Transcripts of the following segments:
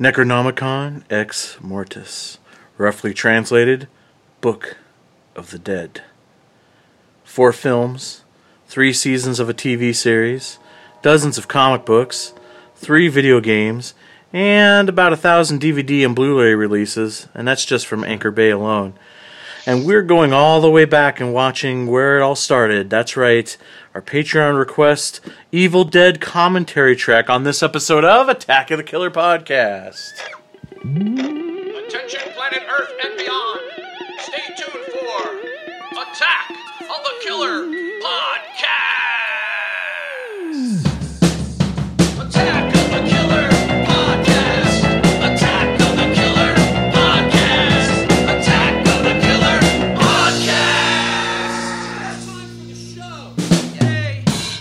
Necronomicon Ex Mortis, roughly translated, Book of the Dead. Four films, three seasons of a TV series, dozens of comic books, three video games, and about a thousand DVD and Blu ray releases, and that's just from Anchor Bay alone. And we're going all the way back and watching where it all started. That's right, our Patreon request Evil Dead commentary track on this episode of Attack of the Killer Podcast. Attention, planet Earth and beyond. Stay tuned for Attack of the Killer Podcast.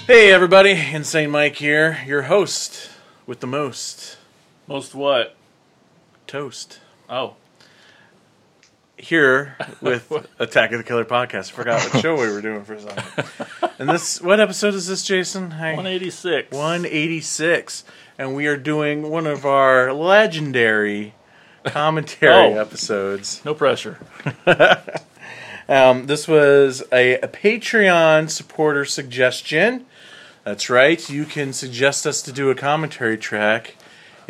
Hey everybody, Insane Mike here, your host with the most Most what? toast. Oh, Here with Attack of the Killer Podcast. I forgot what show we were doing for a second. And this, what episode is this, Jason? Hi. 186. 186. And we are doing one of our legendary commentary Oh. episodes. No pressure. Um, this was a, a Patreon supporter suggestion. That's right. You can suggest us to do a commentary track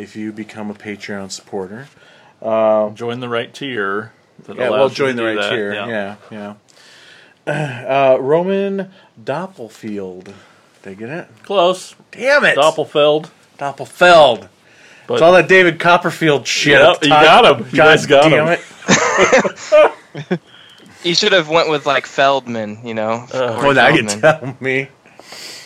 if you become a Patreon supporter. Join the right tier. That Yeah, allows well, join the right that. tier. Yeah, yeah. Uh, Roman Doppelfield. Did I get it? Close. Damn it! Doppelfeld. Doppelfeld. But It's all that David Copperfield shit. Yep, you got him. You God guys got damn him. it. You should have went with like Feldman, you know. Uh, Corey Well, now you tell me.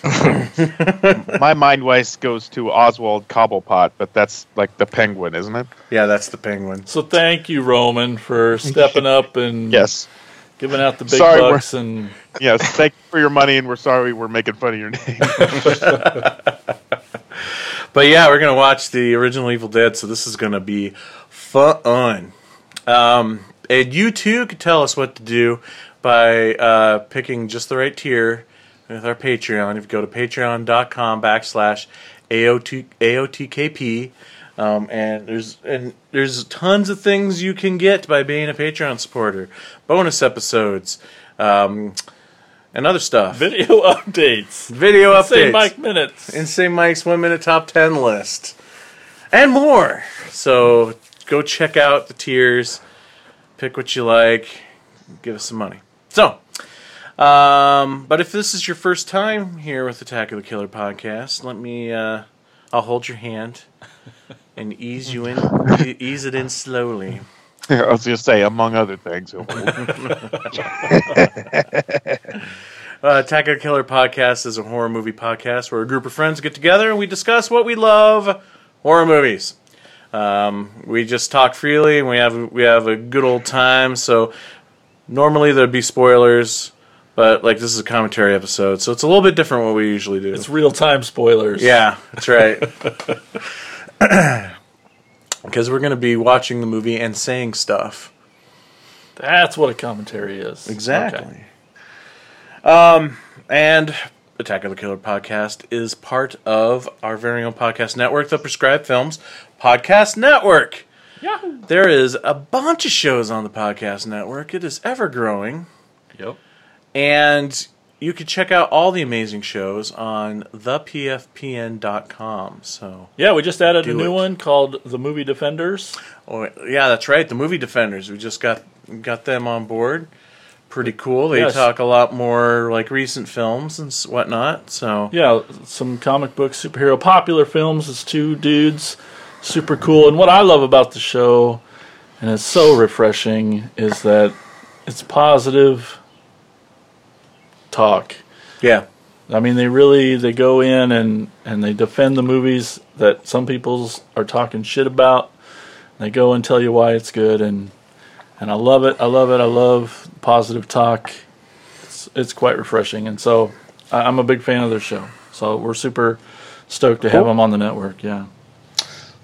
My mind waste goes to Oswald Cobblepot, but that's like the penguin, isn't it? Yeah, that's the penguin. so thank you, Roman, for stepping up and Yes. giving out the big Sorry, bucks. And Yes. Thank you for your money, and we're sorry we're making fun of your name. But yeah, we're gonna watch the original Evil Dead, so this is gonna be fun. Um, and you too can tell us what to do by uh, picking just the right tier with our Patreon. If you go to patreon.com backslash AOT, AOTKP, um, and there's and there's tons of things you can get by being a Patreon supporter, bonus episodes, um, and other stuff. video updates. Video Say updates. Mike minutes. Insane Mike's one minute top 10 list and more. So go check out the tiers, pick what you like, give us some money. So, um, but if this is your first time here with Attack of the Killer podcast, let me, uh, I'll hold your hand and ease you in, ease it in slowly. I was going to say, among other things. Uh, Attack of the Killer podcast is a horror movie podcast where a group of friends get together and we discuss what we love horror movies. Um, we just talk freely and we have we have a good old time. So normally there'd be spoilers, but like this is a commentary episode, so it's a little bit different what we usually do. It's real time spoilers. yeah, that's right. Because we're going to be watching the movie and saying stuff. That's what a commentary is. Exactly. Okay. Um, and Attack of the Killer podcast is part of our very own podcast network, the Prescribed Films Podcast Network. Yahoo. There is a bunch of shows on the podcast network. It is ever growing. Yep. And you can check out all the amazing shows on thepfpn.com. So, Yeah, we just added a new it. one called The Movie Defenders. oh, yeah, that's right. The Movie Defenders. We just got got them on board. Pretty cool. They Yes. talk a lot more like recent films and whatnot. So, Yeah, some comic book superhero popular films. It's two dudes, super cool. And what I love about the show, and it's so refreshing, is that it's positive talk. yeah. I mean, they really they go in and and they defend the movies that some people's are talking shit about. They go and tell you why it's good, and and I love it. I love it. I love positive talk. It's it's quite refreshing, and so I, I'm a big fan of their show. So we're super stoked to have them on the network. Yeah,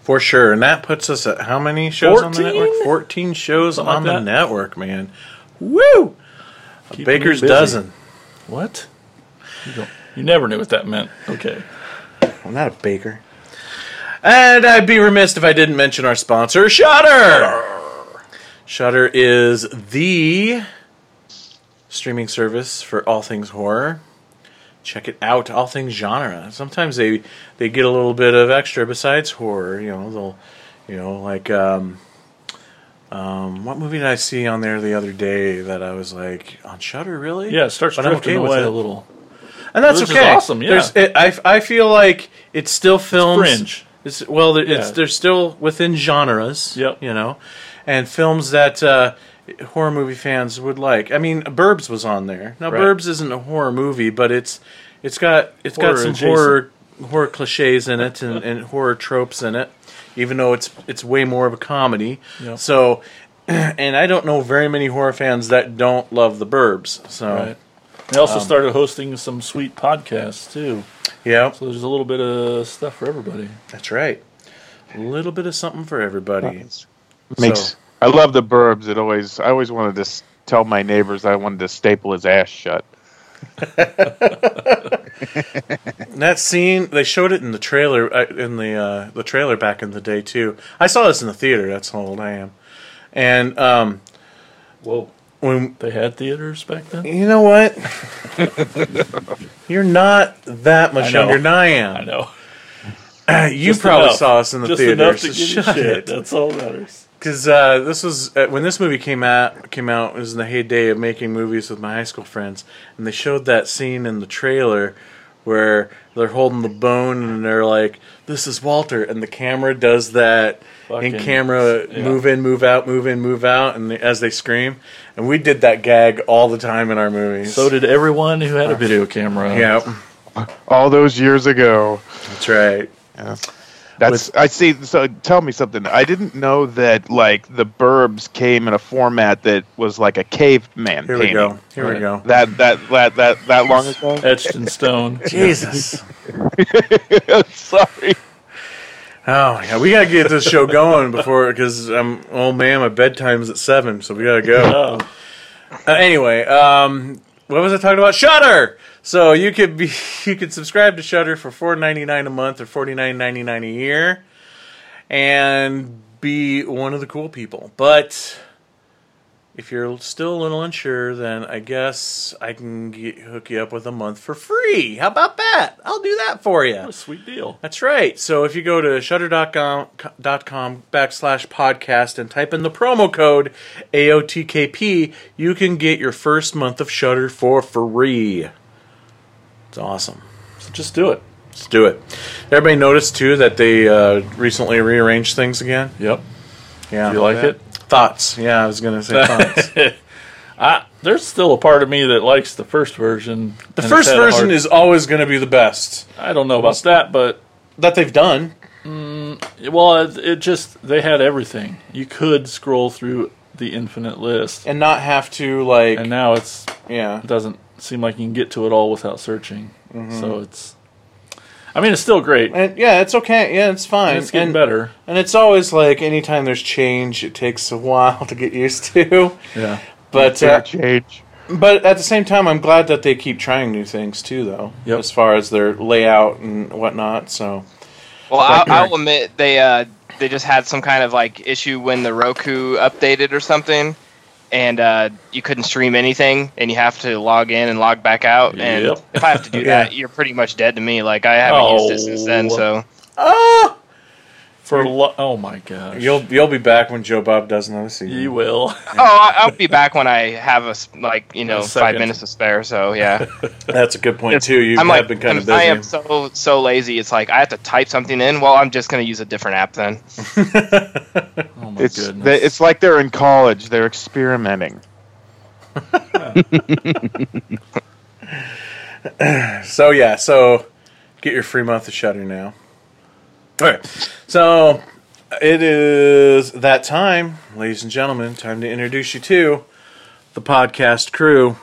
For sure. And that puts us at how many shows on the network? 14 shows Something on like the network, man. Woo! A baker's dozen. What? You, don't, you never knew what that meant. Okay. I'm not a baker. And I'd be remiss if I didn't mention our sponsor, Shudder. Shudder is the streaming service for all things horror. Check it out, all things genre. Sometimes they they get a little bit of extra besides horror. You know, they'll you know like um, um, what movie did I see on there the other day that I was like on Shudder really? Yeah, it starts But I'm drifting okay with away it. a little. and that's Which is okay. awesome, yeah. There's, it, I I feel like it's still films fringe. It's, well, it's Yeah. they're still within genres. Yep. You know, and films that uh, horror movie fans would like. I mean, Burbs was on there. Now, Right. Burbs isn't a horror movie, but it's it's got it's got Horror some adjacent. horror horror cliches in it and, and horror tropes in it. Even though it's it's way more of a comedy. Yep. So. And I don't know very many horror fans that don't love the Burbs. So, Right. They also um, started hosting some sweet podcasts too. yeah, So there's a little bit of stuff for everybody. that's right. A little bit of something for everybody. Makes So- I love the burbs. It always I always wanted to tell my neighbors I wanted to staple his ass shut. That scene, they showed it in the trailer, uh, in the uh, the trailer back in the day too. I saw this in the theater. That's how old I am. And um, Whoa. when They had theaters back then? you know what, you're not that much younger than I am. I know. you Just probably enough. saw us in the Just theater. enough so to give you shut shit. it. That's all that matters. Because uh, this was uh, when this movie came out. Came out it was in the heyday of making movies with my high school friends, and they showed that scene in the trailer where they're holding the bone and they're like, "This is Walter," and the camera does that Fucking- in camera yeah. move in, move out, move in, move out, and they, as they scream, and we did that gag all the time in our movies. So did everyone who had a video camera. yeah, All those years ago. that's right. That's I see. So tell me something. I didn't know that like the Burbs came in a format that was like a caveman Here we painting. go. Here we go. That that that that that long ago. Etched in stone. Jesus. Sorry. Oh yeah, we gotta get this show going before because I'm oh man. My bedtime's at seven, so we gotta go. Oh, Uh, anyway, um, what was I talking about? Shudder. So you could be you could subscribe to Shudder for four ninety nine a month or forty nine ninety nine a year, and be one of the cool people. But if you're still a little unsure, then I guess I can get, hook you up with a month for free. How about that? I'll do that for you. what a sweet deal. That's right. So if you go to shudder.com dot com backslash podcast and type in the promo code AOTKP, you can get your first month of Shudder for free. It's awesome. So just do it. Let's do it. Everybody noticed too that they uh, recently rearranged things again. Yep. Yeah, You like it? Thoughts? Yeah, I was gonna say thoughts. I, there's still a part of me that likes the first version. The first version is always going to be the best I don't know about that, but that they've done. well, it, it just they had everything. You could scroll through the infinite list, and not have to like and now it's yeah it doesn't seem like you can get to it all without searching. Mm-hmm. So it's, I mean, it's still great. and yeah it's okay yeah it's fine And it's getting And- better. And it's always like anytime there's change, it takes a while to get used to. Yeah. But uh, change. but at the same time, I'm glad that they keep trying new things too, though. Yep. As far as their layout and whatnot. So Well, I'll, I'll admit they uh, they just had some kind of like issue when the Roku updated or something, and uh, you couldn't stream anything, and you have to log in and log back out. And Yep. if I have to do Yeah. that, you're pretty much dead to me. Like I haven't used it since then. Oh. So ah, For lo- oh my gosh, you'll you'll be back when Joe Bob does another season. you will. oh, I, I'll be back when I have a like you know five minutes to spare. So yeah, That's a good point too. You I'm have like been kind of I'm- busy. I am so so lazy. It's like I have to type something in. Well, I'm just gonna use a different app then. Oh my It's goodness. they, it's like they're in college. They're experimenting. So yeah, so get your free month of Shudder now. All right, so it is that time, ladies and gentlemen. Time to introduce you to the podcast crew.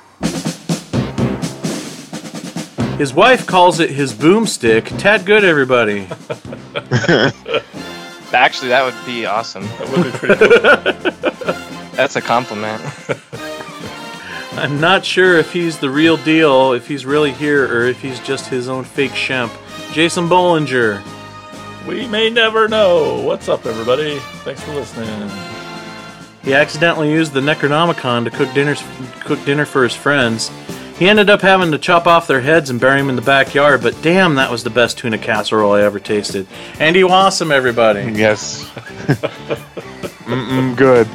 His wife calls it his boomstick. Tad Good, everybody. Actually, that would be awesome. that would be pretty cool. That's a compliment. I'm not sure if he's the real deal, if he's really here, or if he's just his own fake shemp. Jason Bollinger. We may never know. What's up, everybody? Thanks for listening. He accidentally used the Necronomicon to cook dinners, cook dinner for his friends. He ended up having to chop off their heads and bury them in the backyard, but damn, that was the best tuna casserole I ever tasted. Andy Wassam, everybody. Yes. Mm-mm, good.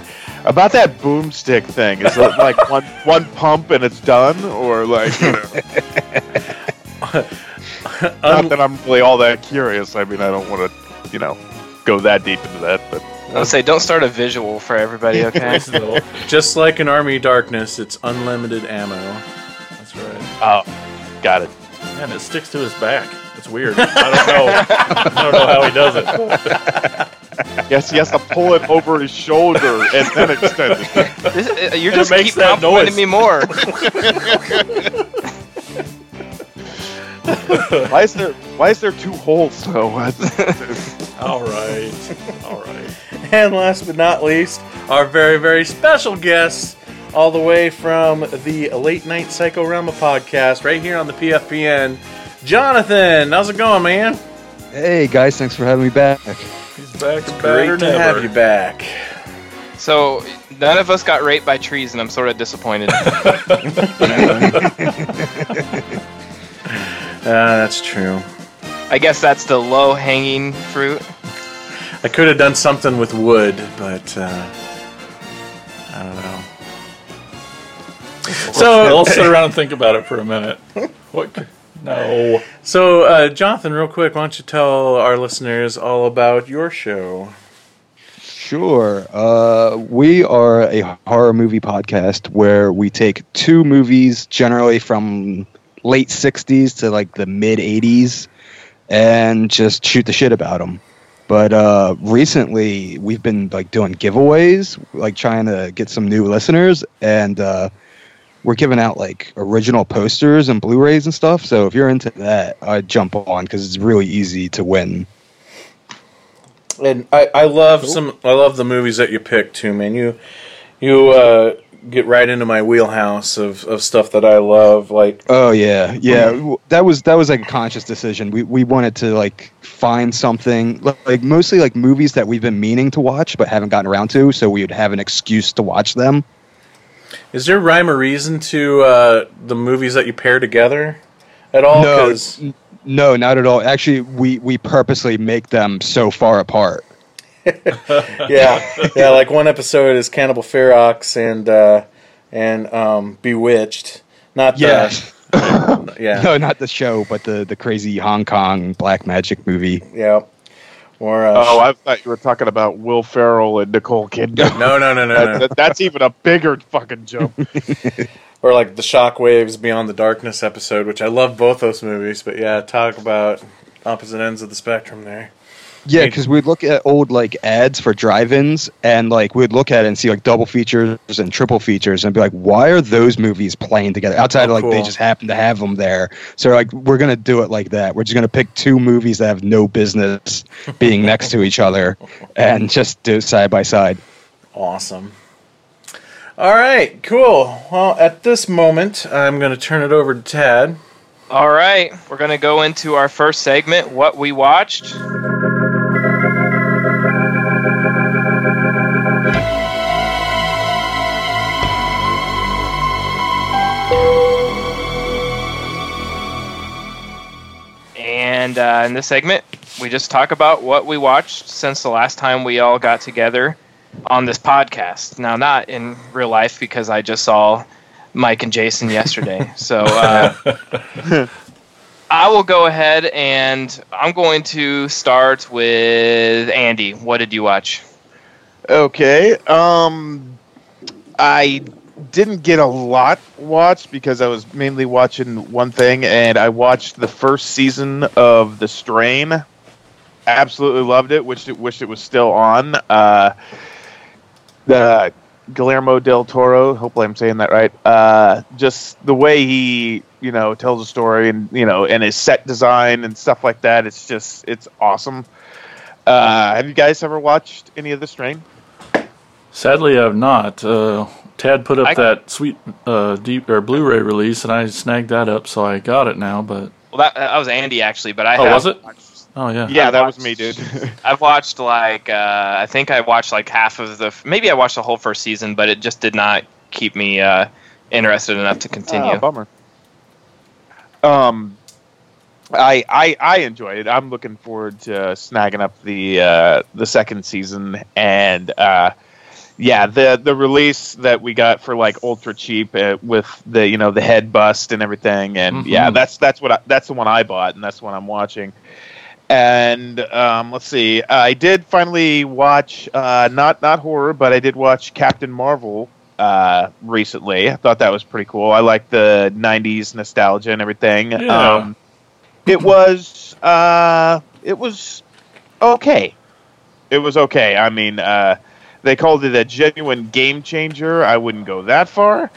About that boomstick thing, is it like one one pump and it's done, or like you know? Not that I'm really all that curious. I mean, I don't want to, you know, go that deep into that. But I'll say don't start a visual for everybody, okay? Just like in Army Darkness, it's unlimited ammo. that's right. oh, got it. Man, it sticks to his back. It's weird. I don't know. I don't know how he does it. Yes, he has to pull it over his shoulder and then extend it. This, uh, you're And it just makes keep that complimenting noise. me more. Why is there Why is there two holes though? All right. All right. And last but not least, our very, very special guest, all the way from the Late Night Psychorama podcast, right here on the PFPN, Jonathan. How's it going, man? Hey guys, thanks for having me back. He's back and better Great than to have you back. So none of us got raped by trees, and I'm sort of disappointed. Uh, that's true. I guess that's the low-hanging fruit. I could have done something with wood, but uh, I don't know. So So, I'll sit around and think about it for a minute. What? c- No. so uh, Jonathan, real quick, why don't you tell our listeners all about your show? Sure. Uh, we are a horror movie podcast where we take two movies, generally from late '60s to like the mid '80s, and just shoot the shit about them. But uh, recently, we've been like doing giveaways, like trying to get some new listeners, and uh, we're giving out like original posters and Blu-rays and stuff. So if you're into that, I'd jump on because it's really easy to win. And I, I love some I love the movies that you pick too, man. You you uh, get right into my wheelhouse of, of stuff that I love. Like Oh yeah, yeah. That was that was like a conscious decision. We we wanted to like find something like mostly like movies that we've been meaning to watch but haven't gotten around to, so we would have an excuse to watch them. is there rhyme or reason to uh, the movies that you pair together at all? No, no, not at all. Actually, we we purposely make them so far apart. yeah, yeah. Like one episode is Cannibal Ferox and uh, and um, Bewitched. Not the, Yeah. yeah, No, not the show, but the the crazy Hong Kong black magic movie. yeah. Or uh, Oh, I thought you were talking about Will Ferrell and Nicole Kidman. no, no, no, no, That, no. that- that's even a bigger fucking jump. or like the Shockwaves Beyond the Darkness episode, which I love both those movies. But yeah, talk about opposite ends of the spectrum there. Yeah, because we'd look at old like ads for drive-ins, and like we'd look at it and see like double features and triple features, and be like, "Why are those movies playing together?" Outside Oh, of like they just happen to have them there, so like we're gonna do it like that. We're just gonna pick two movies that have no business being next to each other, and just do it side by side. Awesome. All right, cool. Well, at this moment, I'm going to turn it over to Tad. All right, we're gonna go into our first segment, what we watched. And uh, in this segment, we just talk about what we watched since the last time we all got together on this podcast. Now, not in real life because I just saw Mike and Jason yesterday. So uh, I will go ahead and I'm going to start with Andy. What did you watch? Okay. Um, I didn't get a lot watched because I was mainly watching one thing, and I watched the first season of The Strain. Absolutely loved it. Wished it wished it was still on. Uh, the Guillermo del Toro. Hopefully, I'm saying that right. Uh, just the way he, you know, tells a story, and you know, and his set design and stuff like that. It's just, it's awesome. Uh, have you guys ever watched any of The Strain? Sadly, I've not. Uh, Tad put up I- that sweet uh, deep or Blu-ray release, and I snagged that up, so I got it now. But Well, that, that was Andy actually, but I Oh, have was it? watched- Oh yeah. Yeah, I that was me, dude. I've watched like uh, I think I watched like half of the maybe I watched the whole first season, but it just did not keep me uh, interested enough to continue. Ah, bummer. Um, I I I enjoyed it. I'm looking forward to snagging up the uh, the second season and uh, yeah, the the release that we got for like ultra cheap uh, with the you know the head bust and everything, and yeah, Mhm. that's that's what I, that's the one I bought, and that's the one I'm watching. And um, let's see, I did finally watch uh, not not horror, but I did watch Captain Marvel uh, recently. I thought that was pretty cool. I like the '90s nostalgia and everything. Yeah. Um, it was uh, it was okay. It was okay. I mean, uh, they called it a genuine game changer. I wouldn't go that far,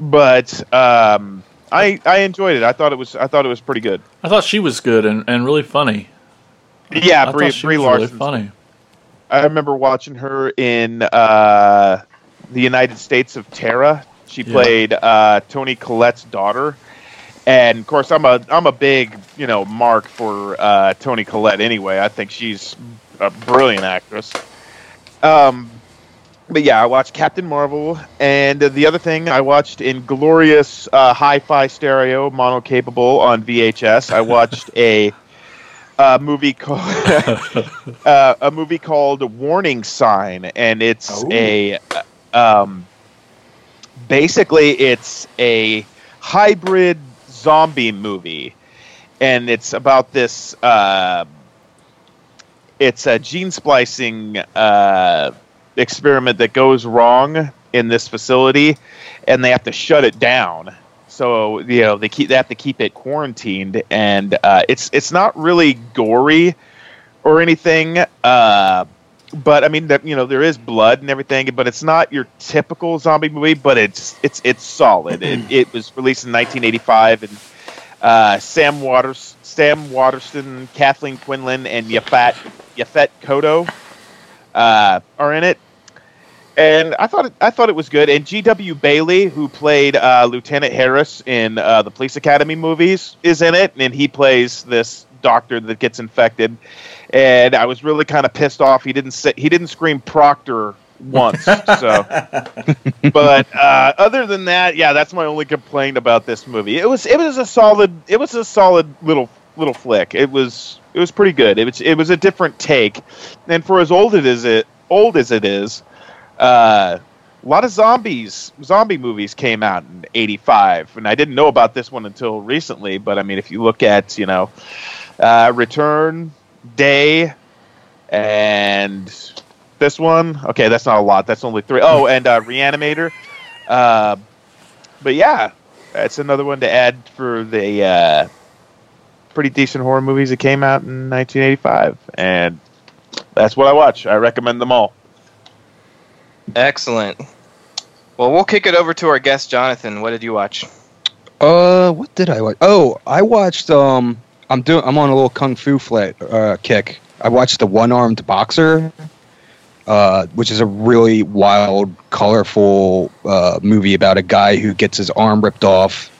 but um, I I enjoyed it. I thought it was I thought it was pretty good. I thought she was good and, and really funny. Yeah, I Brie, Brie Larson. really funny. I remember watching her in uh, the United States of Tara. She Yeah. played uh, Toni Collette's daughter, and of course, I'm a I'm a big you know mark for uh, Toni Collette. Anyway, I think she's a brilliant actress. Um, but yeah, I watched Captain Marvel, and the other thing I watched in glorious uh, hi-fi stereo, mono capable on VHS. I watched a. Uh, movie called uh, a movie called Warning Sign, and it's Oh. a um, basically it's a hybrid zombie movie, and it's about this. Uh, it's a gene splicing uh, experiment that goes wrong in this facility, and they have to shut it down. So you know they keep they have to keep it quarantined, and uh, it's it's not really gory or anything. Uh, but I mean, that you know, there is blood and everything, but it's not your typical zombie movie. But it's it's it's solid. it, it was released in 1985, and uh, Sam Waters, Sam Waterston, Kathleen Quinlan, and Yaphet Yaphet Kotto uh, are in it. And I thought it, I thought it was good. And G.W. Bailey, who played uh, Lieutenant Harris in uh, the Police Academy movies, is in it, and he plays this doctor that gets infected. And I was really kind of pissed off. He didn't say, he didn't scream Proctor once. so, but uh, other than that, yeah, that's my only complaint about this movie. It was it was a solid it was a solid little little flick. It was it was pretty good. It was it was a different take, and for as old it is it old as it is, uh, a lot of zombies zombie movies came out in '85, and I didn't know about this one until recently. But I mean, if you look at you know, uh, Return, Day, and this one, okay, that's not a lot. That's only three. Oh, and uh, Reanimator. Uh, but yeah, that's another one to add for the uh, pretty decent horror movies that came out in 1985, and that's what I watch. I recommend them all. Excellent. Well, we'll kick it over to our guest, Jonathan. What did you watch? Uh, what did I watch? Oh, I watched. Um, I'm doing. I'm on a little kung fu flat uh, kick. I watched the One Armed Boxer, uh, which is a really wild, colorful uh, movie about a guy who gets his arm ripped off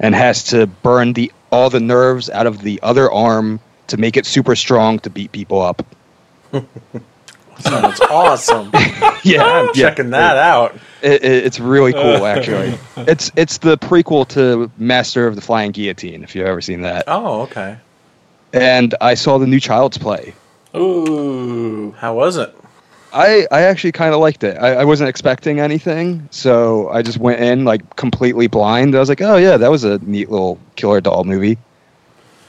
and has to burn the all the nerves out of the other arm to make it super strong to beat people up. Sounds awesome. Yeah, I'm checking that out. It, it, it's really cool, uh, actually. it's it's the prequel to Master of the Flying Guillotine, if you've ever seen that. Oh, okay. And I saw the new Child's Play. Ooh. How was it? I, I actually kind of liked it. I, I wasn't expecting anything, so I just went in like completely blind. I was like, oh yeah, that was a neat little killer doll movie.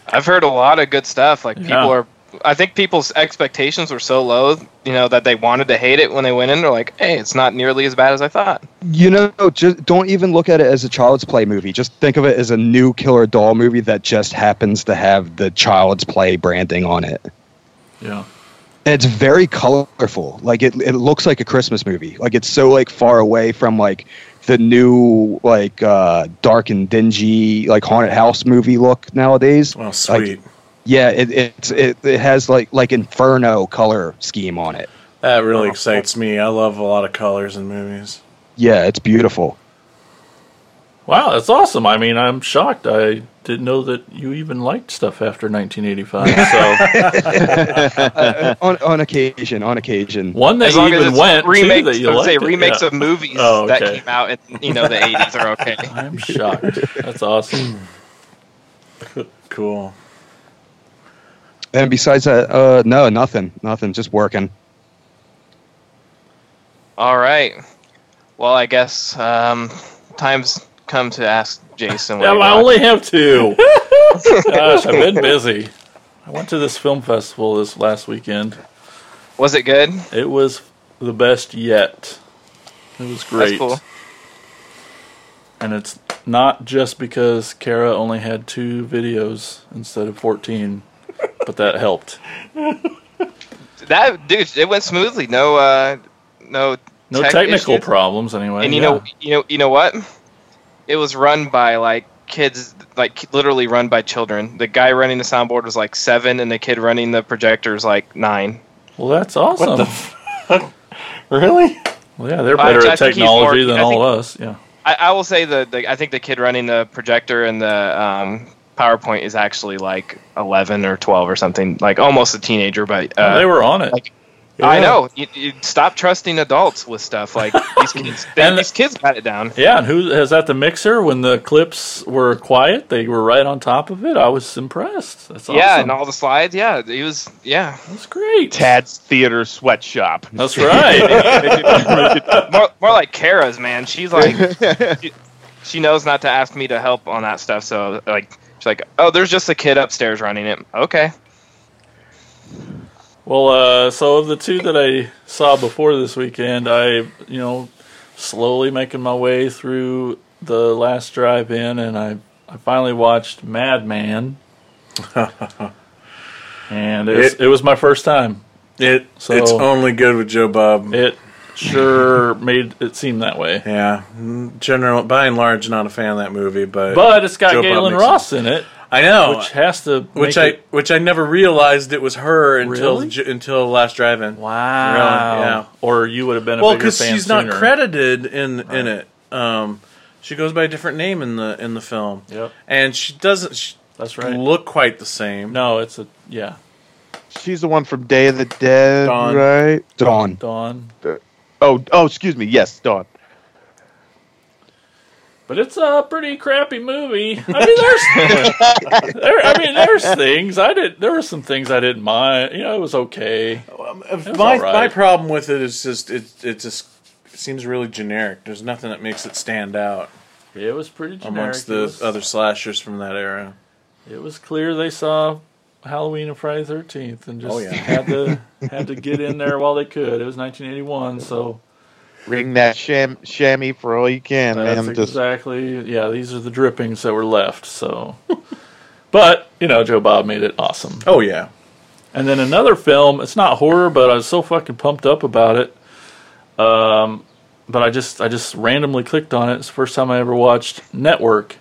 I've heard a lot of good stuff. Like Yeah. people are, I think people's expectations were so low, you know, that they wanted to hate it when they went in. They're like, "Hey, it's not nearly as bad as I thought." You know, just don't even look at it as a Child's Play movie. Just think of it as a new killer doll movie that just happens to have the Child's Play branding on it. Yeah. it's very colorful like it, it looks like a christmas movie like it's so like far away from like the new like uh dark and dingy like haunted house movie look nowadays Oh, sweet. Yeah it it's it, it has like like inferno color scheme on it that really excites me. I love a lot of colors in movies. yeah it's beautiful Wow, that's awesome. I mean, I'm shocked. I didn't know that you even liked stuff after 1985. So Uh, on, on occasion, on occasion. one that As you long even it's went remakes, to that you I would say liked. it. remakes Yeah. of movies Oh, that came out in you know the 80s are okay. I'm shocked. That's awesome. Cool. And besides that, uh, no, nothing, nothing. Just working. All right. Well, I guess um, time's come to ask Jason. Yeah, I only have two. Gosh, I've been busy. I went to this film festival this last weekend. Was it good? It was the best yet. It was great. That's cool. And it's not just because Kara only had two videos instead of 14, but that helped. That dude, it went smoothly. No, uh, no, No tech technical issues. problems anyway. And you yeah. know, you know, you know what? It was run by like kids, like literally run by children. The guy running the soundboard was like seven, and the kid running the projector was like nine. Well, that's awesome. What the fuck? Really? well, yeah, they're better I at technology more- than I all of us. Yeah. I, I will say the, the I think the kid running the projector and the um, PowerPoint is actually like eleven or twelve or something, like almost a teenager. But uh, they were on it. like- I know. You, you stop trusting adults with stuff like these kids. They, And these kids got it down. Yeah, and who has that? The mixer when the clips were quiet, they were right on top of it. I was impressed. That's awesome. Yeah, and all the slides. Yeah, he was. Yeah, That's great. Tad's Theater Sweatshop. That's right. more, more like Kara's man. She's like, she, she knows not to ask me to help on that stuff. So like, she's like, oh, there's just a kid upstairs running it. Okay. well, uh, so of the two that I saw before this weekend, I, you know, slowly making my way through the last drive-in, and I, I finally watched Madman. and it was, It- it was my first time. It So- it's only good with Joe Bob. It sure made it seem that way. yeah, general by and large, not a fan of that movie, but But it's got Joe Gaylen makes it- Ross in it, I know which has to which I it- which I never realized it was her until Really? J- until Last Drive-In. wow, Really, yeah. Or you would have been a Well, because fan she's sooner. not credited in in it. Um, she goes by a different name in the in the film, Yep, and she doesn't sh that's right. look quite the same. No, it's a yeah. She's the one from Day of the Dead, Dawn. right? Dawn. Dawn. Oh, oh, excuse me. Yes, Dawn. But it's a pretty crappy movie. I mean, there's, there, I mean, there's things I did. There were some things I didn't mind. You know, it was okay. Um, was my all right. my problem with it is just it it just it seems really generic. There's nothing that makes it stand out It was pretty generic. amongst the was, other slashers from that era. it was clear they saw Halloween and Friday Thirteenth and just Oh, yeah. had to had to get in there while they could. It was 1981, so Ring that sham- chamois for all you can, that's man. Just exactly yeah. These are the drippings that were left. So, but you know, Joe Bob made it awesome. Oh yeah, And then another film, it's not horror, but I was so fucking pumped up about it. Um, but I just I just randomly clicked on it. It's the first time I ever watched Network.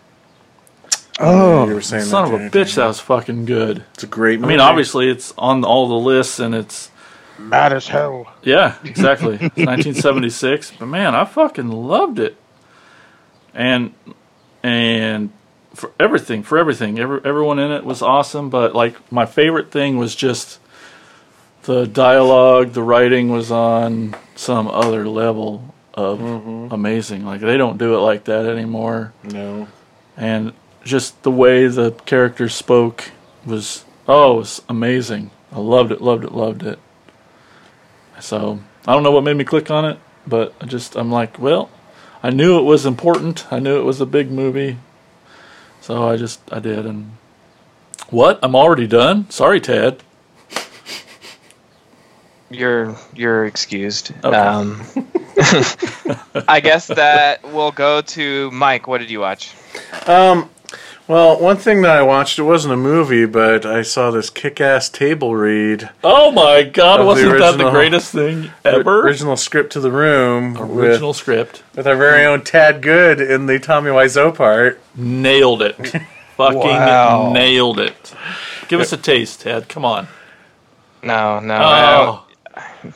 Oh, you were saying Son that of a bitch, that was fucking good. It's a great. Movie. I mean, obviously it's on all the lists and it's mad as hell. yeah, exactly. It's 1976, but man, I fucking loved it. And and for everything, for everything, every, everyone in it was awesome. But like my favorite thing was just the dialogue. The writing was on some other level of mm-hmm. amazing. Like they don't do it like that anymore. no. And just the way the characters spoke was oh, it was amazing. I loved it, loved it, loved it. So I don't know what made me click on it, but I just I'm like, well, I knew it was important. I knew it was a big movie, so I just I did. And what? I'm already done. Sorry, Ted. You're you're excused. Okay. Um, I guess that will go to Mike. What did you watch? Um, well, one thing that I watched, it wasn't a movie, but I saw this kick-ass table read. Oh my God! Of the Wasn't that the greatest thing ever? Original script to the room Original script. with, with our very own Tad Good in the Tommy Wiseau part. Nailed it. Fucking Wow. nailed it. Give us a uh, taste, Ted. Come on. No, no. Oh. I don't- Oh,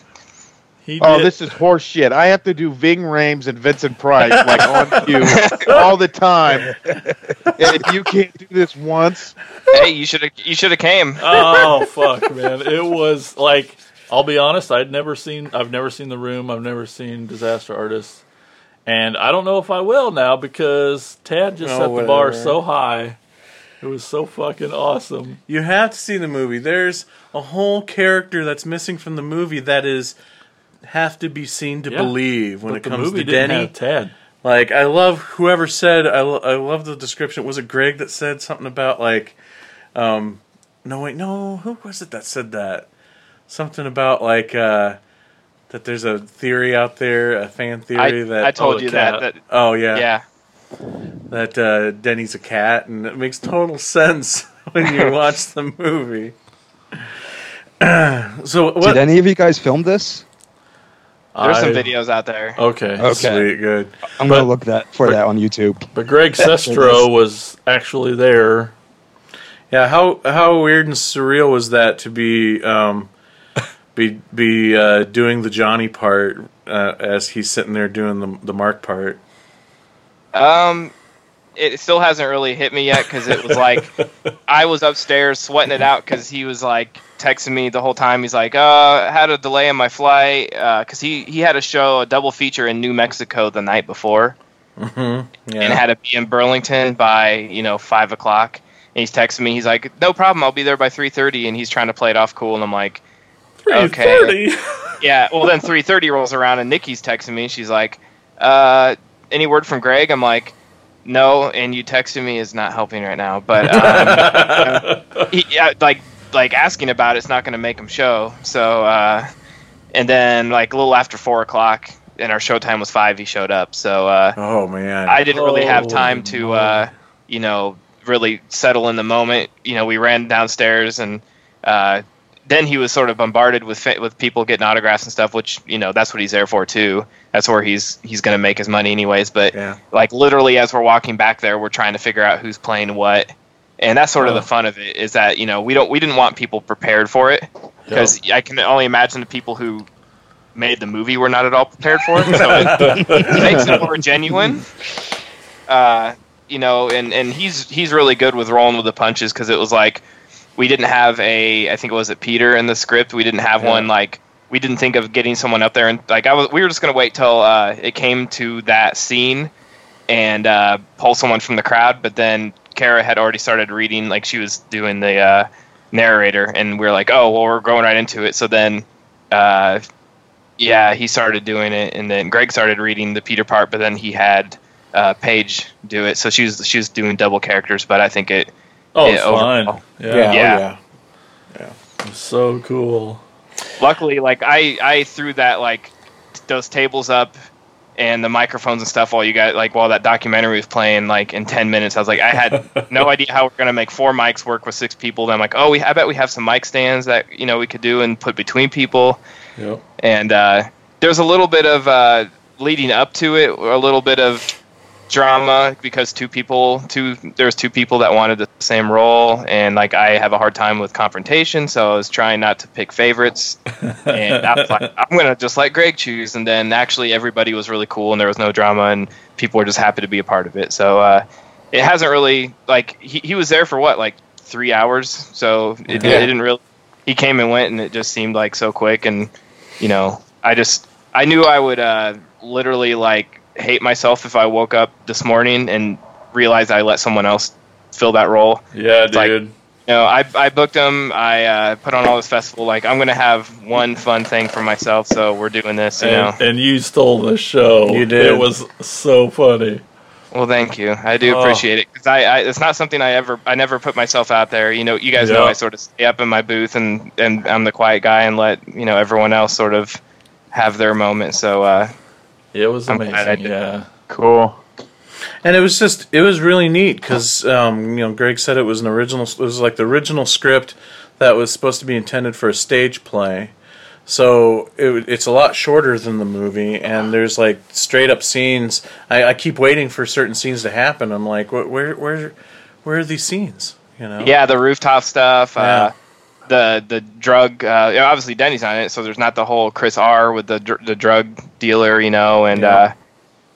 He Oh, did- this is horse shit. I have to do Ving Rhames and Vincent Price like on you all the time. And if you can't do this once, hey, you should have you should have came. oh fuck, man! It was like I'll be honest. I'd never seen. I've never seen the room. I've never seen Disaster Artist, and I don't know if I will now because Tad just Oh, set the bar so high. It was so fucking awesome. You have to see the movie. There's a whole character that's missing from the movie that is have to be seen to Yeah. believe when But it the comes movie to didn't Denny. have Tad. Like I love whoever said I, lo- I love the description. Was it Greg that said something about like um no wait no who was it that said that something about like uh that there's a theory out there a fan I, theory that I told oh, you that. that oh yeah, yeah. that uh, Denny's a cat and it makes total sense when you watch the movie. so what? Did any of you guys film this? There's some videos out there. Okay, Okay. Sweet, good. I'm But- gonna look that for that on YouTube. but Greg Sestero was actually there. Yeah, how how weird and surreal was that to be um, be be uh, doing the Johnny part uh, as he's sitting there doing the the Mark part. Um, it still hasn't really hit me yet because it was like I was upstairs sweating it out because he was like texting me the whole time. He's like, "Uh, had a delay in my flight because he he had a show, a double feature in New Mexico the night before, Mm-hmm. Yeah. and had to be in Burlington by you know five o'clock." And he's texting me. He's like, "No problem, I'll be there by 3:30," and he's trying to play it off cool. And I'm like, Okay. Yeah, well then 3:30 rolls around and Nikki's texting me. She's like, uh, "Any word from Greg?" I'm like, "No," and you texting me is not helping right now. But um, he, yeah, like like asking about it's not going to make him show. So uh, and then like a little after four o'clock, and our show time was five. He showed up. So uh, oh man. I didn't really have time to, uh, you know, really settle in the moment. You know, we ran downstairs, and uh, then he was sort of bombarded with fa- with people getting autographs and stuff, which you know that's what he's there for too. That's where he's he's going to make his money anyways. But yeah. like literally, as we're walking back there, we're trying to figure out who's playing what. And that's sort of Oh. the fun of it is that you know we don't we didn't want people prepared for it because I can only imagine the people who made the movie were not at all prepared for it. So it, it makes it more genuine. Uh, you know, and and he's he's really good with rolling with the punches because it was like we didn't have a I think it was it Peter in the script. We didn't have Yeah. one like we didn't think of getting someone up there and like I was we were just gonna wait till uh, it came to that scene and uh, pull someone from the crowd, but then Kara had already started reading like she was doing the uh, narrator, and we are like, oh well, we're going right into it. So then. Uh, yeah, he started doing it, and then Greg started reading the Peter part, but then he had uh, Paige do it. So she was she was doing double characters, but I think it Oh, Yeah, it's overall. fine. Yeah, Yeah. Yeah. Oh, yeah. it was so cool. luckily like I I threw that like those tables up and the microphones and stuff while you got like while that documentary was playing like in 10 minutes I was like I had no idea how we're going to make four mics work with six people then I'm like oh we I bet we have some mic stands that you know we could do and put between people Yep. and uh, there's a little bit of uh, leading up to it, a little bit of drama because two people, two there's two people that wanted the same role, and like I have a hard time with confrontation, so I was trying not to pick favorites, and I was like, I'm gonna just let Greg choose, and then actually everybody was really cool, and there was no drama, and people were just happy to be a part of it. So uh, it hasn't really like he, he was there for what like three hours, so it, Yeah. it didn't really. He came and went, and it just seemed like so quick, and you know, I just I knew I would uh, literally like hate myself if I woke up this morning and realized I let someone else fill that role. Yeah, It's like- dude. You know, I I booked them. I uh, put on all this festival. Like I'm gonna have one fun thing for myself, so we're doing this. You know. and, and you stole the show. You did. It was so funny. Well, thank you. I do Oh. appreciate it because I, I it's not something I ever I never put myself out there. You know, you guys know I sort of stay up in my booth and and I'm the quiet guy and let you know everyone else sort of have their moment. So uh, It was I'm amazing. glad I did yeah. cool. And it was just it was really neat because um, you know Greg said it was an original. It was like the original script that was supposed to be intended for a stage play. So it, it's a lot shorter than the movie, and there's like straight up scenes. I, I keep waiting for certain scenes to happen. I'm like, where where where, where are these scenes? You know? yeah, the rooftop stuff. Uh, the the drug. Uh, obviously, Denny's on it, so there's not the whole Chris R with the dr- the drug dealer, you know, and Yeah. uh,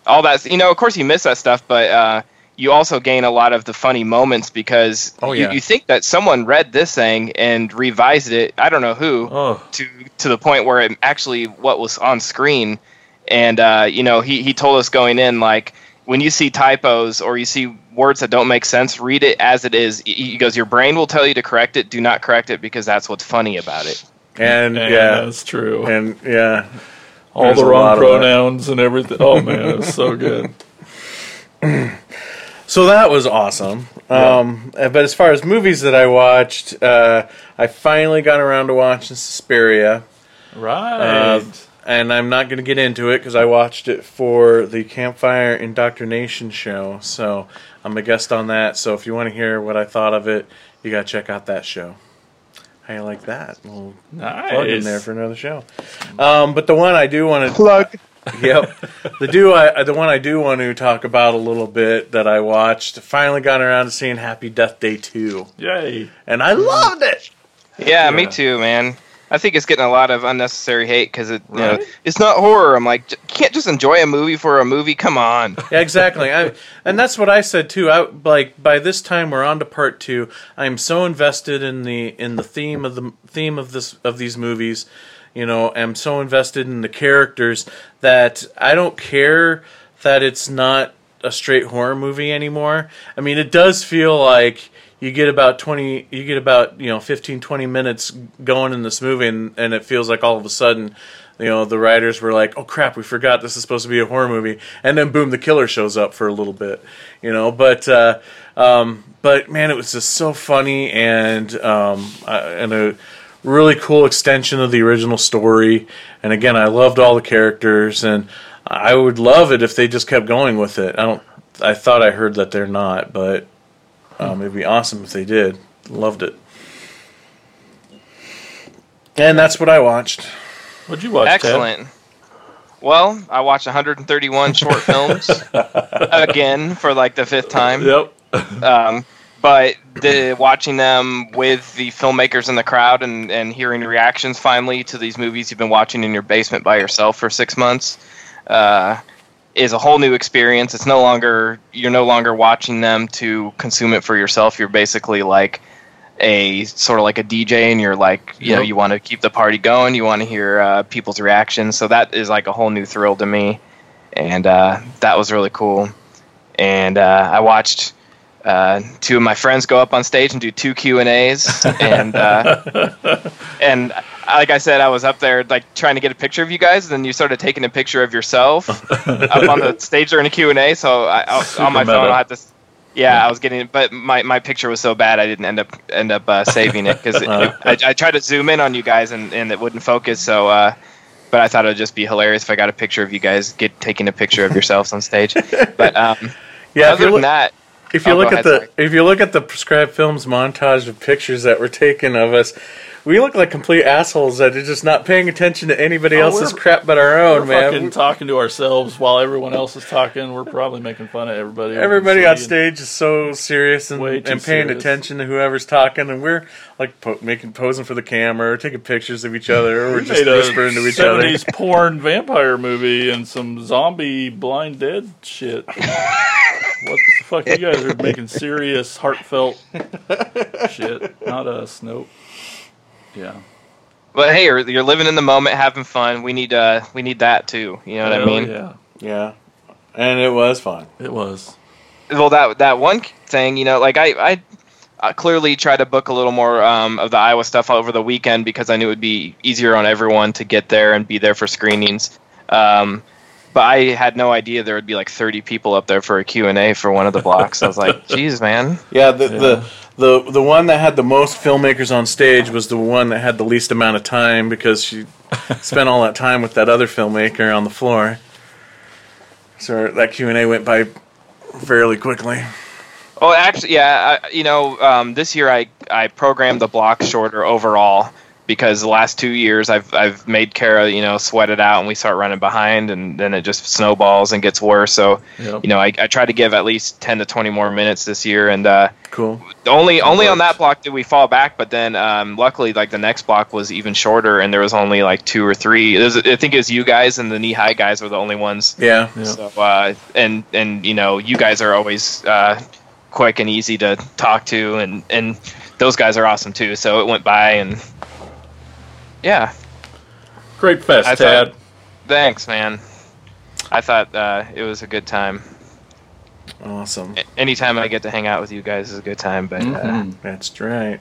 all that. You know, of course, you miss that stuff, but uh, you also gain a lot of the funny moments because Oh, you, yeah. you think that someone read this thing and revised it. I don't know who Oh, to to the point where it actually what was on screen and uh, you know he, he told us going in like when you see typos or you see words that don't make sense read it as it is he he goes your brain will tell you to correct it do not correct it because that's what's funny about it And yeah, yeah, that's true. and yeah, All there's the wrong lot of that. pronouns and everything. Oh man, it's so good. So that was awesome. Um, uh, but as far as movies that I watched, uh, I finally got around to watching Suspiria. Right. Uh, and I'm not going to get into it because I watched it for the Campfire Indoctrination show. So I'm a guest on that. So if you want to hear what I thought of it, you got to check out that show. How you like that? We'll nice. plug in there for another show. Um, but the one I do want to Plug. yep. The do I the one I do want to talk about a little bit that I watched. Finally got around to seeing Happy Death Day two, Yay. and I loved it. yeah, me too man i think it's getting a lot of unnecessary hate because it you know, Right. it's not horror i'm like you can't just enjoy a movie for a movie come on Yeah, exactly. I, and that's what I said too. I like by this time we're on to part two. I'm so invested in the in the theme of the theme of this of these movies. You know, I'm so invested in the characters that I don't care that it's not a straight horror movie anymore. I mean, it does feel like you get about 20 you get about, you know, 15 20 minutes going in this movie and, and it feels like all of a sudden you know the writers were like oh crap we forgot this is supposed to be a horror movie. And then boom the killer shows up for a little bit you know? But uh, um, but man it was just so funny and um, and a really cool extension of the original story. And again i loved all the characters and i would love it if they just kept going with it. I don't i thought i heard that they're not but um, it'd be awesome if they did loved it and that's what i watched What'd you watch? Ted? Excellent. Well, I watched 131 short films again for like the fifth time. Yep. Um, but the watching them with the filmmakers in the crowd and, and hearing reactions finally to these movies you've been watching in your basement by yourself for six months uh, is a whole new experience. It's no longer you're no longer watching them to consume it for yourself. You're basically like a sort of like a DJ, and you're like you know you want to keep the party going. You want to hear uh, people's reactions. So that is like a whole new thrill to me, and uh, that was really cool. And uh, I watched uh, two of my friends go up on stage and do two Q and A's, and uh, and like I said, I was up there like trying to get a picture of you guys, and then you started taking a picture of yourself up on the stage during a Q and A. So I, I, on my phone. I had this. Yeah, I was getting, but my, my picture was so bad I didn't end up end up uh, saving it because Uh. I, I tried to zoom in on you guys and, and it wouldn't focus. So, uh, but I thought it would just be hilarious if I got a picture of you guys get taking a picture of yourselves on stage. But um, yeah other you than that, If you Oh, look go at ahead, the if you look at the prescribed films montage of pictures that were taken of us, we look like complete assholes that are just not paying attention to anybody Oh, else's crap but our own, man. fucking talking to ourselves while everyone else is talking. We're probably making fun of everybody. Everybody on stage is so serious and, and paying serious. attention to whoever's talking, and we're like po- making posing for the camera, or taking pictures of each other, or we're just whispering to each other. 70s porn vampire movie and some zombie blind dead shit. what the fuck? You guys are making serious, heartfelt shit. Not us. Nope. Yeah. but hey, you're, you're living in the moment, having fun. We need uh we need that too. You know what I mean? Yeah. Yeah, and it was fun. It was. well that that one thing you know like i i, I clearly try to book a little more um, of the iowa stuff over the weekend because i knew it would be easier on everyone to get there and be there for screenings um, but i had no idea there would be like 30 people up there for a q&a for one of the blocks i was like geez man Yeah, the, Yeah. the the the one that had the most filmmakers on stage was the one that had the least amount of time because she spent all that time with that other filmmaker on the floor. So that Q and A went by fairly quickly. Oh, actually, yeah. I, you know, um, this year I I programmed the block shorter overall, because the last two years I've I've made Kara you know sweat it out and we start running behind and then it just snowballs and gets worse. So Yep. you know I, I try to give at least ten to twenty more minutes this year and uh, Cool. only only on that block did we fall back, but then um, luckily like the next block was even shorter and there was only like two or three. It was, I think it was you guys and the knee high guys were the only ones. Yeah. Yeah. So uh, and and you know you guys are always uh, quick and easy to talk to and and those guys are awesome too. So it went by and yeah, Great fest, I Tad. thought- thanks man. I thought uh, it was a good time. Awesome. A- Anytime I get to hang out with you guys is a good time. But uh, Mhm. That's right.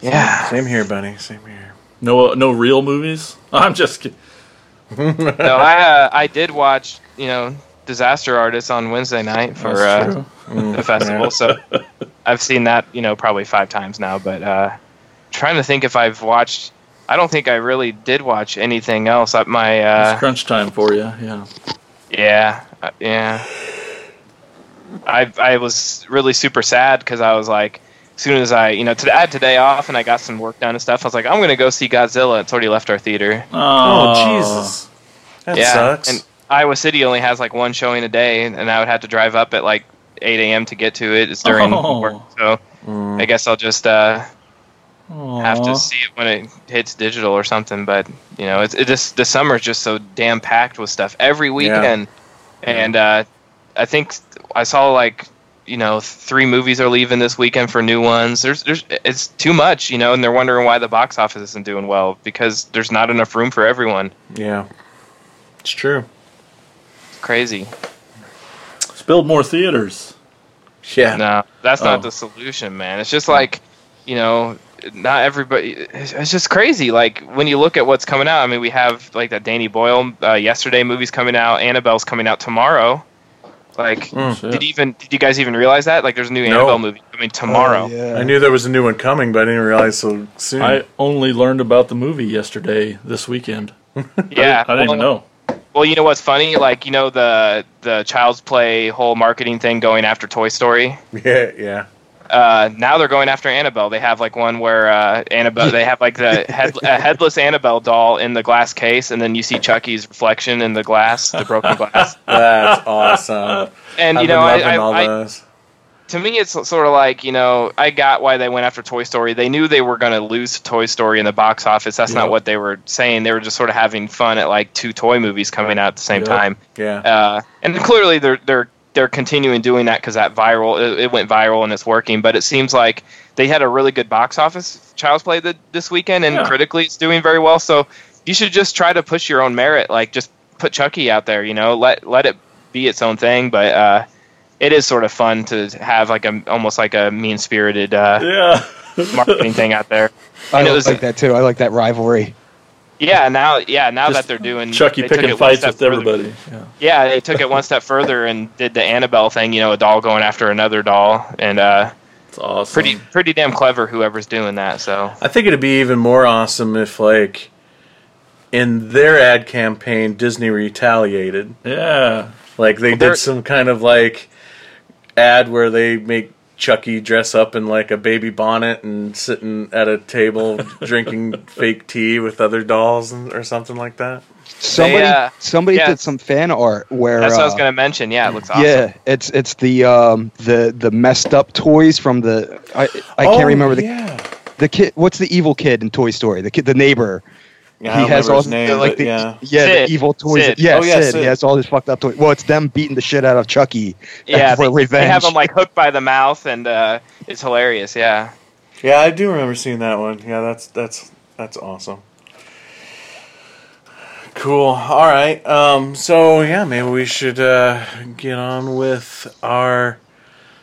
yeah, Same here, buddy. Same here. No, no real movies. I'm just kidding. no, I uh, I did watch you know Disaster Artist on Wednesday night for uh, true. the festival. So I've seen that you know probably five times now. But uh, trying to think if I've watched. I don't think I really did watch anything else. At my It's uh, crunch time for you. Yeah. yeah uh, yeah. I I was really super sad because I was like. As soon as I, you know, today, I had today off and I got some work done and stuff, I was like, I'm gonna go see Godzilla. It's already left our theater. Oh, Jesus. That yeah, sucks. and Iowa City only has like one showing a day, and I would have to drive up at like 8 a.m. to get to it. It's during Oh. work, so Mm. I guess I'll just uh, have to see it when it hits digital or something. But you know, it's it just the summer is just so damn packed with stuff every weekend, and uh, I think I saw like you know three movies are leaving this weekend for new ones. There's there's it's too much, you know, and they're wondering why the box office isn't doing well because there's not enough room for everyone. yeah. It's true. It's crazy. Let's build more theaters. Yeah. No, that's not Oh. the solution, man. It's just like, you know, not everybody. It's it's just crazy. Like when you look at what's coming out. I mean, we have like that Danny Boyle uh, yesterday movie's coming out. Annabelle's coming out tomorrow. Like, Mm. Shit. did even did you guys even realize that? Like, there's a new No. Annabelle movie coming tomorrow. Oh, yeah. I knew there was a new one coming, but I didn't realize so soon. I only learned about the movie yesterday, this weekend. Yeah, I didn't well, know. Well, you know what's funny? Like, you know the the Child's Play whole marketing thing going after Toy Story. yeah, yeah. Uh, now they're going after Annabelle. They have like one where uh, Annabelle. They have like the head, a headless Annabelle doll in the glass case, and then you see Chucky's reflection in the glass, the broken glass. That's awesome. And I've you been know, I, all I, I, those. to me, it's sort of like you know, I got why they went after Toy Story. They knew they were going to lose Toy Story in the box office. That's Yeah. not what they were saying. They were just sort of having fun at like two toy movies coming out at the same Yeah. time. Yeah. Uh, and clearly they're they're they're continuing doing that because that viral it, it went viral and it's working. But it seems like they had a really good box office Child's Play th- this weekend, and Yeah. critically it's doing very well. So you should just try to push your own merit. Like just put Chucky out there. You know, let let it be its own thing. But uh, it is sort of fun to have like a almost like a mean spirited uh, Yeah. marketing thing out there. I and it was- like that too. I like that rivalry. Yeah, now yeah now Just that they're doing Chucky they picking fights with further. everybody. Yeah. Yeah, they took it one step further and did the Annabelle thing. You know, a doll going after another doll, and uh, It's awesome. pretty pretty damn clever whoever's doing that. So I think it'd be even more awesome if, like, in their ad campaign, Disney retaliated. Yeah. Like they they're- did some kind of like ad where they make Chucky dress up in like a baby bonnet and sitting at a table drinking fake tea with other dolls and, or something like that. Somebody, uh, somebody yeah. did some fan art where. that's what I was uh, gonna mention. Yeah, it looks awesome. Yeah, it's it's the um the the messed up toys from the I I Oh, can't remember the yeah. the kid. What's the evil kid in Toy Story? The kid, the neighbor. Yeah, he has all his name, the, like the yeah. yeah Sid. the evil toys. Sid. Yeah, Oh, yeah, Sid. Sid. He has all his fucked up toys. Well, it's them beating the shit out of Chucky. Yeah, for they, revenge. they have him like hooked by the mouth, and uh, it's hilarious. Yeah, Yeah, I do remember seeing that one. Yeah, that's that's that's awesome. Cool. All right. Um. So yeah, maybe we should uh, get on with our.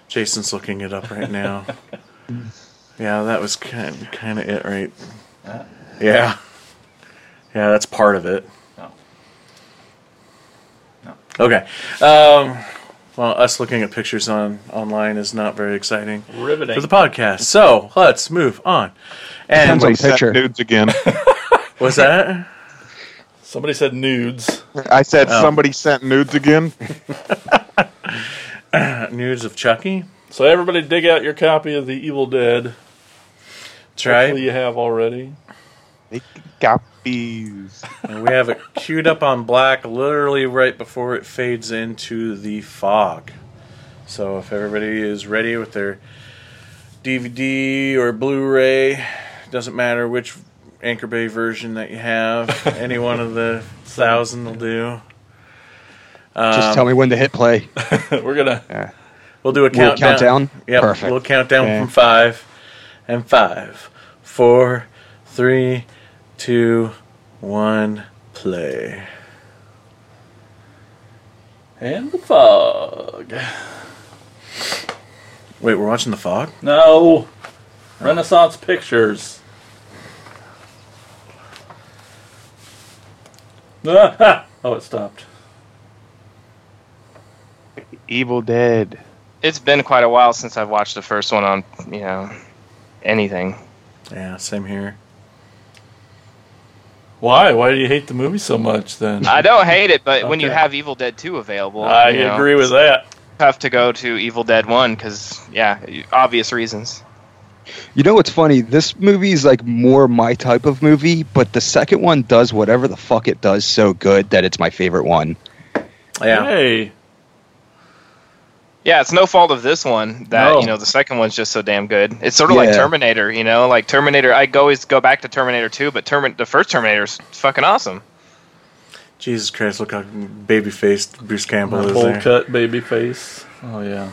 Jason's looking it up right now. yeah, that was kind kind of it, right? Yeah. Yeah, that's part of it. No. No. Okay. Um. Well, us looking at pictures on online is not very exciting Riveting. for the podcast. So let's move on. And Depends on sent picture. nudes again. was that? Somebody said nudes. I said Oh. somebody sent nudes again. News of Chucky? So everybody dig out your copy of The Evil Dead. That's right. Hopefully you have already. Make copies. And we have it queued up on black literally right before it fades into the fog. So if everybody is ready with their DVD or Blu-ray, doesn't matter which Anchor Bay version that you have, any one of the thousand will do. Just Um, tell me when to hit play. We're gonna. We'll do a Little countdown. countdown? Yep. Perfect. We'll count down Okay. from five, and five, four, three, two, one, play. And the fog. Wait, we're watching the fog. No. Renaissance Pictures. oh, it stopped. Evil Dead. It's been quite a while since I've watched the first one on, you know, anything. Yeah, same here. Why? Why do you hate the movie so much then? I don't hate it, but when you have Evil Dead 2 available, I you know, agree with that. it's tough to go to Evil Dead 1 because, yeah, obvious reasons. You know what's funny? This movie is like more my type of movie, but the second one does whatever the fuck it does so good that it's my favorite one. Yeah. Hey, Yeah, it's no fault of this one that No. you know the second one's just so damn good. It's sort of like Terminator, you know, like Terminator. I always go back to Terminator 2, but Termin- the first Terminator's fucking awesome. Jesus Christ, look how baby faced Bruce Campbell my is full cut baby face. Oh yeah.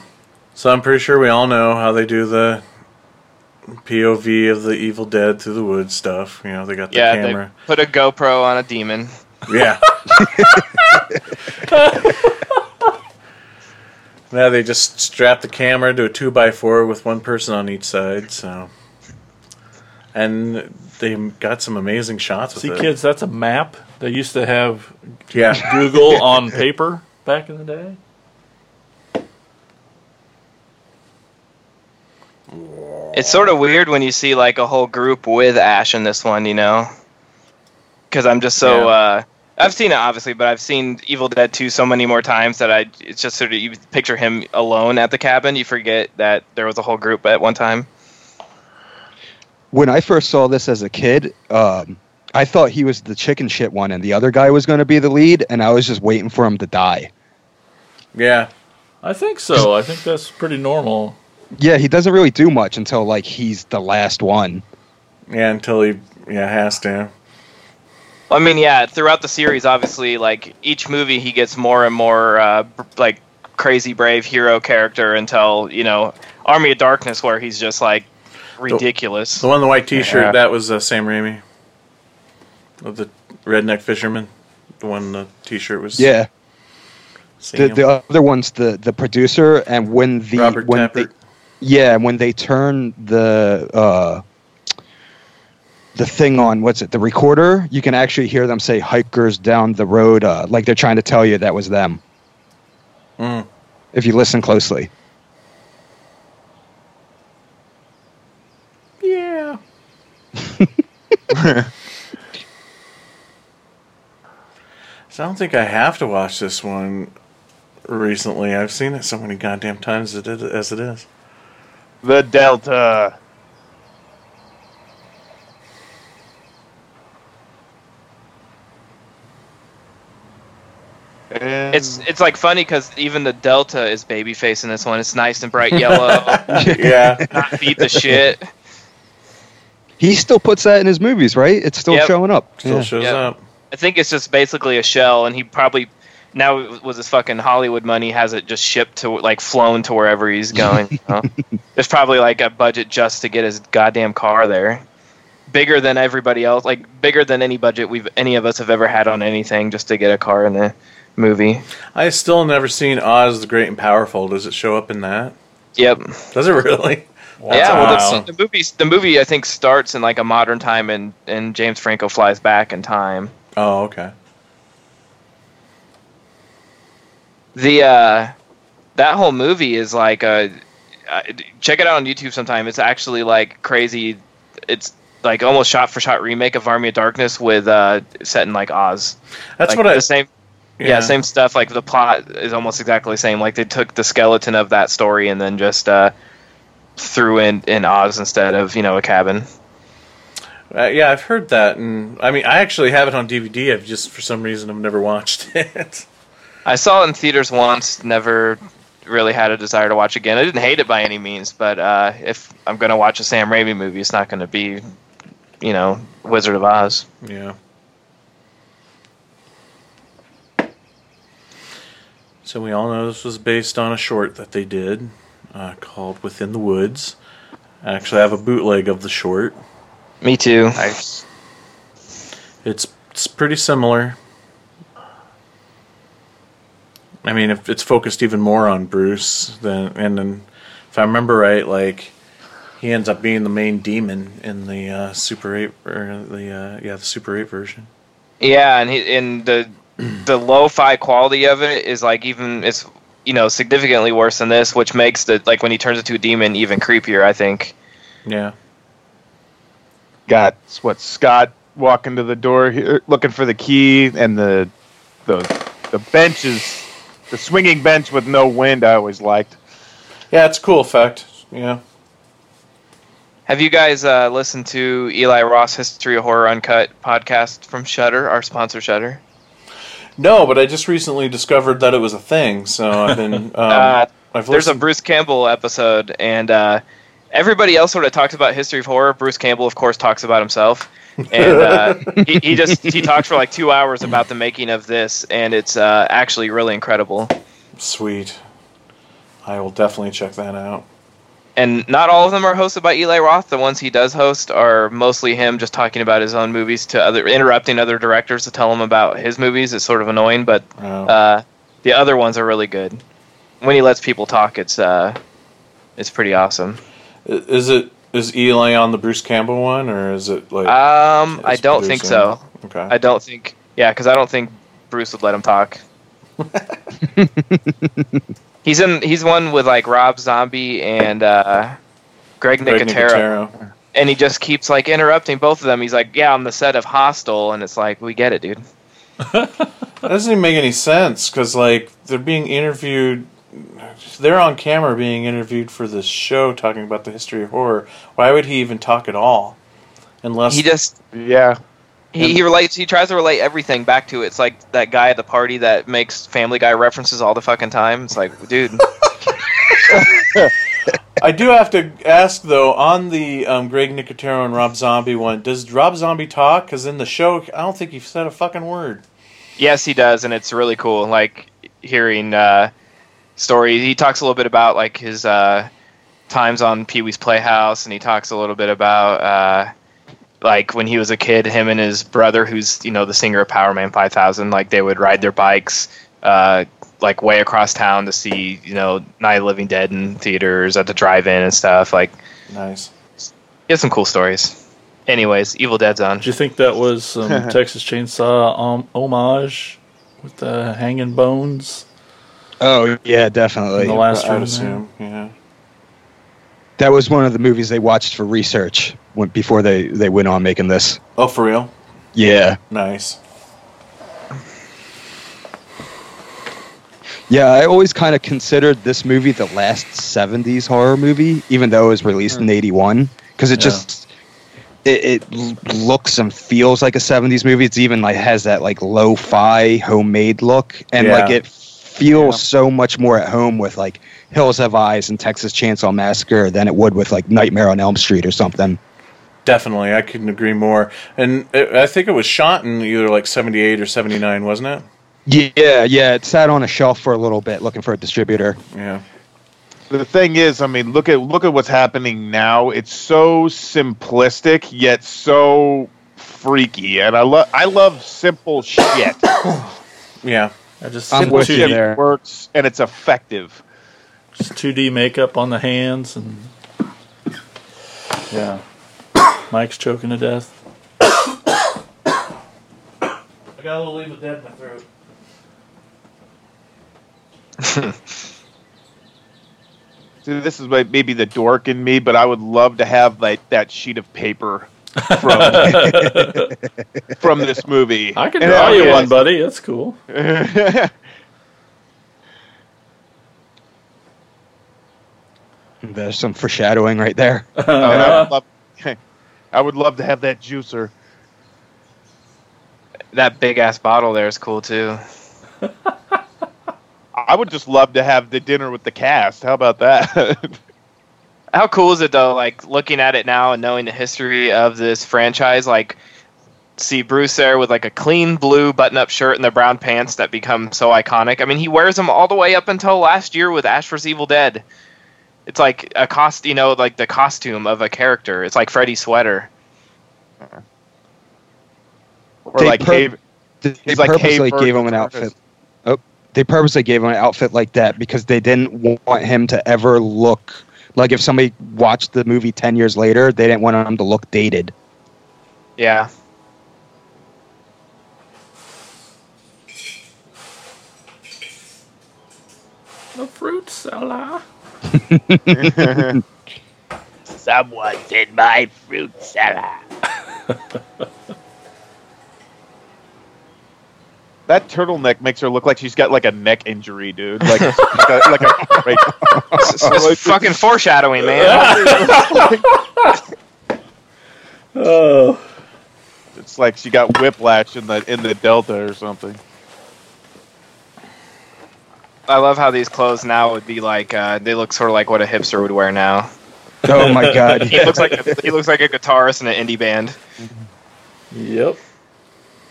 So I'm pretty sure we all know how they do the POV of the Evil Dead through the woods stuff. You know, they got the yeah, camera. they put a GoPro on a demon. Yeah. now they just strap the camera to a two by four with one person on each side. So, and they got some amazing shots with See, it. kids, that's a map. They used to have Yeah. Google on paper back in the day. It's sort of weird when you see like a whole group with Ash in this one, you know, because I'm just so. Yeah. uh I've seen it obviously, but I've seen Evil Dead 2 so many more times that I it's just sort of you picture him alone at the cabin. You forget that there was a whole group at one time. When I first saw this as a kid, um, I thought he was the chicken shit one and the other guy was going to be the lead, and I was just waiting for him to die. Yeah. I think so. I think that's pretty normal. Yeah, he doesn't really do much until like he's the last one. Yeah. Until he yeah has to. I mean, yeah, throughout the series, obviously, like each movie, he gets more and more uh, like crazy brave hero character until you know Army of Darkness, where he's just like ridiculous. The one in the white T-shirt Yeah. that was uh, Sam Raimi. Of the redneck fisherman. The one the T-shirt was. Yeah, the, the other one's the the producer, and when the Robert when Tapert. they, yeah, when they turn the uh, the thing on, what's it, the recorder, you can actually hear them say "hikers down the road," uh, like they're trying to tell you that was them. Mm. If you listen closely. Yeah. so I don't think I have to watch this one recently. I've seen it so many goddamn times as it is. As it is. The Delta. It's mm. it's like funny because even the Delta is babyface in this one. It's nice and bright yellow, Yeah. not beat the shit. He still puts that in his movies, right? It's still Yep. showing up. Still Yeah. shows Yeah. up. I think it's just basically a shell, and he probably now with his fucking Hollywood money has it just shipped to like flown to wherever he's going. you know? There's probably like a budget just to get his goddamn car there, bigger than everybody else, like bigger than any budget we've any of us have ever had on anything just to get a car in the movie. I still never seen Oz the Great and Powerful. Does it show up in that? Yep. Does it really? yeah. Well, the, the movie the movie I think starts in like a modern time, and and James Franco flies back in time. Oh, okay. the uh that whole movie is like a uh, check it out on YouTube sometime. It's actually like crazy. It's like almost shot for shot remake of Army of Darkness with uh set in like Oz. That's Like, what I. the same yeah. same stuff. Like the plot is almost exactly the same. Like they took the skeleton of that story and then just uh threw in in Oz instead of you know a cabin. Uh, yeah, I've heard that, and I mean, I actually have it on DVD. I've just for some reason I've never watched it. I saw it in theaters once. Never really had a desire to watch again. I didn't hate it by any means, but uh, if I'm gonna watch a Sam Raimi movie, it's not gonna be, you know, Wizard of Oz. yeah. So we all know this was based on a short that they did uh, called "Within the Woods." I actually have a bootleg of the short. Me too. Nice. It's it's pretty similar. I mean, if it's focused even more on Bruce, then and then, if I remember right, like he ends up being the main demon in the uh, Super Eight or the uh, yeah the Super Eight version. Yeah, and he, and the the lo-fi quality of it is like even it's you know significantly worse than this, which makes the like when he turns into a demon even creepier. I think. Yeah, Got what Scott walking to the door here, looking for the key, and the the the benches, the swinging bench with no wind. I always liked. yeah, it's a cool effect. Yeah, Have you guys uh, listened to Eli Roth's History of Horror Uncut podcast from Shudder, our sponsor Shudder? No, but I just recently discovered that it was a thing, so I've been um, Uh, I've There's a. Bruce Campbell episode, and uh, everybody else sort of talks about history of horror. Bruce Campbell, of course, talks about himself, and uh, he, he just he talks for like two hours about the making of this, and it's uh, actually really incredible. Sweet, I will definitely check that out. And not all of them are hosted by Eli Roth. The ones he does host are mostly him just talking about his own movies to other, interrupting other directors to tell him about his movies. It's sort of annoying, but Oh. uh, the other ones are really good. When he lets people talk, it's uh, it's pretty awesome. Is it is Eli on the Bruce Campbell one, or is it like? Um, I don't think so. Okay. I don't think. Yeah, because I don't think Bruce would let him talk. he's in. He's one with like Rob Zombie and uh, Greg Greg Nicotero, Nicotero. and he just keeps like interrupting both of them. He's like, "Yeah, I'm the set of Hostel," and it's like, "We get it, dude." That doesn't even make any sense because like they're being interviewed. They're on camera being interviewed for this show talking about the history of horror. Why would he even talk at all? Unless He just Yeah. He, he relates. He tries to relate everything back to it. It's like that guy at the party that makes Family Guy references all the fucking time. It's like, dude. I do have to ask though on the um, Greg Nicotero and Rob Zombie one, does Rob Zombie talk? Because in the show, I don't think he said a fucking word. Yes, he does, and it's really cool. Like hearing uh, stories. He talks a little bit about like his uh, times on Pee Wee's Playhouse, and he talks a little bit about uh, like when he was a kid, him and his brother, who's you know the singer of Powerman Five Thousand, like they would ride their bikes. Uh, like way across town to see, you know, Night of the Living Dead in theaters at the drive-in and stuff. Like, Nice. he has some cool stories. Anyways, Evil Dead's on. Do you think that was some Texas Chainsaw um, homage with the hanging bones? Oh yeah, definitely. In the last I would assume. Yeah. That was one of the movies they watched for research when, before they, they went on making this. Oh, for real? Yeah. Nice. Yeah, I always kind of considered this movie the last 70s horror movie, even though it was released in hmm. 81. Because it Yeah. just. It, it looks and feels like a 70s movie. It's even like has that like lo-fi homemade look, and Yeah. like it feels so much more at home with like Hills Have Eyes and Texas Chainsaw Massacre than it would with like Nightmare on Elm Street or something. Definitely, I couldn't agree more. And it, I think it was shot in either like '78 or '79, wasn't it? Yeah, yeah. It sat on a shelf for a little bit, looking for a distributor. Yeah. The thing is, I mean, look at look at what's happening now. It's so simplistic yet so freaky, and I love I love simple shit. Yeah. I just I'm simple with you 2D, there. works and it's effective. just 2D makeup on the hands and yeah. Mike's choking to death. I got a little leave of Dead in my throat. See, this is maybe the dork in me, but I would love to have like that sheet of paper from from this movie. I can And draw you guess- one, buddy. That's cool. There's some foreshadowing right there. And I would uh-huh. love- I would love to have that juicer. That big ass bottle there is cool too. I would just love to have the dinner with the cast. How about that? How cool is it though? Like looking at it now and knowing the history of this franchise, like see Bruce there with like a clean blue button-up shirt and the brown pants that become so iconic. I mean, he wears them all the way up until last year with Ash vs. Evil Dead. It's like a cost, you know, like the costume of a character. It's like Freddy's sweater. or They like pur- Cave, They He's like purposely gave him an outfit. Oh, they purposely gave him an outfit like that because they didn't want him to ever look like if somebody watched the movie ten years later, they didn't want them to look dated. Yeah. The fruit salad. Someone's in my fruit salad. that turtleneck makes her look like she's got like a neck injury, dude. Like, like a, like a break. It's, it's fucking foreshadowing, man. Oh. It's like she got whiplash in the in the delta or something. I love how these clothes now would be like. Uh, they look sort of like what a hipster would wear now. Oh my god! He looks like a, he looks like a guitarist in an indie band. Yep.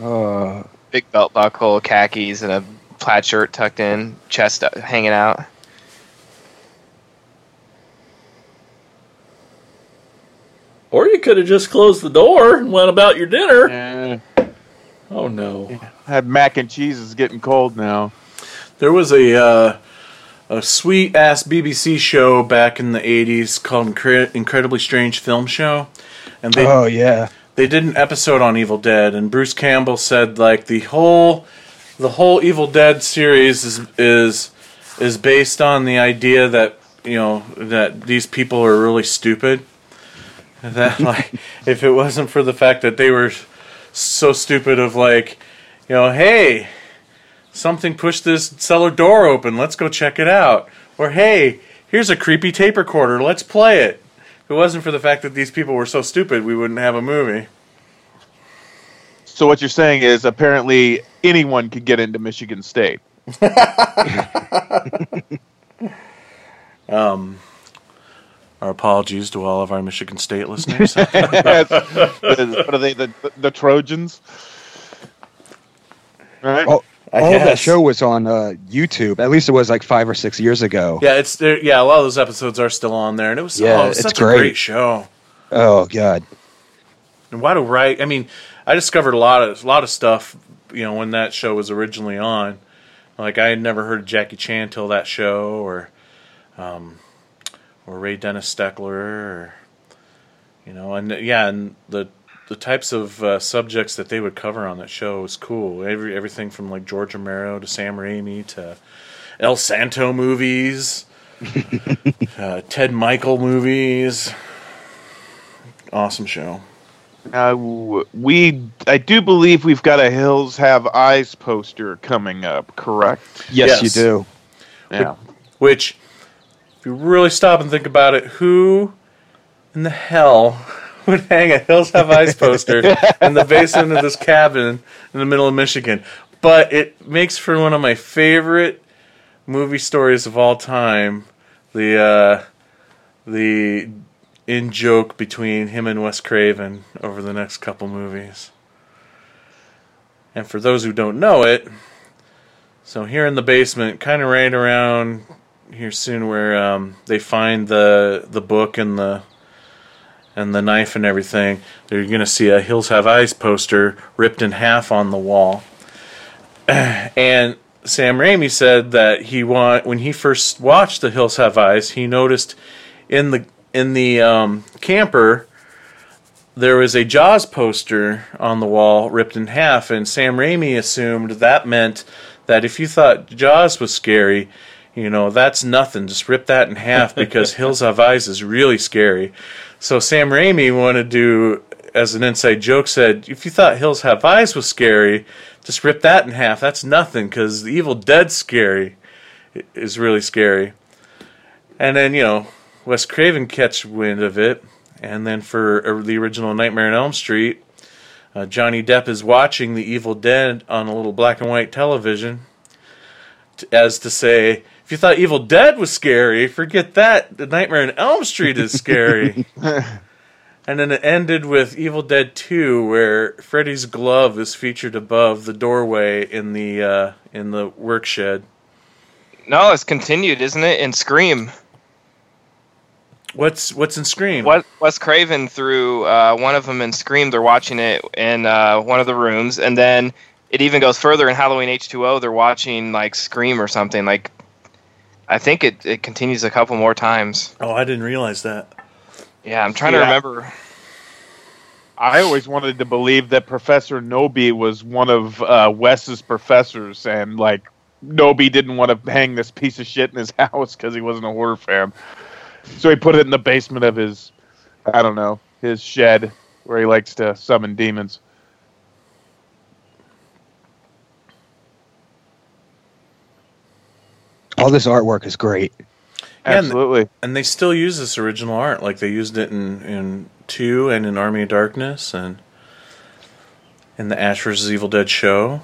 Uh, Big belt buckle, khakis, and a plaid shirt tucked in, chest uh, hanging out. Or you could have just closed the door and went about your dinner. Oh no. I had mac and cheese is getting cold now. There was a uh, a sweet ass BBC show back in the '80s called Incre- Incredibly Strange Film Show, and they oh yeah. They did an episode on Evil Dead, and Bruce Campbell said like the whole the whole Evil Dead series is is is based on the idea that you know that these people are really stupid. That like if it wasn't for the fact that they were so stupid of like you know hey something pushed this cellar door open let's go check it out or hey here's a creepy tape recorder let's play it it wasn't for the fact that these people were so stupid we wouldn't have a movie So what you're saying is apparently anyone could get into Michigan State. um our apologies to all of our michigan state listeners The- what are they? The, the Trojans. Right. Oh, I all of that show was on uh, YouTube. At least it was like five or six years ago. yeah it's there yeah a lot of those episodes are still on there and it was, Yeah, oh, it was it's such a great. great show Oh god. And why do right? I mean, I discovered a lot of a lot of stuff, you know, when that show was originally on. Like I had never heard of Jackie Chan till that show, or, um, or Ray Dennis Steckler, or, you know, and yeah, and the the types of uh, subjects that they would cover on that show was cool. Every everything from like George Romero to Sam Raimi to El Santo movies, uh, Ted Mikels movies. Awesome show. Uh, we, I do believe we've got a Hills Have Eyes poster coming up. Correct. Yes, Yes. you do. Yeah. Which, if you really stop and think about it, who in the hell would hang a Hills Have Eyes poster in the basement of this cabin in the middle of Michigan? But it makes for one of my favorite movie stories of all time. The uh, the in joke between him and Wes Craven over the next couple movies. And for those who don't know it, so here in the basement, kind of right around here soon, where um, they find the the book and the and the knife and everything, they're gonna see a Hills Have Eyes poster ripped in half on the wall. and Sam Raimi said that he want when he first watched The Hills Have Eyes, he noticed in the in the um, camper there was a Jaws poster on the wall ripped in half, and Sam Raimi assumed that meant that if you thought Jaws was scary, you know, that's nothing. Just rip that in half because Hills Have Eyes is really scary. So Sam Raimi wanted to, do as an inside joke, said, if you thought Hills Have Eyes was scary, just rip that in half. That's nothing because the Evil Dead scary is really scary. And then, you know, Wes Craven catch wind of it And then for uh, the original Nightmare on Elm Street, uh, Johnny Depp is watching The Evil Dead on a little black and white television, t- as to say, if you thought Evil Dead was scary, forget that. The Nightmare in Elm Street is scary. and then it ended with Evil Dead 2, where Freddy's glove is featured above the doorway in the uh, in the work shed. No, it's continued, isn't it? In Scream, What's what's in Scream? what Wes Craven threw uh, one of them in Scream. They're watching it in uh, one of the rooms, and then it even goes further in Halloween H two O. They're watching like Scream or something. Like, I think it, it continues a couple more times. Oh, I didn't realize that. Yeah, I'm trying to remember. I always wanted to believe that Professor Knowby was one of uh, Wes's professors, and like Knowby didn't want to hang this piece of shit in his house because he wasn't a horror fan. So he put it in the basement of his, I don't know, his shed where he likes to summon demons. All this artwork is great. Yeah, and- Absolutely. And they still use this original art, like they used it in in two and in Army of Darkness and in the Ash vs Evil Dead show.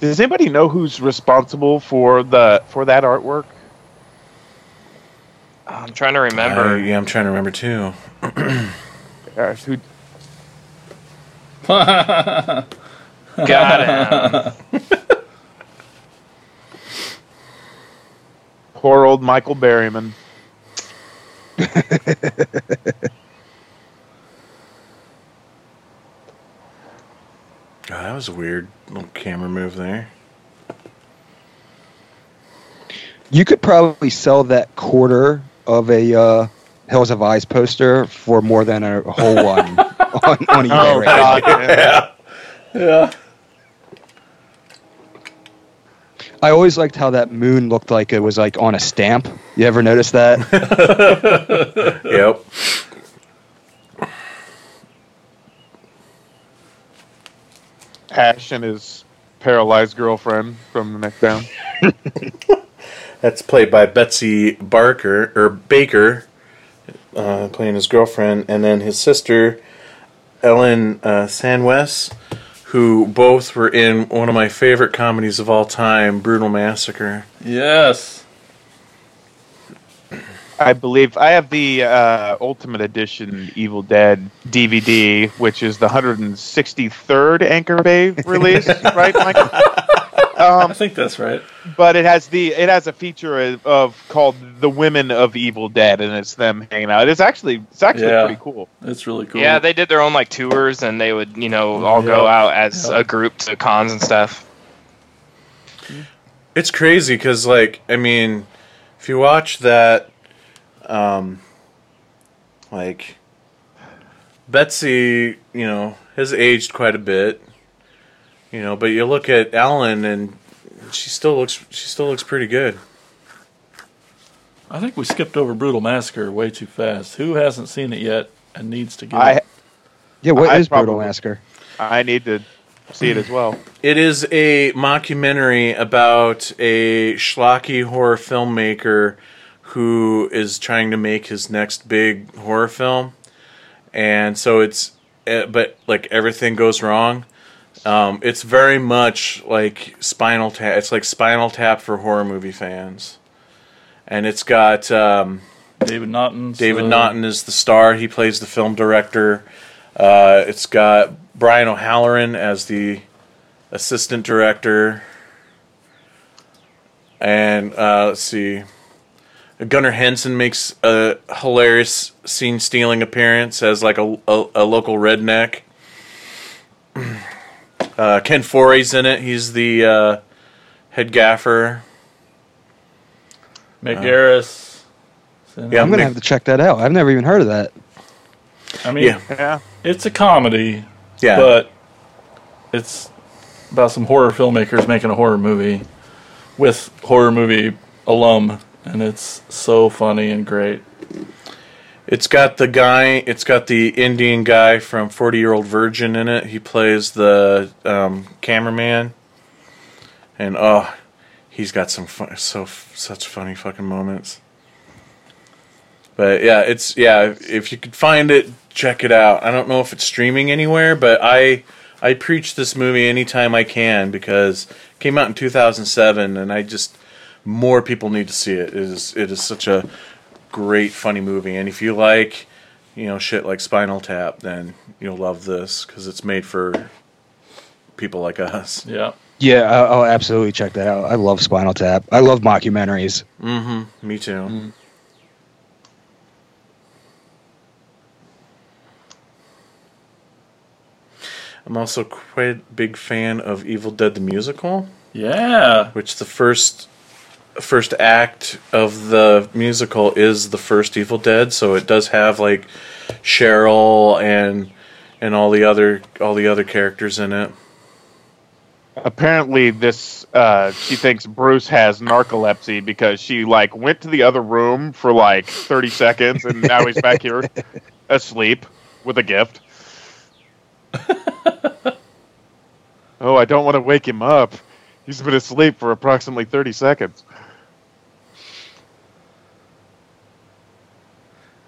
Does anybody know who's responsible for the for that artwork? I'm trying to remember. Uh, yeah, I'm trying to remember too. Uh, who Got him. poor old Michael Berryman. Oh, that was a weird little camera move there. You could probably sell that quarter of a uh, Hills of Eyes poster for more than a whole one on, on eBay Oh right now. God! yeah. Yeah. I always liked how that moon looked like it was like on a stamp. You ever notice that? Yep. Ash and his paralyzed girlfriend from the neck down. That's played by Betsy Barker or Baker, uh, playing his girlfriend, and then his sister Ellen uh, Sandweiss, who both were in one of my favorite comedies of all time, Brutal Massacre. Yes. I believe I have the uh, Ultimate Edition Evil Dead DVD, which is the 163rd Anchor Bay release, right, Michael? I Um, think that's right. but it has the it has a feature of, of called the Women of Evil Dead, and it's them hanging out. It's actually it's actually Yeah. pretty cool. It's really cool. Yeah, they did their own like tours, and they would, you know, all go out as Yeah. a group to cons and stuff. It's crazy because, like, I mean, if you watch that, um, like, Betsy, you know, has aged quite a bit, you know, but you look at Ellen and she still looks, she still looks pretty good. I think we skipped over Brutal Massacre way too fast. Who hasn't seen it yet and needs to get I it? Yeah, what I is Brutal Massacre? I need to see it as well. It is a mockumentary about a schlocky horror filmmaker who is trying to make his next big horror film, and so it's, uh, but like everything goes wrong. Um, it's very much like Spinal Tap. It's like Spinal Tap for horror movie fans, and it's got um, David Naughton. David Naughton is the star. He plays the film director. Uh, it's got Brian O'Halloran as the assistant director. And uh, let's see. Gunnar Hansen makes a hilarious scene stealing appearance as like a, a, a local redneck. Uh, Ken Foree's in it. He's the uh, head gaffer. Mick Garris. Yeah, I'm gonna Mick- have to check that out. I've never even heard of that. I mean, Yeah. Yeah, it's a comedy, Yeah. but it's about some horror filmmakers making a horror movie with horror movie alum, and it's so funny and great. It's got the guy. It's got the Indian guy from Forty Year Old Virgin in it. He plays the um, cameraman, and oh, he's got some fun, so such funny fucking moments. But yeah, it's yeah. If you could find it, check it out. I don't know if it's streaming anywhere, but I I preach this movie anytime I can because it came out in 2007, and I just more people need to see it. It is it is such a great funny movie, and if you like you know shit like Spinal Tap, then you'll love this because it's made for people like us. Yeah. Yeah, I'll, I'll absolutely check that out. I love Spinal Tap. I love mockumentaries. Mm-hmm. Me too. I'm also quite a big fan of Evil Dead the musical, Yeah. which the first first act of the musical is the first Evil Dead, so it does have like Cheryl and and all the other all the other characters in it. Apparently, this uh, she thinks Bruce has narcolepsy because she like went to the other room for like thirty seconds, and now he's back here asleep with a gift. oh, I don't want to wake him up. He's been asleep for approximately thirty seconds.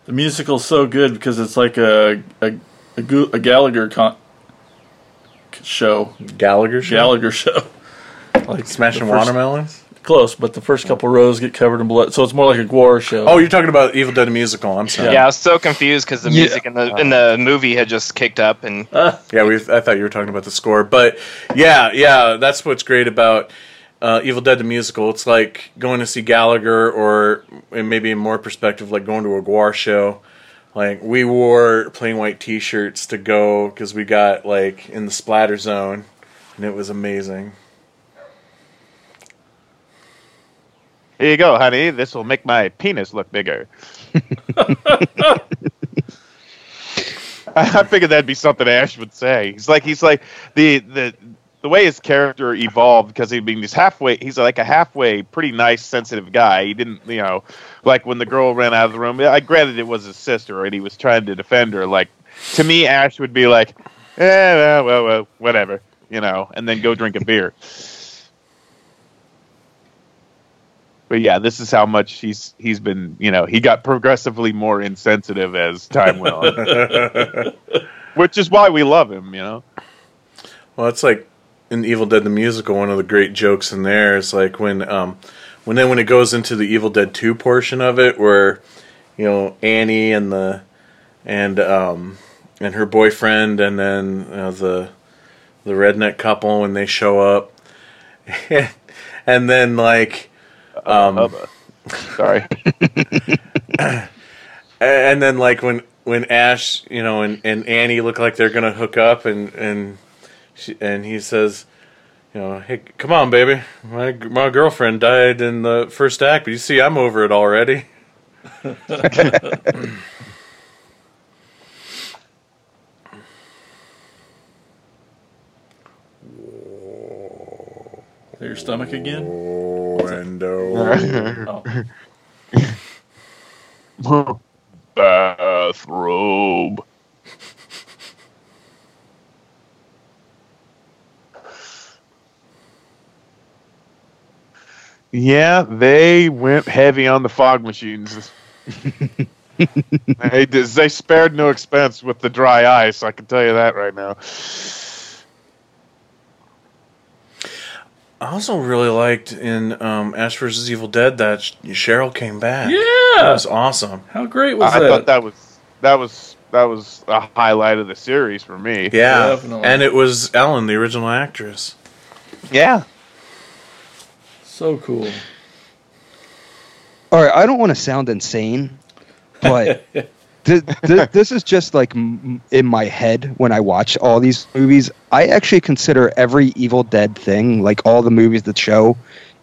The musical's so good because it's like a a, a, Gu- a Gallagher con- show. Gallagher show, Gallagher show. Like smashing first- watermelons. Close, but the first couple rows get covered in blood, so it's more like a gore show. Oh, you're talking about Evil Dead musical. I'm sorry. Yeah, I was so confused because the Yeah. music in the in the movie had just kicked up, and Ah, Yeah, we. I thought you were talking about the score, but yeah, yeah, that's what's great about uh, Evil Dead the musical. It's like going to see Gallagher, or maybe in more perspective, like going to a GWAR show. Like we wore plain white T-shirts to go because we got like in the splatter zone, and it was amazing. Here you go, honey. This will make my penis look bigger. I figured that'd be something Ash would say. He's like he's like the the the way his character evolved because he being he's halfway he's like a halfway pretty nice sensitive guy. He didn't you know like when the girl ran out of the room. I granted it was his sister and he was trying to defend her. Like to me, Ash would be like, eh, well, well, well, whatever, you know, and then go drink a beer. But yeah, this is how much he's he's been. You know, he got progressively more insensitive as time went on, which is why we love him. You know, Well, it's like in Evil Dead the musical. One of the great jokes in there is like when, um, when then when it goes into the Evil Dead two portion of it, where you know Annie and the and um and her boyfriend, and then uh, the the redneck couple when they show up, and then like um Hubba. sorry. and then like when when Ash, you know, and, and Annie look like they're gonna hook up, and and she, and he says, you know, hey, come on, baby, my my girlfriend died in the first act, but you see, I'm over it already. your stomach again? Window. Oh. Bathrobe. Yeah, they went heavy on the fog machines. they, they spared no expense with the dry ice. I can tell you that right now. I also really liked in um, Ash vs. Evil Dead that Cheryl came back. Yeah, that was awesome. How great was I that? thought that was that was that was a highlight of the series for me. Yeah, Definitely. and it was Ellen, the original actress. Yeah. So cool. All right, I don't want to sound insane, but th- th- this is just like m- in my head when I watch all these movies. I actually consider every Evil Dead thing, like all the movies that show,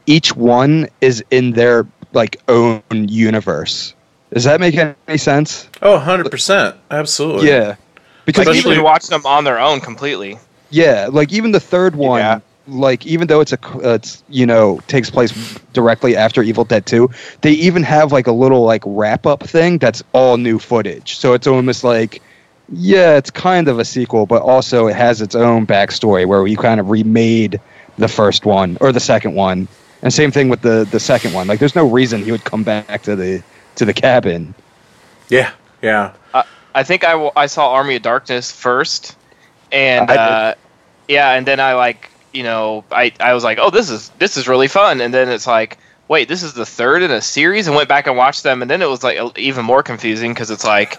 each one is in their like own universe. Does that make any sense? Oh, 100%. Absolutely. Yeah, because like you can watch them on their own completely. Yeah, like even the third one, Yeah. Like even though it's a uh, it's you know takes place directly after Evil Dead 2, they even have like a little like wrap up thing that's all new footage. So it's almost like yeah, it's kind of a sequel, but also it has its own backstory where we kind of remade the first one or the second one. And same thing with the the second one. Like there's no reason he would come back to the to the cabin. Yeah, yeah. I think I, w- I saw Army of Darkness first, and uh, yeah, and then I like you know I, I was like, oh, this is this is really fun, and then it's like, wait, this is the third in a series, and went back and watched them, and then it was like even more confusing because it's like,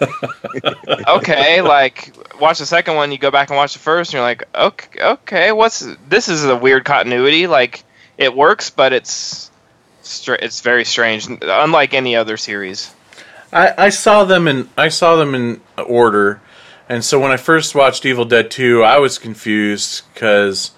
okay, like watch the second one, you go back and watch the first, and you're like, okay, okay, what's this is a weird continuity, like it works, but it's it's very strange, unlike any other series. I, I saw them in I saw them in order, and so when I first watched Evil Dead Two, I was confused because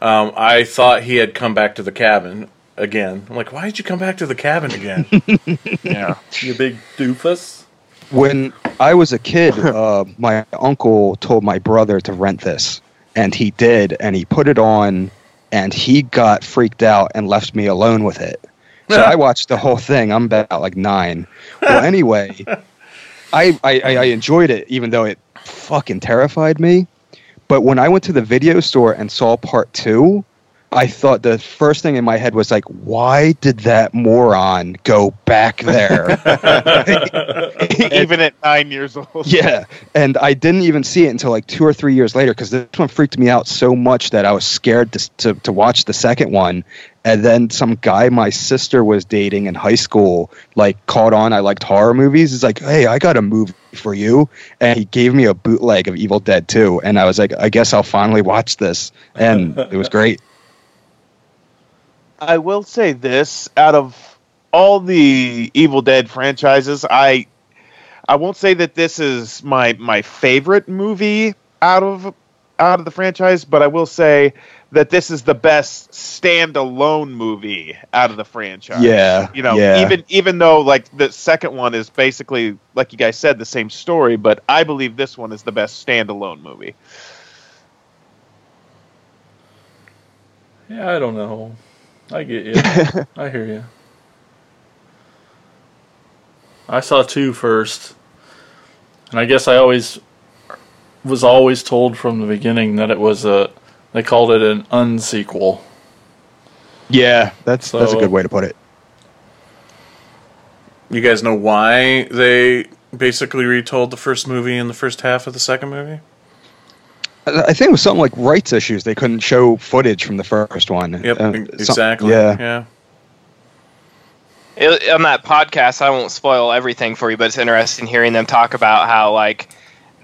um, I thought he had come back to the cabin again. I'm like, why did you come back to the cabin again? Yeah. You big doofus. When I was a kid, uh, my uncle told my brother to rent this, and he did, and he put it on, and he got freaked out and left me alone with it. So I watched the whole thing. I'm about like nine. Well, anyway, I, I I I enjoyed it, even though it fucking terrified me. But when I went to the video store and saw part two, I thought the first thing in my head was like, why did that moron go back there? Even at nine years old. Yeah, and I didn't even see it until like two or three years later because this one freaked me out so much that I was scared to, to to watch the second one. And then some guy my sister was dating in high school like caught on. I liked horror movies. He's like, "Hey, I got a movie for you," and he gave me a bootleg of Evil Dead 2. And I was like, "I guess I'll finally watch this," and it was great. I will say this: out of all the Evil Dead franchises, I I won't say that this is my my favorite movie out of out of the franchise, but I will say that this is the best standalone movie out of the franchise. Yeah, You know, yeah. even even though like the second one is basically like you guys said the same story, but I believe this one is the best standalone movie. Yeah, I don't know. I get you. I hear you. I saw two first, and I guess I always was always told from the beginning that it was a. They called it an unsequel. Yeah, that's that's a good way to put it. you guys know why they basically retold the first movie in the first half of the second movie? I I think it was something like rights issues. They couldn't show footage from the first one. Yep, Uh, exactly. yeah. yeah. it, on that podcast, I won't spoil everything for you, but it's interesting hearing them talk about how like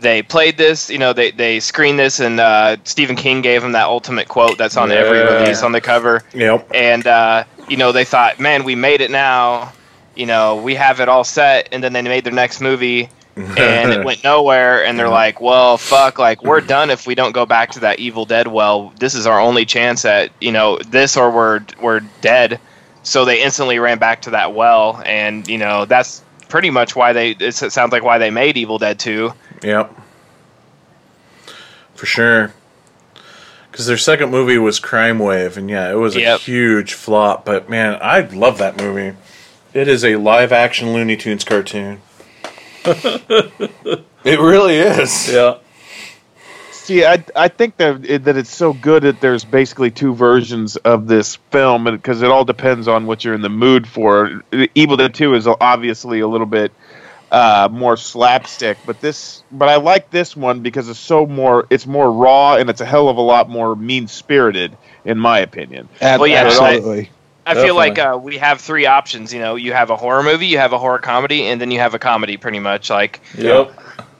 they played this, you know, they they screened this, and uh, Stephen King gave them that ultimate quote that's on every release on the cover, Yep. and uh, you know they thought, man, we made it now, you know, we have it all set, and then they made their next movie. And it went nowhere and they're like well fuck like we're done if we don't go back to that evil dead well this is our only chance at you know this or we're we're dead so they instantly ran back to that well and you know that's pretty much why they it sounds like why they made evil dead 2 Yep. For sure. Because their second movie was Crime Wave, and yeah, it was a Yep. huge flop. But man, I love that movie. It is a live action Looney Tunes cartoon. it really is. Yeah. See, I I think that it, that it's so good that there's basically two versions of this film, because it all depends on what you're in the mood for. Evil Dead Two is obviously a little bit uh, more slapstick, but this, but I like this one because it's so more, it's more raw and it's a hell of a lot more mean spirited, in my opinion. Ab- Well, yeah, absolutely. I feel like uh, we have three options you know you have a horror movie you have a horror comedy and then you have a comedy pretty much like Yep.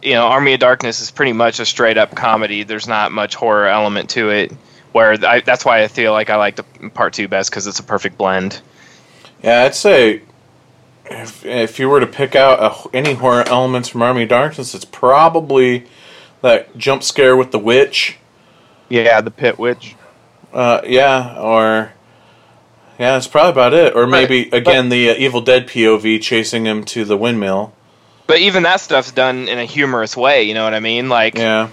you know, Army of Darkness is pretty much a straight up comedy. There's not much horror element to it. Where I, that's why I feel like I like the part two best because it's a perfect blend. Yeah, I'd say if, if you were to pick out a, any horror elements from Army of Darkness, it's probably that jump scare with the witch. Yeah, the Pit Witch. Uh, yeah, or yeah, that's probably about it. Or maybe again the uh, Evil Dead POV chasing him to the windmill. But even that stuff's done in a humorous way. You know what I mean? Like Yeah,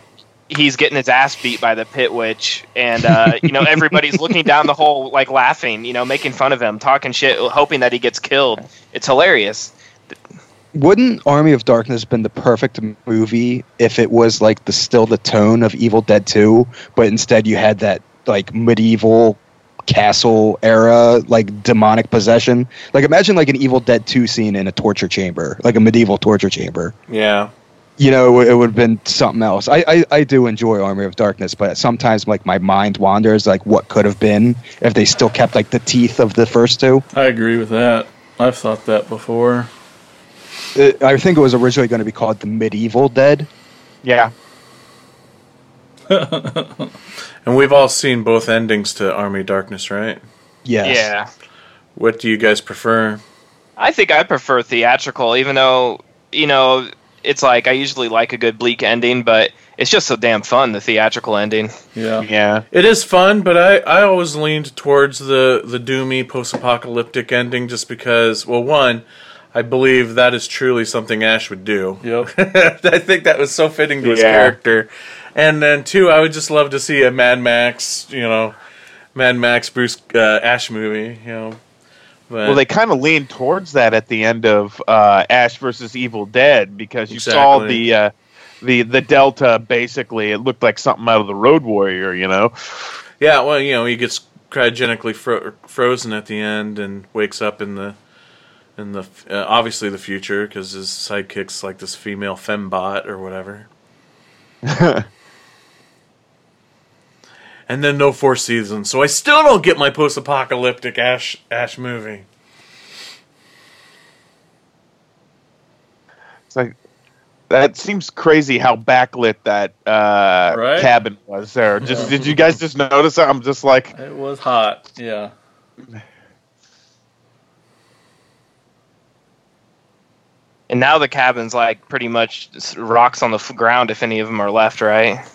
he's getting his ass beat by the pit witch, and uh, you know everybody's looking down the hole, like laughing, you know, making fun of him, talking shit, hoping that he gets killed. It's hilarious. Wouldn't Army of Darkness been the perfect movie if it was like the still the tone of Evil Dead 2, but instead you had that like medieval castle era like demonic possession. Like imagine like an Evil Dead 2 scene in a torture chamber, like a medieval torture chamber. Yeah. You know, it would have been something else. I, I I do enjoy Army of Darkness, but sometimes like my mind wanders like what could have been if they still kept like the teeth of the first two. I agree with that. I've thought that before. It, I think it was originally going to be called the Medieval Dead. Yeah. And we've all seen both endings to Army Darkness, right? Yes. Yeah. What do you guys prefer? I think I prefer theatrical, even though you know it's like I usually like a good bleak ending, but it's just so damn fun the theatrical ending. Yeah. Yeah. It is fun, but I, I always leaned towards the, the doomy post apocalyptic ending just because, well, one, I believe that is truly something Ash would do. Yep. I think that was so fitting to his Yeah. character. And then, two, I would just love to see a Mad Max, you know, Mad Max Bruce uh, Ash movie, you know. But, Well, they kind of leaned towards that at the end of uh, Ash versus Evil Dead because you saw the uh, the the Delta. Basically, it looked like something out of the Road Warrior. You know. yeah, well, you know, he gets cryogenically fro- frozen at the end and wakes up in the in the uh, obviously the future because his sidekick's like this female fembot or whatever. and then no four seasons, so I still don't get my post-apocalyptic Ash Ash movie. It's like that seems crazy how backlit that uh, Right? cabin was there. Just did you guys just notice that? I'm just like, It was hot. Yeah. And now the cabin's like pretty much rocks on the f- ground if any of them are left, right?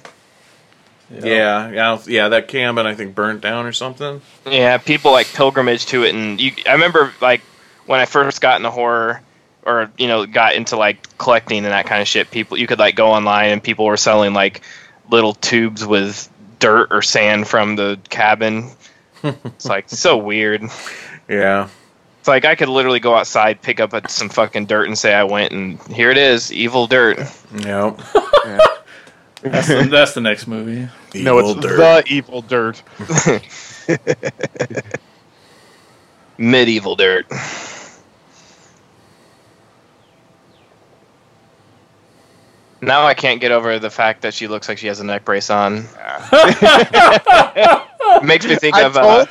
Yeah, yeah, yeah. That cabin I think burnt down or something. Yeah, people like pilgrimage to it, and you. I remember like when I first got into horror, or you know, got into like collecting and that kind of shit. People, you could like go online and people were selling like little tubes with dirt or sand from the cabin. it's like so weird. Yeah, It's like I could literally go outside, pick up some fucking dirt, and say I went, and here it is, evil dirt. yeah. That's the, that's the next movie. no, it's Evil dirt. the evil dirt. Medieval dirt. Now I can't get over the fact that she looks like she has a neck brace on. makes me think I of uh,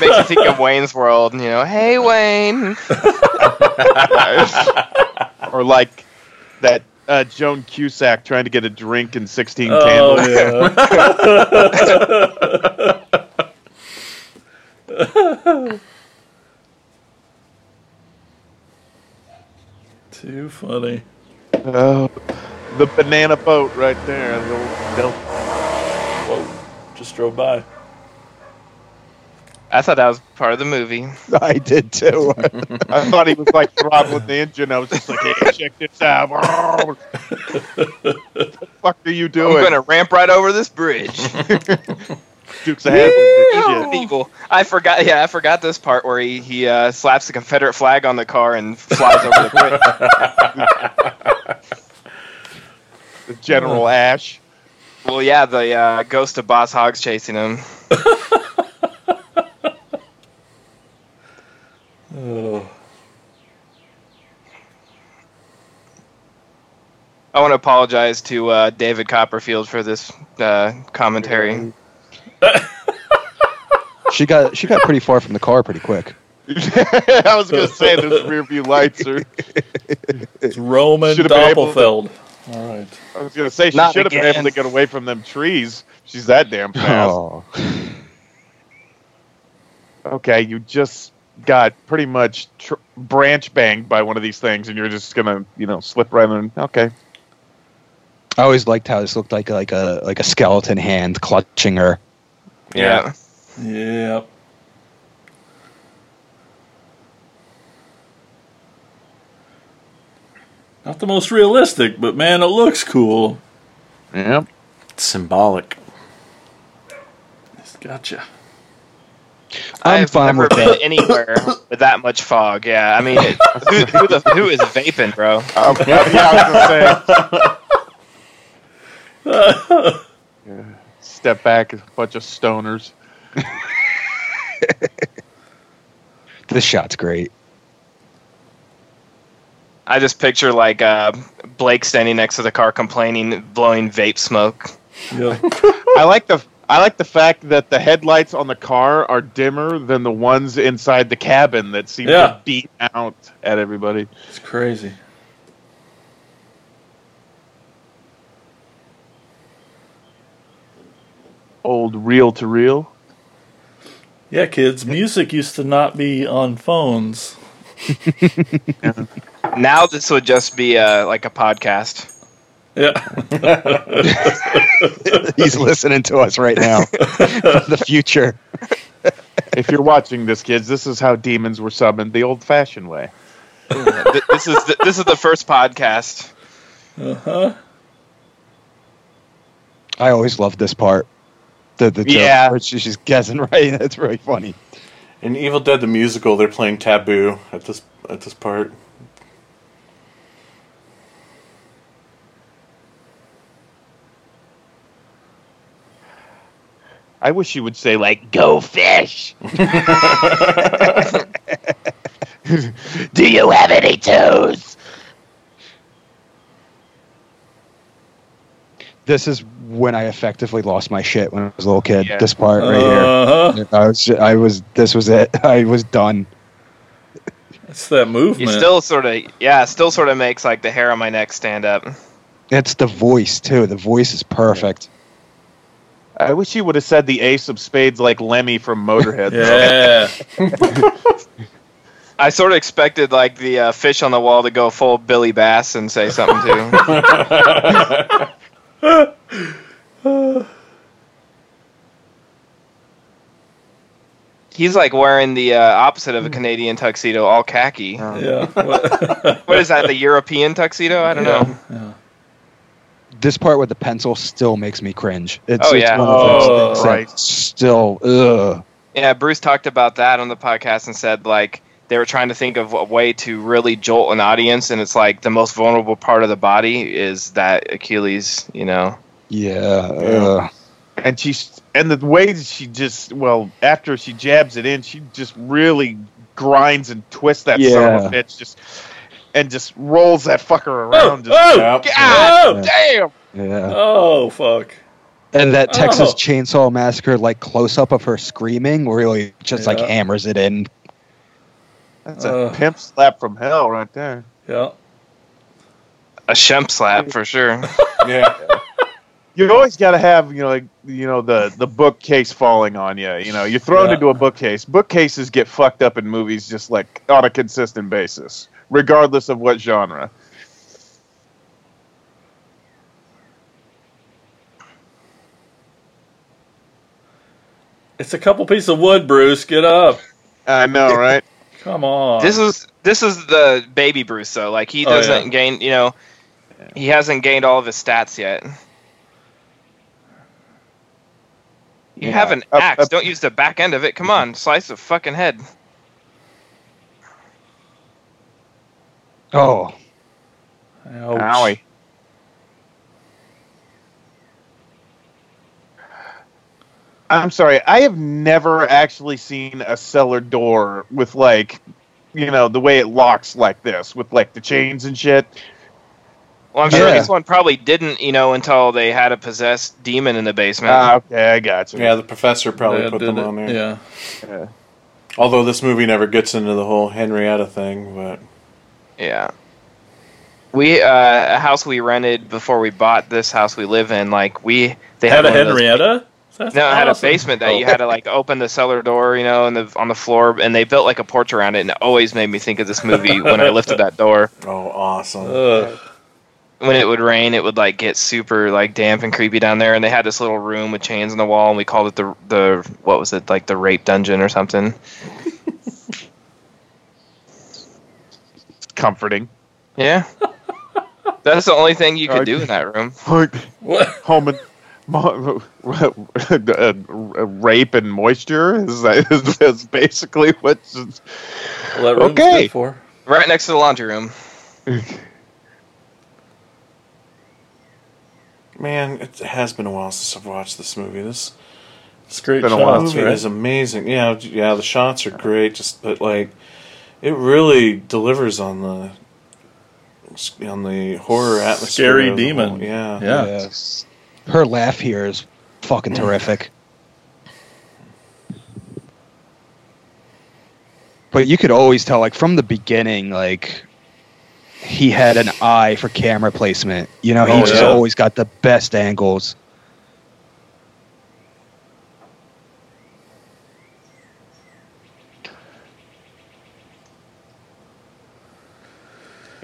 makes me think of Wayne's World. You know, hey Wayne. or like that uh, Joan Cusack trying to get a drink in 16 Oh candles. yeah. Too funny. Oh, the banana boat right there. The old Del- Whoa. Just drove by. I thought that was part of the movie. I did too. I thought he was like throttling the engine. I was just like, hey, check this out. what the fuck are you doing? I'm doing? gonna ramp right over this bridge. Dukes of Hazzard. People, I forgot. Yeah, I forgot this part where he he uh, slaps the Confederate flag on the car and flies over the bridge. The General Ash. Well, yeah, the uh, ghost of Boss Hogg's chasing him. Oh. I want to apologize to uh, David Copperfield for this uh, commentary. she got she got pretty far from the car pretty quick. I was gonna say those rear view lights are. It's Roman Should've been able to- Doppelfeld. All right. I was gonna say she Not should have been again. able to get away from them trees. She's that damn fast. Oh. Okay, you just got pretty much tr- branch banged by one of these things, and you're just gonna, you know, slip right in. Okay. I always liked how this looked like like a like a skeleton hand clutching her. Yeah. Yep. Not the most realistic, but man, it looks cool. Yep. It's symbolic. It's gotcha. I'm I've fine never with been that. anywhere with that much fog. Yeah, I mean, it, who, who, the, who is vaping, bro? Um, yeah, yeah, I was gonna say. Yeah. Step back, a bunch of stoners. this shot's great. I just picture like uh, Blake standing next to the car complaining, blowing vape smoke. Yeah. I like the I like the fact that the headlights on the car are dimmer than the ones inside the cabin that seem Yeah. to beat out at everybody. It's crazy. Old reel to reel. Yeah, kids, music used to not be on phones. Now this would just be uh, like a podcast. Yeah. He's listening to us right now. the future. If you're watching this, kids, this is how demons were summoned the old-fashioned way. Th- this is the, this is the first podcast. Uh-huh. I always loved this part. The the Yeah. where she- she's guessing right. That's really funny. In Evil Dead the musical, they're playing Taboo at this at this part. I wish you would say like "Go fish." Do you have any toes? This is when I effectively lost my shit when I was a little kid. Yeah. This part right here. Uh-huh. I was I was this was it. I was done. It's that You movement. still sort of yeah, still sort of makes like the hair on my neck stand up. It's the voice too. The voice is perfect. I wish you would have said the ace of spades like Lemmy from Motorhead. yeah. I sort of expected like the uh, fish on the wall to go full Billy Bass and say something too. He's like wearing the uh, opposite of a Canadian tuxedo, all khaki. yeah. What- What is that? The European tuxedo? I don't know. Yeah. This part with the pencil still makes me cringe. It's, Oh, it's yeah. one of those Oh, things that right. still ugh. Yeah, Bruce talked about that on the podcast and said like they were trying to think of a way to really jolt an audience, and it's like the most vulnerable part of the body is that Achilles. You know. Yeah. ugh. and she's and the way that she just well after she jabs it in, she just really grinds and twists that son of Yeah. a bitch just and just rolls that fucker Oh, around. just, oh, Yep. God Oh! damn! Yeah. oh, fuck. And that Texas Oh. Chainsaw Massacre like close up of her screaming really just like hammers it in. That's Uh. a pimp slap from hell right there. Yeah. A shemp slap for sure. Yeah. You always got to have you know like you know the the bookcase falling on you. You know you're thrown Yeah. into a bookcase. Bookcases get fucked up in movies just like on a consistent basis, regardless of what genre. It's a couple pieces of wood, Bruce. Get up. I know, right? Come on. This is this is the baby Bruce though. Like he Oh, doesn't yeah. gain. You know, he hasn't gained all of his stats yet. You Yeah. have an Up- axe. up- Don't use the back end of it. Come on, slice the fucking head. Oh. Ouch. Owie. I'm sorry. I have never actually seen a cellar door with like, you know, the way it locks like this with like the chains and shit. Well, I'm sure Yeah. this one probably didn't. You know, until they had a possessed demon in the basement. Ah, okay, I got you. Yeah, the professor probably Yeah, put them it. on there. Yeah. Although this movie never gets into the whole Henrietta thing, but Yeah. We uh, a house we rented before we bought this house we live in. Like we they Had had a one those- Henrietta? That's No, it had a basement that Oh. you had to like open the cellar door, you know, and the on the floor, and they built like a porch around it, and it always made me think of this movie when I lifted that door. oh, awesome. Ugh. When it would rain, it would like get super like damp and creepy down there, and they had this little room with chains on the wall, and we called it the the what was it like the rape dungeon or something. Comforting. Yeah, that's the only thing you could do in that room. What? Home and mo- uh, rape and moisture is, is, is basically what's. Well, that room's Okay. good for. Right next to the laundry room. Man, it has been a while since I've watched this movie. This It's great Been a while. shots, movie right? is amazing. Yeah, yeah, the shots are great. Just but like, it really delivers on the on the horror atmosphere. Scary demon. whole- yeah, Yeah. Yes. Her laugh here is fucking mm. terrific. But you could always tell, like from the beginning, like he had an eye for camera placement. You know, he Oh, just yeah. always got the best angles.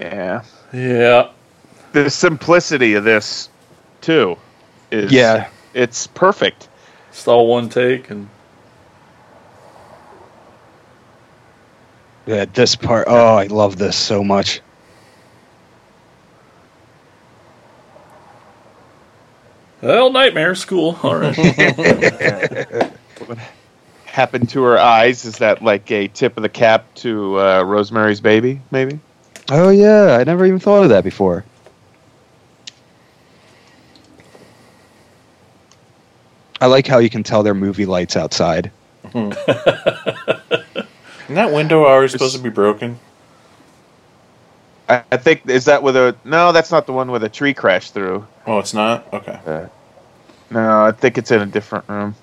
Yeah. Yeah. The simplicity of this, too, is Yeah. it's perfect. It's all one take, and Yeah, this part. Oh, I love this so much. well, Nightmare School. All right. What happened to her eyes. Is that like a tip of the cap to uh, Rosemary's Baby? Maybe. Oh yeah, I never even thought of that before. I like how you can tell they're movie lights outside. And that window always supposed to be broken. I, I think is that with a no. That's not the one with a tree crashed through. Oh, it's not. Okay. No, I think it's in a different room.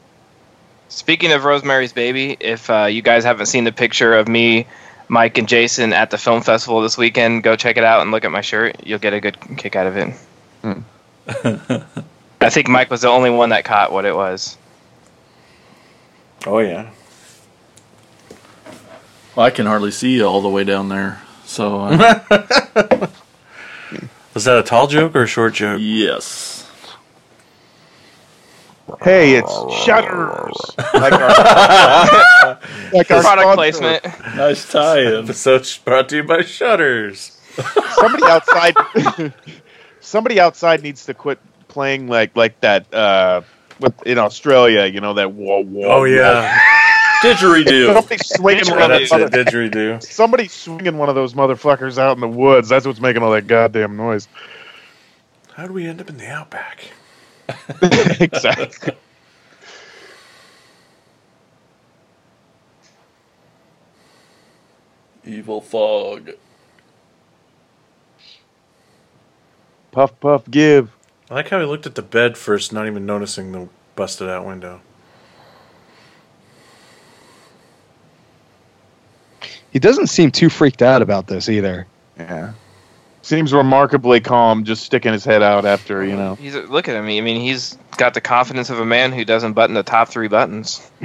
Speaking of Rosemary's Baby, if uh, you guys haven't seen the picture of me, Mike, and Jason at the film festival this weekend, go check it out and look at my shirt. You'll get a good kick out of it. Hmm. I think Mike was the only one that caught what it was. Oh yeah. Well, I can hardly see you all the way down there. So, uh, Was that a tall joke or a short joke? yes. Hey, it's Shutters. like our, like our Product sponsor. placement. Nice tie-in. Episode brought to you by Shutters. Somebody outside. somebody outside needs to quit playing like like that. Uh, with in Australia, you know that whoa whoa. Oh yeah. Didgeridoo. Somebody swinging one of those it. Didgeridoo. Somebody swinging one of those motherfuckers out in the woods. That's what's making all that goddamn noise. How do we end up in the outback? exactly. Evil fog. Puff puff give. I like how he looked at the bed first, not even noticing the busted out window. He doesn't seem too freaked out about this either. Yeah. Seems remarkably calm, just sticking his head out after you know. He's look at him. I mean, he's got the confidence of a man who doesn't button the top three buttons.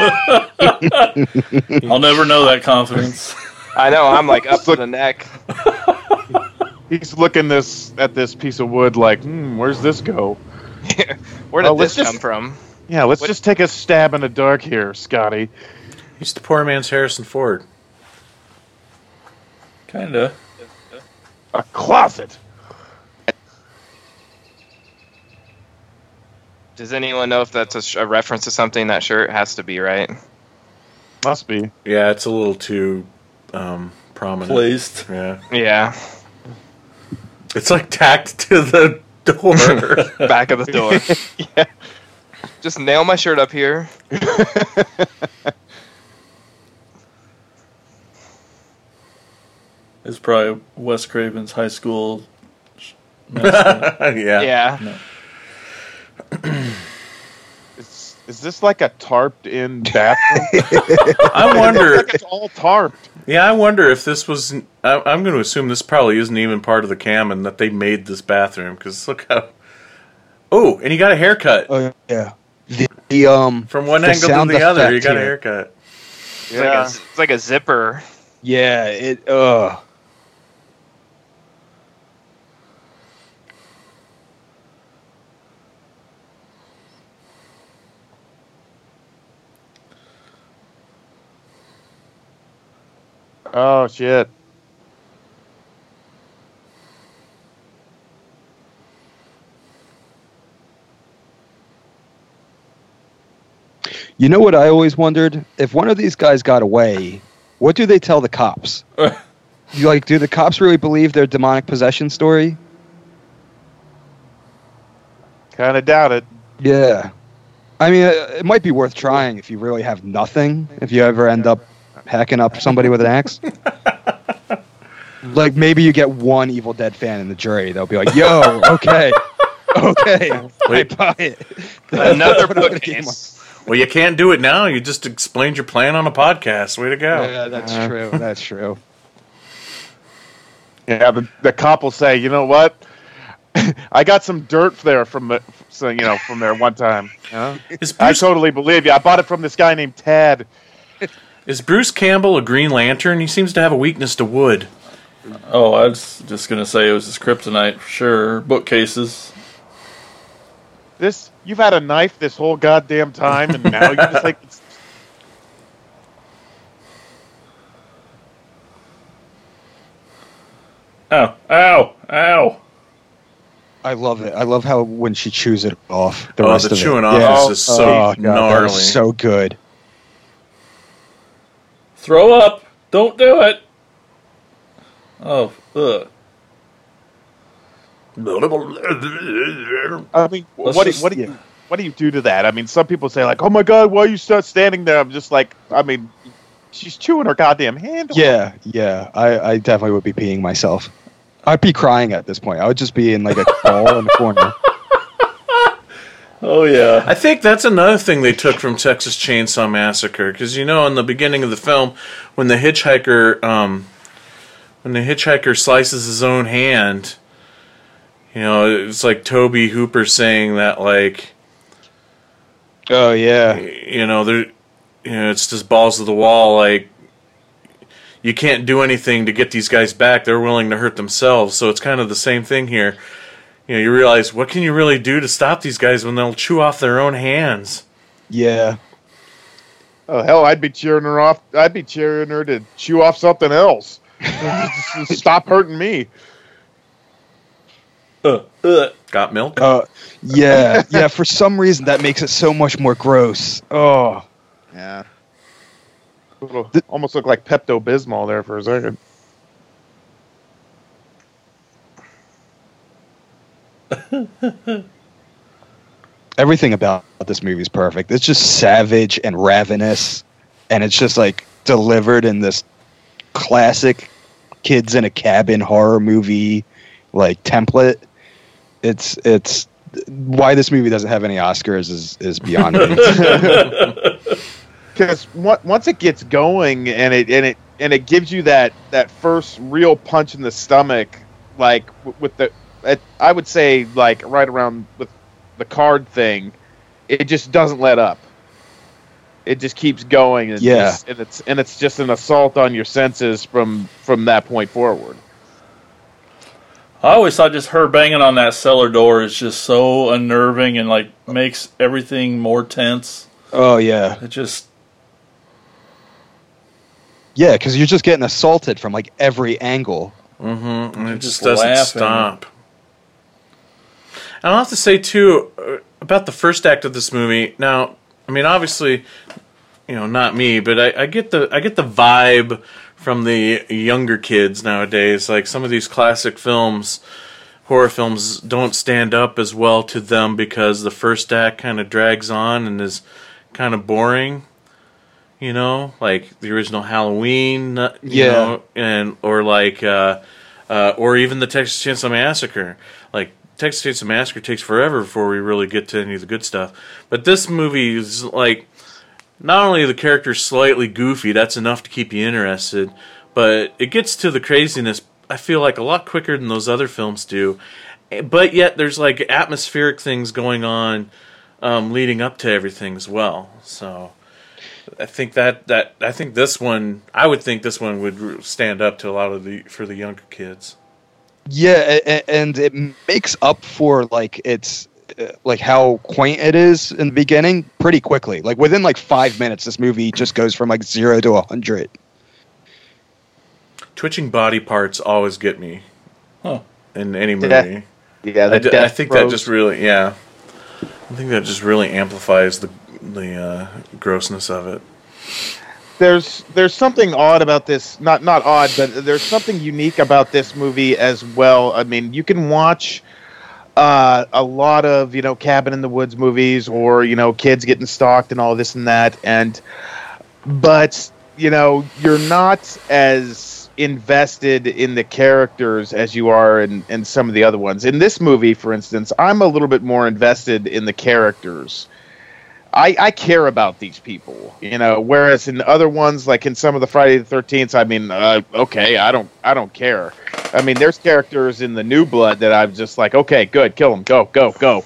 I'll never know that confidence. I know. I'm like up to the neck. He's looking this at this piece of wood like, hmm, where's this go? Where did Oh, let's this just- come from? Yeah, let's What- just take a stab in the dark here, Scotty. He's the poor man's Harrison Ford. Kinda. A closet. Does anyone know if that's a, sh- a reference to something? That shirt has to be right. Must be. Yeah, it's a little too um, prominent. Placed. Yeah, Yeah, it's like tacked to the door. back of the door. Yeah. Just nail my shirt up here. It's probably Wes Craven's high school. sh- yeah. Yeah. Is, is this like a tarped in bathroom? I wonder. like it's all tarped. Yeah, I wonder if this was. I, I'm going to assume this probably isn't even part of the cam, and that they made this bathroom because look how. Oh, and he got a haircut Oh yeah. The, the um from one the angle to the other. He effect got a here. haircut. It's, like a, it's like a zipper. yeah it uh Oh shit. You know what I always wondered? If one of these guys got away, what do they tell the cops? you like do the cops really believe their demonic possession story? Kind of doubt it. Yeah. I mean, it might be worth trying if you really have nothing. If you ever end up hacking up somebody with an axe. like maybe you get one Evil Dead fan in the jury. They'll be like, "Yo, okay, okay, I buy it." Another But I'm gonna keep bookcase. Well, you can't do it now. You just explained your plan on a podcast. Way to go. Yeah, that's true. That's true. Yeah, the, the cop will say, you know what? I got some dirt there from the, so you know, from there one time. Huh? Is I totally believe you. I bought it from this guy named Tad. Is Bruce Campbell a Green Lantern? He seems to have a weakness to wood. Oh, I was just gonna say it was his kryptonite for sure. Bookcases. This you've had a knife this whole goddamn time, and now you're just like it's, Ow! Ow! Ow! I love it. I love how when she chews it off. The Oh, rest the of chewing it. off yeah. is just so oh, oh God, that gnarly. is so good. Throw up! Don't do it. Oh, ugh. I mean, Let's what do, just- what do you what do you do to that? I mean, some people say like, "Oh my god, why are you st- standing there?" I'm just like, I mean, she's chewing her goddamn hand. Yeah, yeah. I, I definitely would be peeing myself. I'd be crying at this point. I would just be in like a ball in the corner. Oh yeah. I think that's another thing they took from Texas Chainsaw Massacre because you know in the beginning of the film when the hitchhiker um, when the hitchhiker slices his own hand, you know it's like Tobe Hooper saying that like Oh yeah. you know there you know it's just balls to the wall like you can't do anything to get these guys back they're willing to hurt themselves so it's kind of the same thing here you know you realize what can you really do to stop these guys when they'll chew off their own hands Yeah. Oh hell, I'd be cheering her off. I'd be cheering her to chew off something else. Stop hurting me. Uh, ugh. got milk Uh, yeah. Yeah. For some reason, that makes it so much more gross. Oh. Yeah. Almost look like Pepto Bismol there for a second. Everything about this movie is perfect. It's just savage and ravenous, and it's just like delivered in this classic kids in a cabin horror movie like template. It's it's why this movie doesn't have any Oscars is is beyond me. because once it gets going and it and it and it gives you that that first real punch in the stomach, like with the, it, I would say like right around with the card thing, it just doesn't let up. It just keeps going, and Yeah. it's, and it's and it's just an assault on your senses from from that point forward. I always thought just her banging on that cellar door is just so unnerving and like makes everything more tense. oh yeah, It just yeah, because you're just getting assaulted from like every angle. Mm-hmm. And it just just doesn't laughing. stop. And I'll have to say too uh, about the first act of this movie. Now, I mean, obviously, you know, not me, but I, I get the I get the vibe from the younger kids nowadays. Like some of these classic films, horror films, don't stand up as well to them because the first act kind of drags on and is kind of boring. You know, like the original Halloween, uh, you Yeah. know, and or like. Uh, uh, or even the Texas Chainsaw Massacre. Texas Chainsaw Massacre takes forever before we really get to any of the good stuff. But this movie is like not only the characters slightly goofy, that's enough to keep you interested, but it gets to the craziness. I feel like a lot quicker than those other films do. But yet there's like atmospheric things going on um, leading up to everything as well. So. I think that, that I think this one I would think this one would stand up to a lot of the for the younger kids. Yeah, a- a- and it makes up for like it's uh, like how quaint it is in the beginning pretty quickly. Like within like five minutes, this movie just goes from like zero to a hundred. Twitching body parts always get me. Huh. In any movie. Yeah. Yeah, I, d- I think that just really, yeah. I think that just really amplifies the the uh, grossness of it. There's there's something odd about this not not odd but there's something unique about this movie as well. I mean you can watch uh, a lot of you know cabin in the woods movies or you know kids getting stalked and all this and that and but you know you're not as invested in the characters as you are in, in some of the other ones. In this movie for instance i'm a little bit more invested in the characters I, I care about these people, you know. Whereas in other ones, like in some of the Friday the Thirteenth, I mean, uh, okay, I don't, I don't care. I mean, there's characters in the New Blood that I'm just like, okay, good, kill them, go, go, go.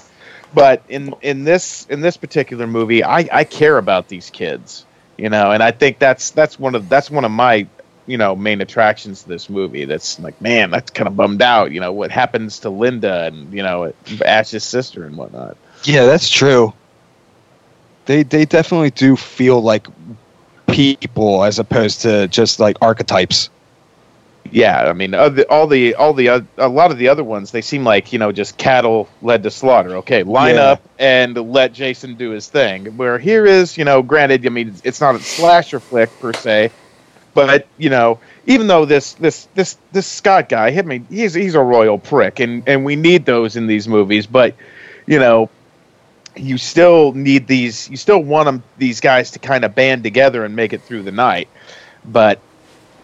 But in in this in this particular movie, I, I care about these kids, you know, and I think that's that's one of that's one of my you know main attractions to this movie. That's like, man, that's kind of bummed out. You know, what happens to Linda and you know Ash's sister and whatnot. Yeah, that's true. They they definitely do feel like people as opposed to just like archetypes. Yeah, I mean, the, all the all the uh, a lot of the other ones, they seem like you know just cattle led to slaughter. Okay, line Yeah. up and let Jason do his thing. Where here is, you know, granted, I mean, it's not a slasher flick per se, but you know, even though this this this this Scott guy, I mean, he's he's a royal prick, and and we need those in these movies, but you know. You still need these. You still want them, these guys to kind of band together and make it through the night, but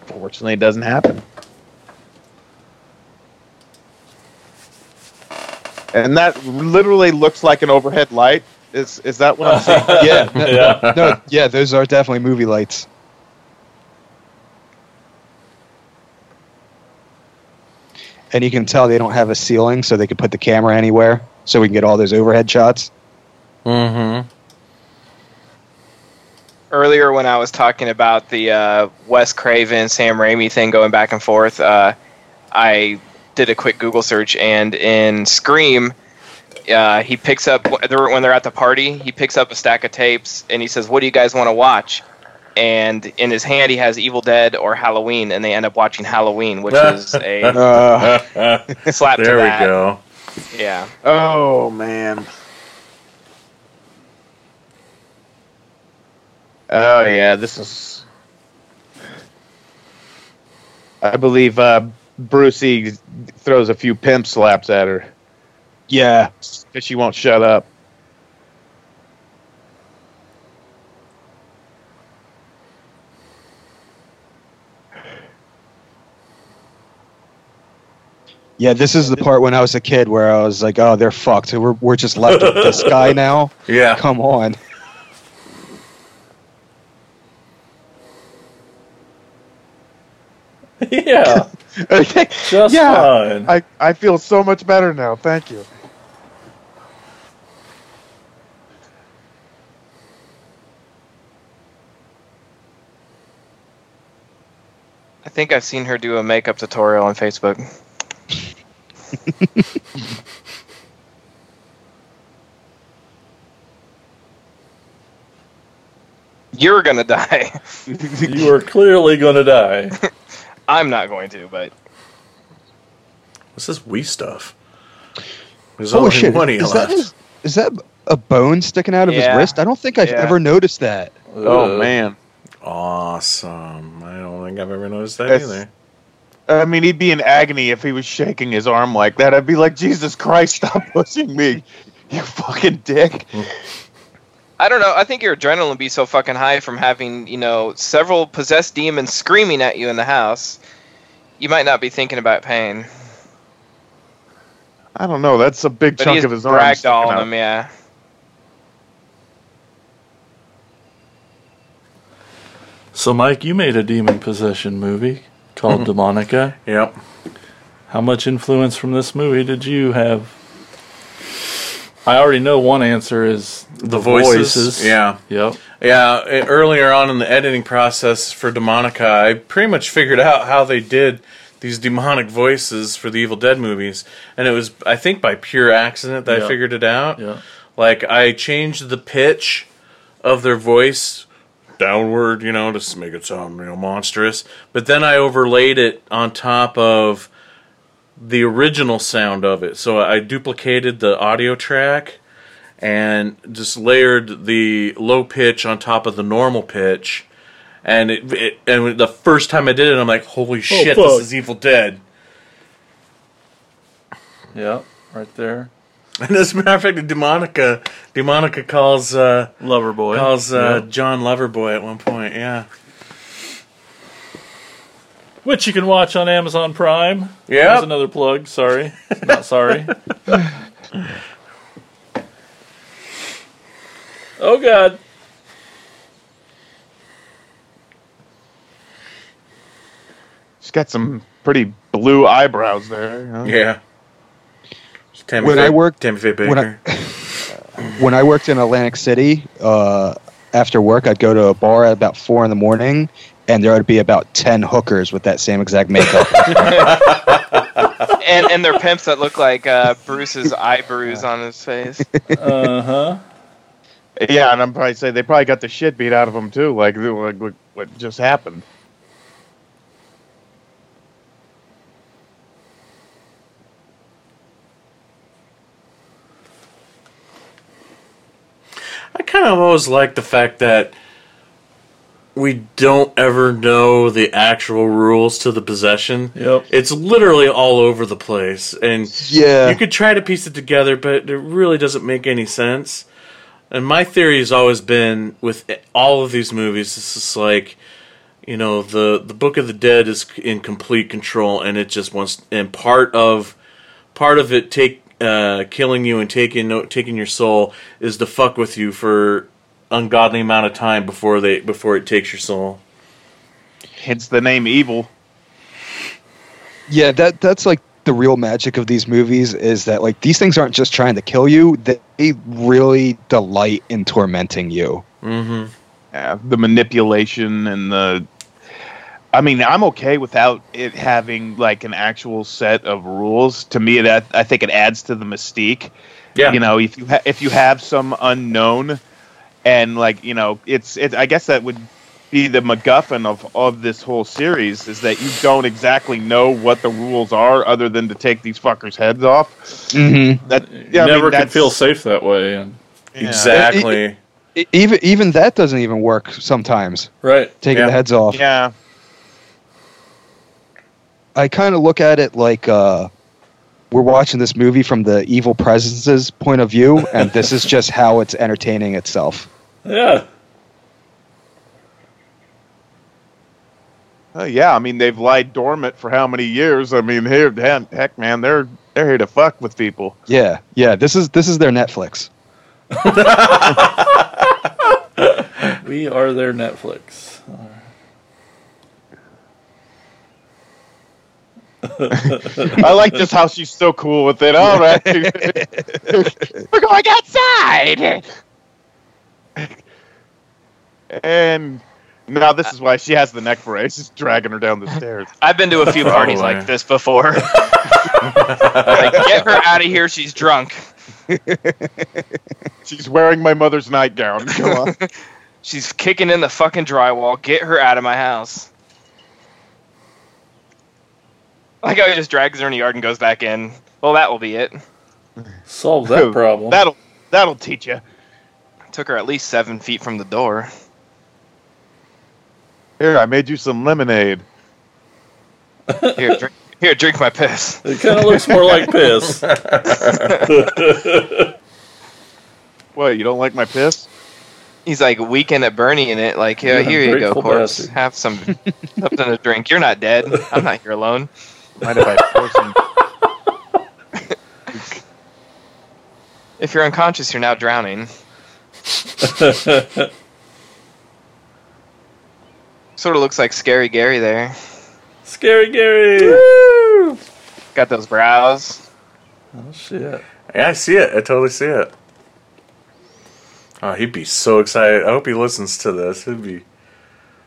fortunately, it doesn't happen. And that literally looks like an overhead light. Is is that what I'm seeing? Yeah, no, Yeah. no, yeah, those are definitely movie lights. And you can tell they don't have a ceiling, so they can put the camera anywhere, so we can get all those overhead shots. Mm-hmm. earlier when I was talking about the uh, Wes Craven, Sam Raimi thing going back and forth, uh, I did a quick Google search, and in Scream, uh, he picks up when they're at the party. He picks up a stack of tapes, and he says, "What do you guys want to watch?" And in his hand, he has Evil Dead or Halloween, and they end up watching Halloween, which is a slap to there we go. Yeah. oh man. Oh yeah, this is. I believe uh, Brucey throws a few pimp slaps at her Yeah, because she won't shut up. yeah. This is the part when I was a kid where I was like, "Oh, they're fucked. We're we're just left with this guy now." Yeah. Come on. yeah, Okay. just Yeah. fine. I, I feel so much better now. Thank you. I think I've seen her do a makeup tutorial on Facebook. You're gonna die. you are clearly gonna die. I'm not going to, but What's this wee stuff? There's Holy only shit! money Is that, left. his- is that a bone sticking out of Yeah. his wrist? I don't think I've Yeah. ever noticed that. Oh Ugh. man. Awesome. I don't think I've ever noticed that That's- either. I mean, he'd be in agony if he was shaking his arm like that. I'd be like, Jesus Christ, stop pushing me, you fucking dick. I don't know. I think your adrenaline would be so fucking high from having, you know, several possessed demons screaming at you in the house. You might not be thinking about pain. I don't know. That's a big But chunk he's of his arm. sticking ragdolling out. him, yeah. So, Mike, you made a demon possession movie called mm-hmm. Demonica. Yep. How much influence from this movie did you have? I already know one answer is The voices. Yeah. Yep. Yeah, e- earlier on in the editing process for Demonica, I pretty much figured out how they did these demonic voices for the Evil Dead movies, and it was I think by pure accident that Yeah. I figured it out. Yeah. Like I changed the pitch of their voice downward, you know, to make it sound you know monstrous, but then I overlaid it on top of the original sound of it. So I duplicated the audio track and just layered the low pitch on top of the normal pitch. And it, it and the first time I did it, I'm like, "Holy shit, fuck. this is Evil Dead!" Yep. Right there. And as a matter of fact, Demonica, Demonica calls uh, Lover boy. calls uh, Yep. John Loverboy at one point. Yeah. Which you can watch on Amazon Prime. Yeah, There's another plug. Sorry. Not sorry. oh, God. She's got some pretty blue eyebrows there. you know? Yeah. Tammy When Faye, I worked- Tammy Faye when Baker. I- when I worked in Atlantic City, uh, after work, I'd go to a bar at about four in the morning, and there would be about ten hookers with that same exact makeup. and and they're pimps that look like uh, Bruce's eye bruise on his face. Uh huh. Yeah, and I'm probably saying they probably got the shit beat out of them too. Like, like what- what just happened? I kind of always like the fact that we don't ever know the actual rules to the possession. Yep. It's literally all over the place, and yeah, you could try to piece it together, but it really doesn't make any sense. And my theory has always been with all of these movies, it's just like, you know, the the Book of the Dead is in complete control, and it just wants and part of part of it take uh, killing you and taking no- taking your soul is to fuck with you for ungodly amount of time before they before it takes your soul. Hence the name Evil. yeah. That that's like the real magic of these movies is that like these things aren't just trying to kill you; they really delight in tormenting you. Mm-hmm. Yeah, the manipulation and the. I mean, I'm okay without it having like an actual set of rules. To me, that I think it adds to the mystique. Yeah, You know, if you ha- if you have some unknown, and like you know, it's it. I guess that would be the MacGuffin of of this whole series is that you don't exactly know what the rules are, other than to take these fuckers' heads off. Mm-hmm. That You yeah, I mean, never can feel safe that way. And yeah. exactly. Even even that doesn't even work sometimes. right. Taking Yeah. the heads off. Yeah, I kind of look at it like uh, we're watching this movie from the evil presence's point of view, and this is just how it's entertaining itself. Yeah. Uh, yeah, I mean they've lied dormant for how many years? I mean, here, heck, heck, man, they're they're here to fuck with people. Yeah, yeah. This is this is their Netflix. We are their Netflix. I like just how she's so cool with it. All right, we're going outside. And now this is why she has the neck brace, just dragging her down the stairs. I've been to a few parties Probably. like this before. like, get her out of here. She's drunk. She's wearing my mother's nightgown. Go on. She's kicking in the fucking drywall. Get her out of my house. Like how he just drags her in the yard and goes back in. Well, that will be it. Solve that problem. That'll that'll teach you. Took her at least seven feet from the door. Here, I made you some lemonade. Here, drink, here, drink my piss. it kind of looks more like piss. What? You don't like my piss? He's like weekend at Bernie in it. Like, yeah, Yeah, here you go, grateful corpse. bastard. Have some something to drink. You're not dead. I'm not here alone. Mind if I pour some? If you're unconscious, you're now drowning. Sort of looks like Scary Gary there. Scary Gary. Woo! Got those brows. Oh shit. Yeah, I see it. I totally see it. Oh, he'd be so excited. I hope he listens to this. He'd be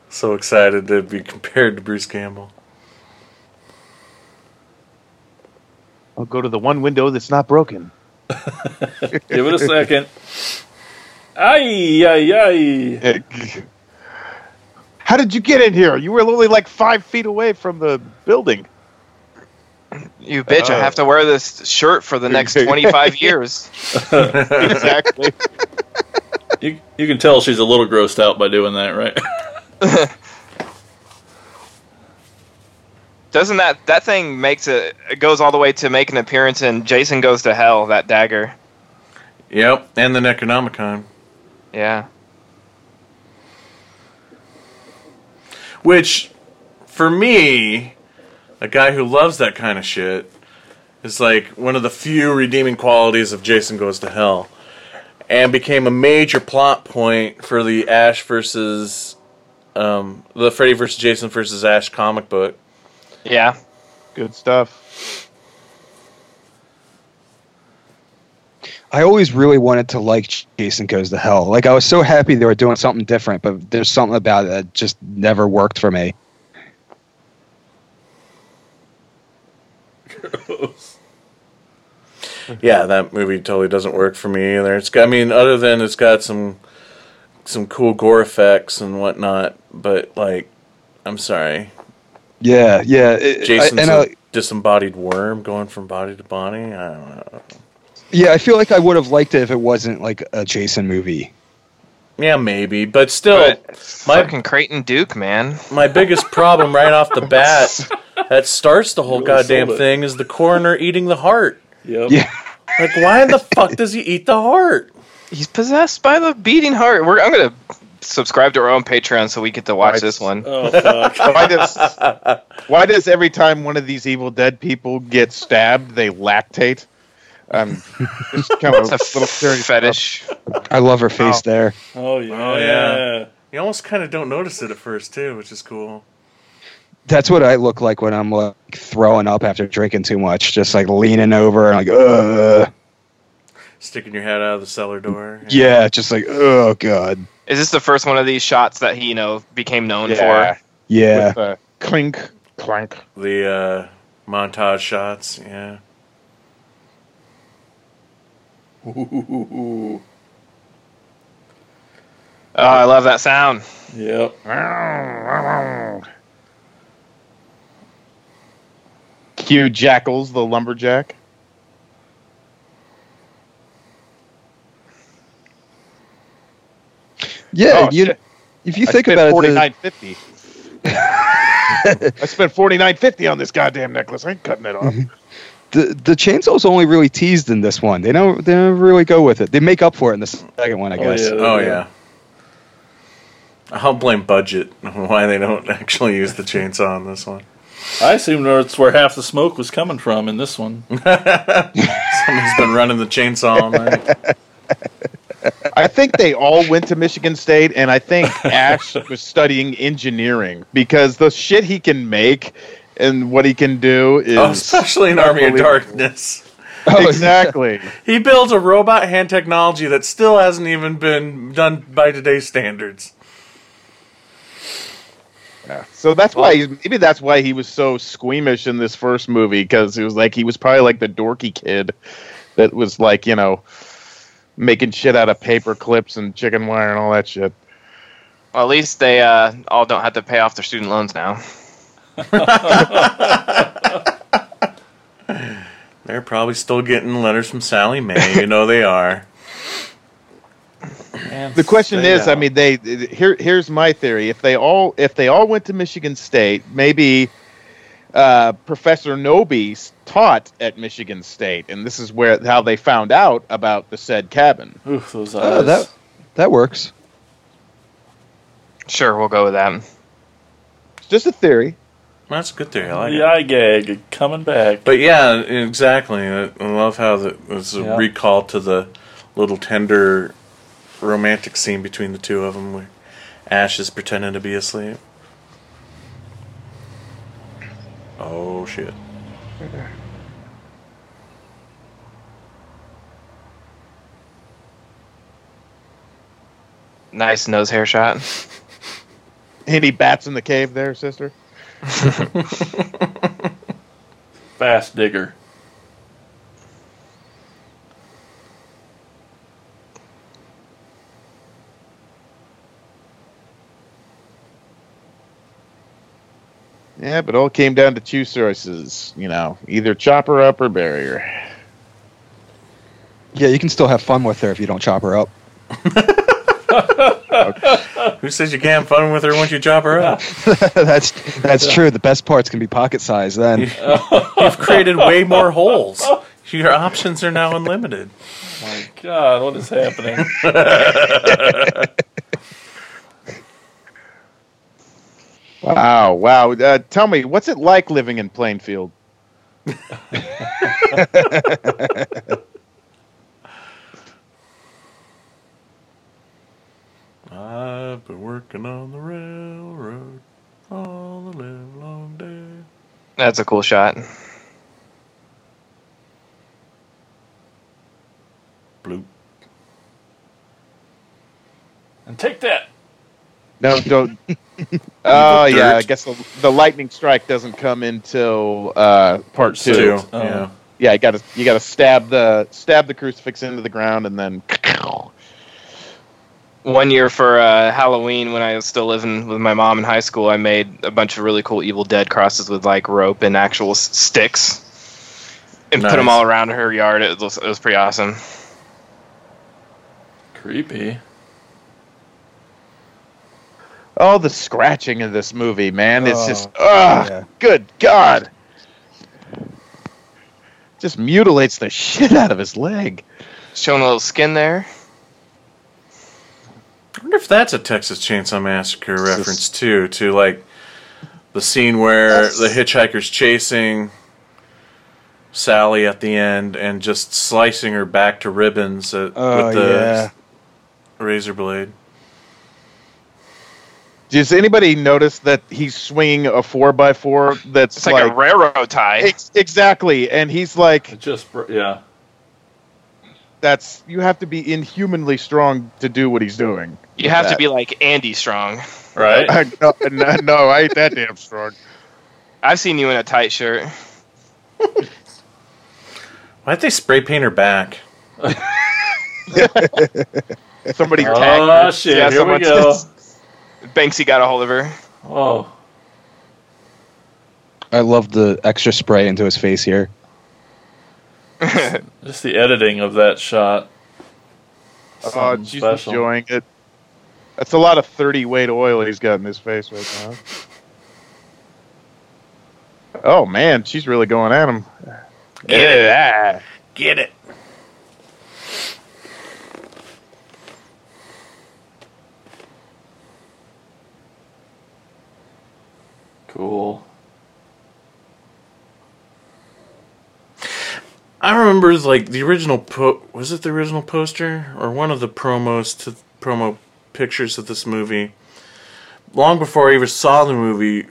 so excited to be compared to Bruce Campbell. I'll go to the one window that's not broken. Give it a second. Ay ay ay. How did you get in here? You were only like five feet away from the building. You bitch, I Uh. have to wear this shirt for the next 25 years. exactly. You you can tell she's a little grossed out by doing that, right? Doesn't that that thing makes it, it goes all the way to make an appearance in Jason Goes to Hell, that dagger. Yep, and the Necronomicon. Yeah. Which, for me, a guy who loves that kind of shit, is like one of the few redeeming qualities of Jason Goes to Hell. And became a major plot point for the Ash versus. Um, the Freddy versus Jason versus Ash comic book. Yeah. Good stuff. I always really wanted to like Jason Goes to Hell. Like I was so happy they were doing something different, but there's something about it that just never worked for me. Yeah, that movie totally doesn't work for me either. It's got, I mean, other than it's got some some cool gore effects and whatnot, but like, I'm sorry, Yeah, yeah. it- I- Jason's and a I, disembodied worm going from body to body. I don't know. Yeah, I feel like I would have liked it if it wasn't like a Jason movie. Yeah, maybe, but still, But my fucking Creighton Duke, man. my biggest problem right off the bat that starts the whole really goddamn thing is the coroner eating the heart. Yep. Yeah. Like, why in the fuck does he eat the heart? He's possessed by the beating heart. We're, I'm gonna subscribe to our own Patreon so we get to watch Right. this one. Oh fuck. Why does why does every time one of these Evil Dead people get stabbed, they lactate? Um, just kind of a a little curious fetish. I love her face Wow. there. Oh yeah. Oh, yeah. You almost kind of don't notice it at first too, which is cool. That's what I look like when I'm like throwing up after drinking too much, just like leaning over and like, ugh. Sticking your head out of the cellar door. Yeah, just like, oh god. Is this the first one of these shots that he, you know, became known Yeah. for? Yeah. With the clink, clank. The uh, montage shots. Yeah. Ooh. Oh, I love that sound. Yep. Cue Jackals, the lumberjack. Yeah, Oh, you, if you I think spent about it, forty the- I spent forty nine fifty on this goddamn necklace. I ain't cutting it off. the the chainsaw's only really teased in this one. They don't they don't really go with it. They make up for it in the second one, I Oh, guess. yeah. Oh yeah. I'll blame budget why they don't actually use the chainsaw on this one. I assume that's where half the smoke was coming from in this one. Somebody's been running the chainsaw all night. I think they all went to Michigan State, and I think Ash was studying engineering because the shit he can make and what he can do is Oh, especially in Army of. Darkness. Oh, exactly. He builds a robot hand technology that still hasn't even been done by today's standards. Yeah. So that's why he's, maybe that's why he was so squeamish in this first movie because it was like he was probably like the dorky kid that was like you know making shit out of paper clips and chicken wire and all that shit. Well, at least they uh, all don't have to pay off their student loans now. They're probably still getting letters from Sallie Mae. You know they are. The question Stay is, I mean, they here. Here's my theory: if they all, if they all went to Michigan State, maybe uh, Professor Knowby taught at Michigan State, and this is where how they found out about the said cabin. Oof, those eyes. Oh, that that works. Sure, we'll go with that. It's just a theory. That's a good theory. I like the it. eye gag coming back. But yeah, exactly. I I love how the, it's a Yeah. recall to the little tender romantic scene between the two of them where Ash is pretending to be asleep. Oh shit. Right there. Nice nose hair shot. Any bats in the cave there, sister? Fast digger. Yeah, but it all came down to two sources, You know, either chop her up or bury her. Yeah, you can still have fun with her if you don't chop her up. Who says you can't have fun with her once you chop her up? that's that's true. The best parts can be pocket size then. You've created way more holes. Your options are now unlimited. My God, what is happening? Wow, wow. Uh, tell me, what's it like living in Plainfield? I've been working on the railroad all the live long day. That's a cool shot. Bloop. and take that. No, don't. Oh yeah. I guess the, the lightning strike doesn't come until uh, part two. Two. Oh. Yeah. Yeah, you got to you got to stab the stab the crucifix into the ground and then. One year for uh, Halloween, when I was still living with my mom in high school, I made a bunch of really cool Evil Dead crosses with like rope and actual s- sticks, and put them all around her yard. It was, it was pretty awesome. Creepy. Oh, the scratching of this movie, man! It's Oh, just, ah, yeah. good God! Just mutilates the shit out of his leg. Showing a little skin there. I wonder if that's a Texas Chainsaw Massacre reference too, to like the scene where the hitchhiker's chasing Sally at the end and just slicing her back to ribbons uh, Oh, with the yeah. razor blade. Does anybody notice that he's swinging a four by four? That's It's like, a railroad tie. Ex- exactly, and he's like, just, yeah. "That's you have to be inhumanly strong to do what he's doing." You have to be like Andy Strong. Right? no, no, no, I ain't that damn strong. I've seen you in a tight shirt. Why'd they spray paint her back? Somebody oh, tagged Oh, her. shit. Yeah, Here we go. says- Banksy got a hold of her. Oh. I love the extra spray into his face here. Just the editing of that shot. Oh, Something she's special. enjoying it. That's a lot of thirty weight oil he's got in his face right now. Oh man, she's really going at him. Get yeah. It. Ah. Get it. Cool. I remember like the original po- was it the original poster or one of the promos to promo pictures of this movie. Long before I ever saw the movie,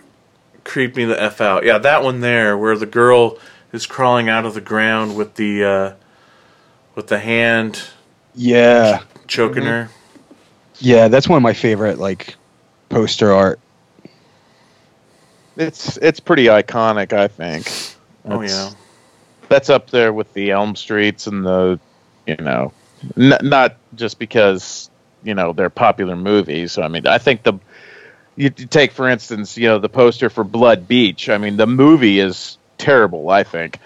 creeped me the f out. Yeah, that one there where the girl is crawling out of the ground with the uh, with the hand Yeah, choking her. yeah, that's one of my favorite like poster art. It's it's pretty iconic, I think. Oh yeah, That's up there with the Elm Streets and the, you know, n- not just because you know they're popular movies. So, I mean, I think the you you take for instance, you know, the poster for Blood Beach. I mean, the movie is terrible, I think,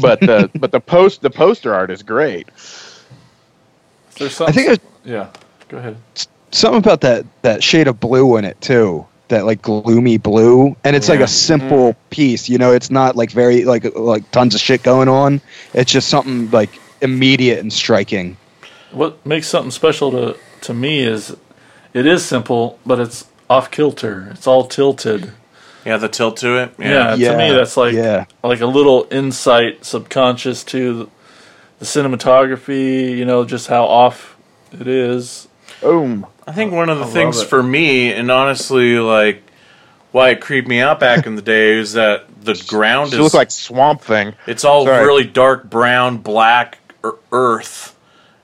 but the but the post the poster art is great. There's I something. think there's yeah. Go ahead. something about that that shade of blue in it too. That like gloomy blue, and it's like a simple mm-hmm. piece. You know, it's not like very like like tons of shit going on. It's just something like immediate and striking. What makes something special to to me is it is simple, but it's off kilter. It's all tilted. yeah, the tilt to it. Yeah, Yeah, to me that's like yeah, like a little insight subconscious to the cinematography, you know, just how off it is. Boom. I think one of the I things for me, and honestly, like why it creeped me out back in the day, is that the ground She is looks like Swamp Thing. It's all Sorry. really dark brown, black er- earth.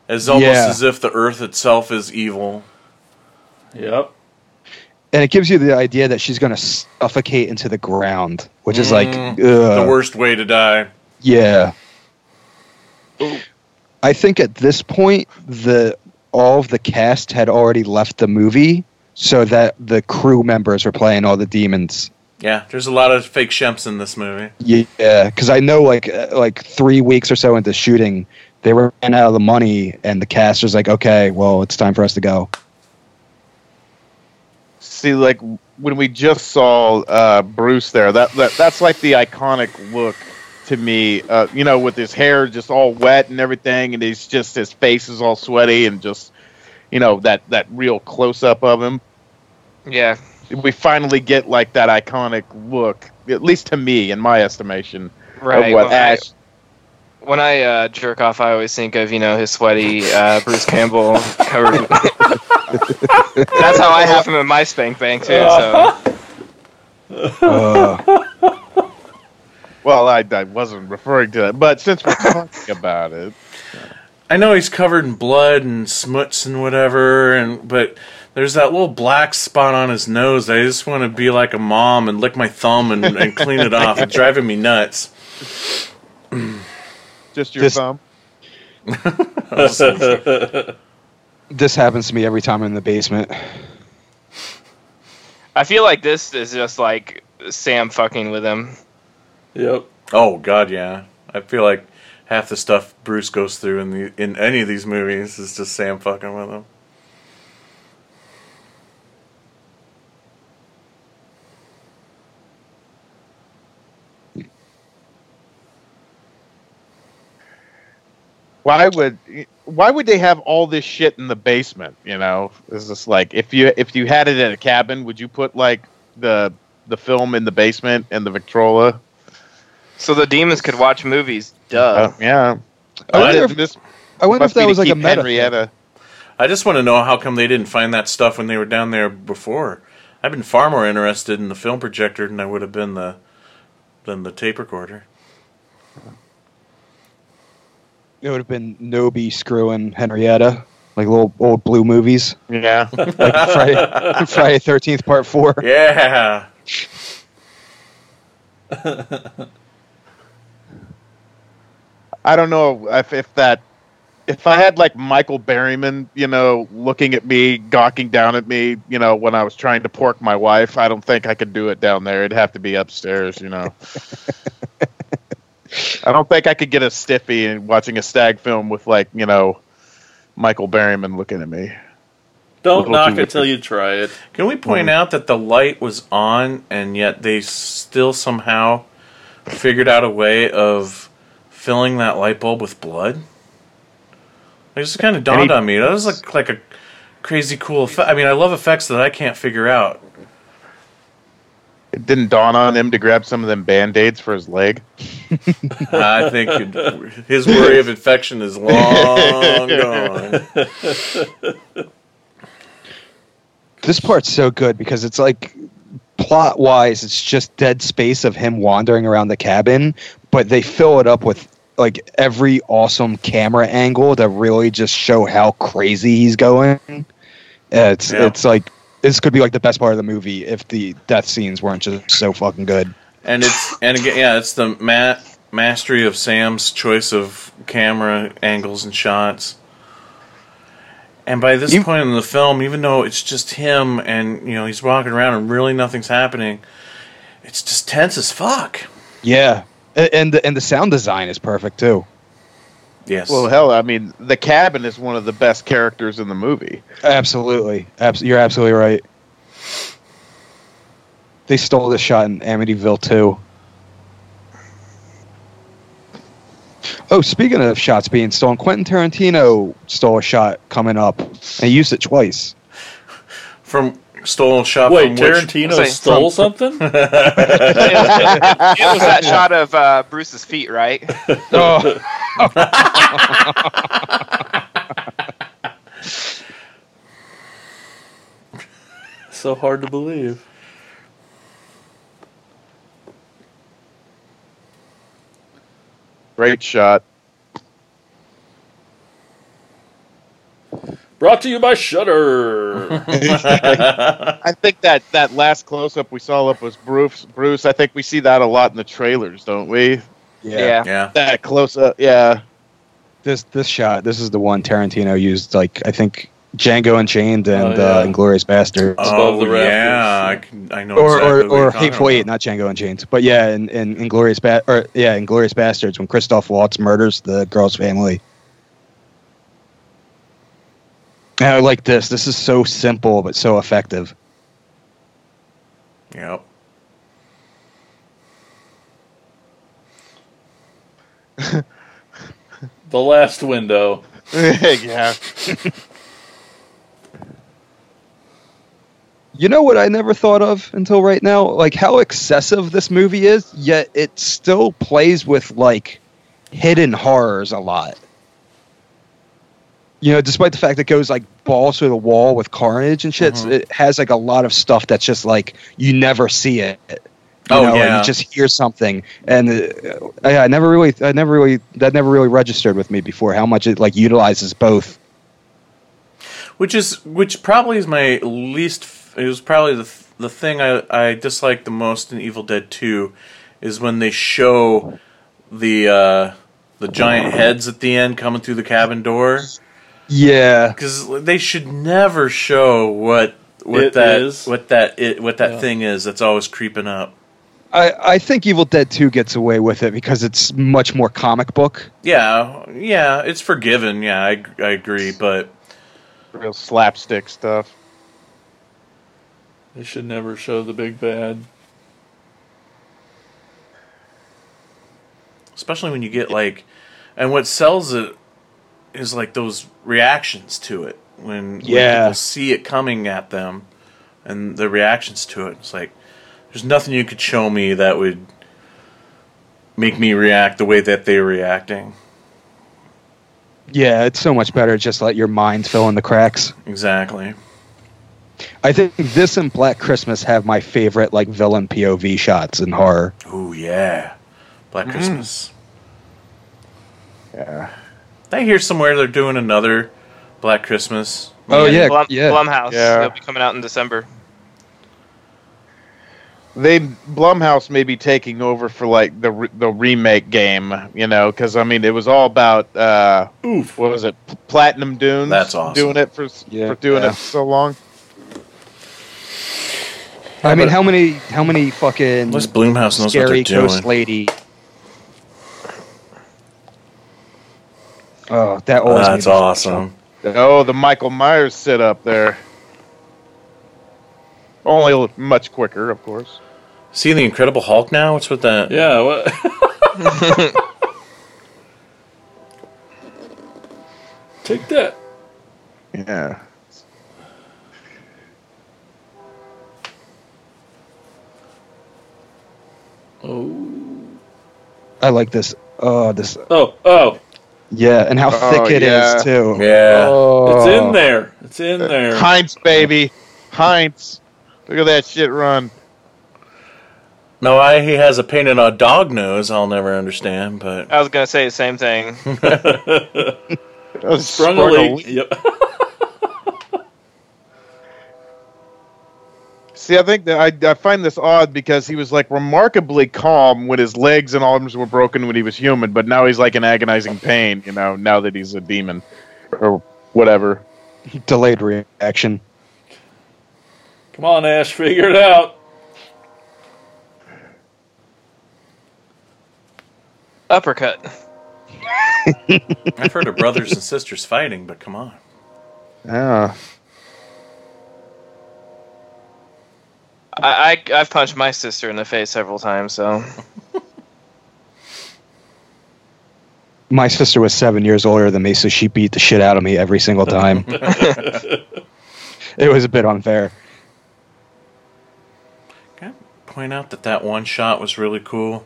It's almost Yeah. as if the earth itself is evil. Yep. and it gives you the idea that she's gonna suffocate into the ground, which is like Mm, ugh. the worst way to die. Yeah. I think at this point the all of the cast had already left the movie so that the crew members were playing all the demons. Yeah, there's a lot of fake shemps in this movie. Yeah, cuz I know like uh, like 3 weeks or so into shooting they ran out of the money and the cast was like, "Okay, well, it's time for us to go." See, like when we just saw uh, Bruce there, that, that that's like the iconic look to me. Uh, you know, with his hair just all wet and everything, and he's just his face is all sweaty and just you know that that real close up of him. Yeah. We finally get like that iconic look, at least to me, in my estimation, Right. of what when I- Ash. when I uh, jerk off, I always think of you know his sweaty uh, Bruce Campbell covered. That's how I have him in my spank bank too. So Uh, Well, I, I wasn't referring to that, but since we're talking about it, I know he's covered in blood and smuts and whatever, and but there's that little black spot on his nose. I just want to be like a mom and lick my thumb and, and clean it off. It's driving me nuts. just your This- thumb. this happens to me every time I'm in the basement. I feel like this is just like Sam fucking with him. Yep. Oh God, yeah. I feel like half the stuff Bruce goes through in the in any of these movies is just Sam fucking with him. Why would why would they have all this shit in the basement? You know, is this like if you if you had it at a cabin, would you put like the the film in the basement and the Victrola? So the demons could watch movies. Duh. Uh, yeah. I wonder if- this I wonder if that was like a keep meta. thing. Henrietta. I just want to know how come they didn't find that stuff when they were down there before. I've been far more interested in the film projector than I would have been the than the tape recorder. It would have been Knowby screwing Henrietta, like little old blue movies, Yeah. like Friday, Friday Thirteenth Part Four. Yeah. I don't know if, if that if I had like Michael Berryman, you know, looking at me, gawking down at me, you know, when I was trying to pork my wife, I don't think I could do it down there. It'd have to be upstairs, you know. I don't think I could get a stiffy and watching a stag film with like, you know, Michael Berryman looking at me. Don't knock too it till you try it. Can we point mm. out that the light was on and yet they still somehow figured out a way of filling that light bulb with blood? It just kind of dawned Any- on me. That was like like a crazy cool effect. I mean, I love effects that I can't figure out. It didn't dawn on him to grab some of them band-aids for his leg. I think his worry of infection is long gone. This part's so good because it's like plot wise, it's just dead space of him wandering around the cabin, but they fill it up with like every awesome camera angle to really just show how crazy he's going. It's Yeah. it's like this could be like the best part of the movie if the death scenes weren't just so fucking good. And it's and again, yeah, it's the ma- mastery of Sam's choice of camera angles and shots. And by this You- point in the film, even though it's just him and you know he's walking around and really nothing's happening, it's just tense as fuck. Yeah, A- and the, and the sound design is perfect too. Yes. Well, hell, I mean, the cabin is one of the best characters in the movie. Absolutely, Abs- you're absolutely right. They stole this shot in Amityville too. Oh, speaking of shots being stolen, Quentin Tarantino stole a shot coming up and he used it twice. from stolen shot Wait, from Tarantino Say, stole something? it was that shot of uh, Bruce's feet, right? Oh, so hard to believe. Great shot. Brought to you by Shudder. I think that that last close up we saw up was Bruce. Bruce. I think we see that a lot in the trailers, don't we? Yeah. yeah. That close up, yeah. this this shot, this is the one Tarantino used. Like I think Django Unchained and Oh, yeah. uh, Inglourious Basterds. Above Oh the yeah, I, can, I know or exactly or, or Hateful Eight, not Django Unchained. But yeah, in, in Inglorious ba- or yeah, Inglourious Basterds when Christoph Waltz murders the girl's family. And I like this. This is so simple but so effective. Yep. The last window. yeah. You know what I never thought of until right now? Like how excessive this movie is, yet it still plays with like hidden horrors a lot. You know, despite the fact that it goes like balls through the wall with carnage and shit, Mhm. it has like a lot of stuff that's just like you never see it. You Oh, know, yeah. you just hear something, and uh, I, I never really, I never really, that never really registered with me before how much it like utilizes both. which is which probably is my least. It was probably the the thing I I dislike the most in Evil Dead Two, is when they show the uh, the giant heads at the end coming through the cabin door Yeah, because they should never show what what It that is. what that it, what that Yeah. thing is that's always creeping up. I, I think Evil Dead Two gets away with it because it's much more comic book. Yeah, yeah, it's forgiven. Yeah, I I agree, but Real slapstick stuff. They should never show the big bad. especially when you get like and what sells it is like those reactions to it when, when Yeah. people see it coming at them and the reactions to it it's like there's nothing you could show me that would make me react the way that they're reacting Yeah, it's so much better just let your mind fill in the cracks. exactly I think this and Black Christmas have my favorite like villain POV shots in horror. oh yeah black mm. christmas Yeah. I hear somewhere they're doing another black christmas Oh yeah, Blum, yeah. Blumhouse. Yeah. It'll be coming out in December. They Blumhouse may be taking over for like the the remake game, you know, because I mean it was all about uh, oof what was it, Platinum Dunes? That's awesome. Doing it for Yeah. for doing Yeah. it so long. I mean, how many how many fucking unless Blumhouse knows what scary they're ghost doing lady? Oh, that Oh, always that's awesome Oh, the Michael Myers sit up there. Only a much quicker, of course. see the incredible hulk now what's with that Yeah, what? Take that. Yeah. Oh, I like this. Oh, this. oh, oh! Yeah, and how Oh, thick it is yeah. too. yeah Oh. It's in there. It's in uh, there. Heinz, baby, Heinz. Look at that shit run. No, why he has a painted on dog nose, I'll never understand. But I was gonna say the same thing. Oh, Sprung a leak. Yep. See, I think that I, I find this odd because he was like remarkably calm when his legs and arms were broken when he was human, but now he's like in agonizing pain. You know, now that he's a demon or whatever. Delayed reaction. Come on, Ash, figure it out. Uppercut. I've heard of brothers and sisters fighting, but come on. Yeah. I, I I've punched my sister in the face several times, so My sister was seven years older than me, so she beat the shit out of me every single time. it was a bit unfair. Can I point out that that one shot was really cool?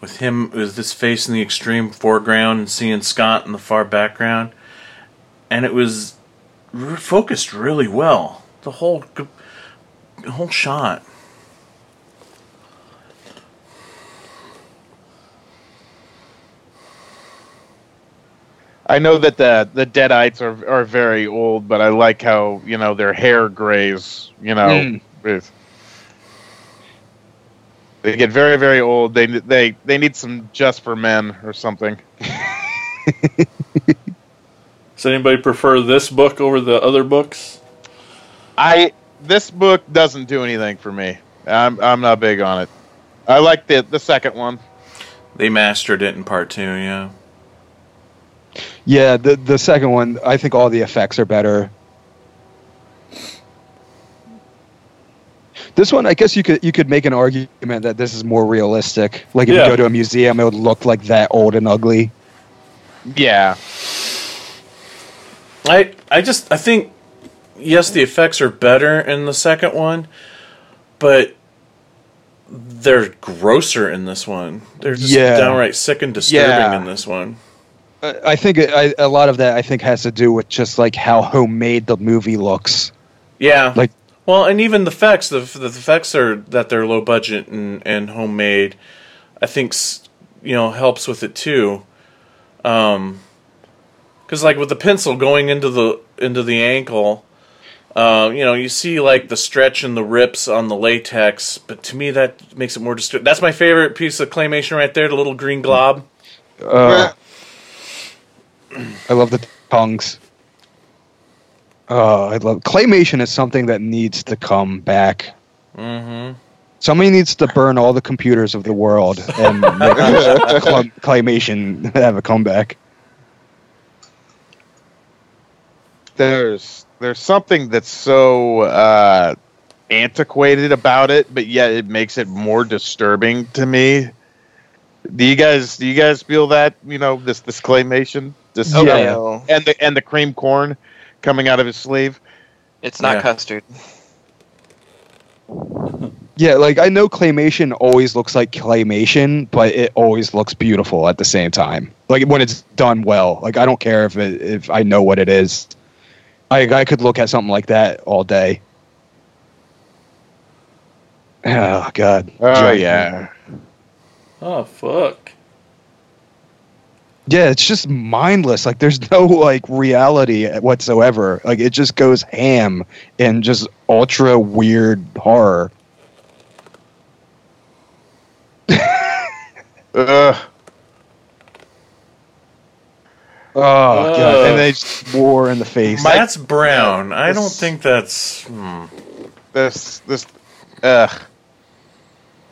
With him, with his face in the extreme foreground and seeing Scott in the far background. And it was r- focused really well. The whole, g- the whole shot. I know that the the Deadites are are very old, but I like how you know their hair grays. You know, Mm. with they get very very old. They they they need some just for men or something. Does anybody prefer this book over the other books? I this book doesn't do anything for me. I'm I'm not big on it. I like the the second one. They mastered it in part two, yeah. Yeah, the the second one, I think all the effects are better. This one, I guess you could you could make an argument that this is more realistic. Like if Yeah. you go to a museum, it would look like that old and ugly. Yeah. I I just I think yes, the effects are better in the second one, but they're grosser in this one. They're just Yeah. downright sick and disturbing Yeah. in this one. I I think I, a lot of that I think has to do with just like how homemade the movie looks. Yeah, Like- well, and even the effects, the the effects are that they're low budget and and homemade. I think s- you know helps with it too. Um, because like with the pencil going into the into the ankle, uh, you know, you see like the stretch and the rips on the latex, but to me that makes it more disturbing. That's my favorite piece of claymation right there, the little green glob. Uh, I love the tongues. Oh, I love claymation is something that needs to come back. Mm-hmm. Somebody needs to burn all the computers of the world and make cl- claymation have a comeback. There's there's something that's so uh, antiquated about it, but yet it makes it more disturbing to me. Do you guys do you guys feel that you know this this claymation this Oh, Yeah. no. and the and the cream corn coming out of his sleeve? It's not Yeah. custard. Yeah, like I know claymation always looks like claymation, but it always looks beautiful at the same time. Like when it's done well. Like I don't care if it, if I know what it is. I I could look at something like that all day. Oh God. Oh Joe. yeah. Oh fuck. Yeah, it's just mindless. Like there's no like reality whatsoever. Like it just goes ham and just ultra weird horror. Ugh. Oh god. And they just war in the face. That's brown. I this- don't think that's. Hmm. This this ugh.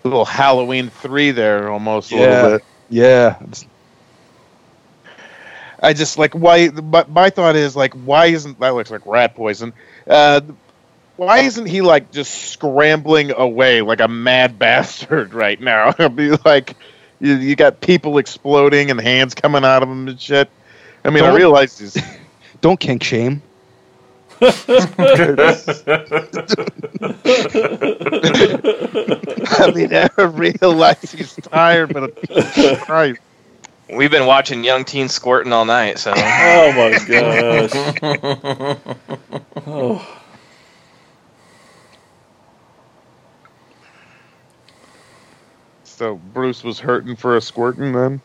Little Halloween three there almost a Yeah. little bit. yeah. It's- I just like why. But my thought is like, why isn't that looks like rat poison? Uh, why isn't he like just scrambling away like a mad bastard right now? I'll be like, you, you got people exploding and hands coming out of him and shit. I mean, I Don't- realize he's. Don't kink shame. I mean, I realize he's tired, but Christ. We've been watching young teens squirting all night, so Oh my gosh. Oh. So Bruce was hurting for a squirting then.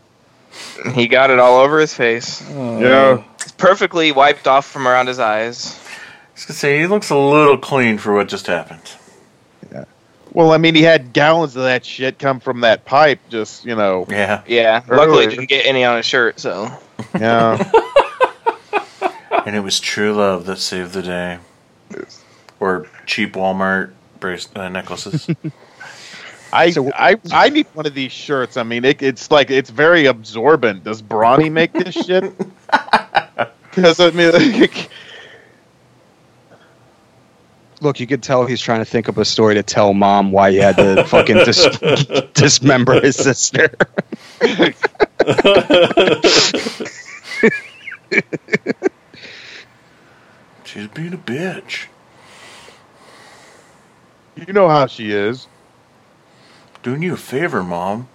He got it all over his face. Yeah. It's perfectly wiped off from around his eyes. I was gonna say he looks a little clean for what just happened. Yeah. Well, I mean, he had gallons of that shit come from that pipe. Just you know, Yeah, Yeah, luckily Earlier. didn't get any on his shirt, so yeah. and it was true love that saved the day, or cheap Walmart brace uh, necklaces. I, So- I I need one of these shirts. I mean, it, it's like it's very absorbent. Does Brawny make this shit? Because I mean, like, Look, you could tell he's trying to think up a story to tell mom why he had to fucking dis- dismember his sister. She's being a bitch. you know how she is. Doing you a favor, mom.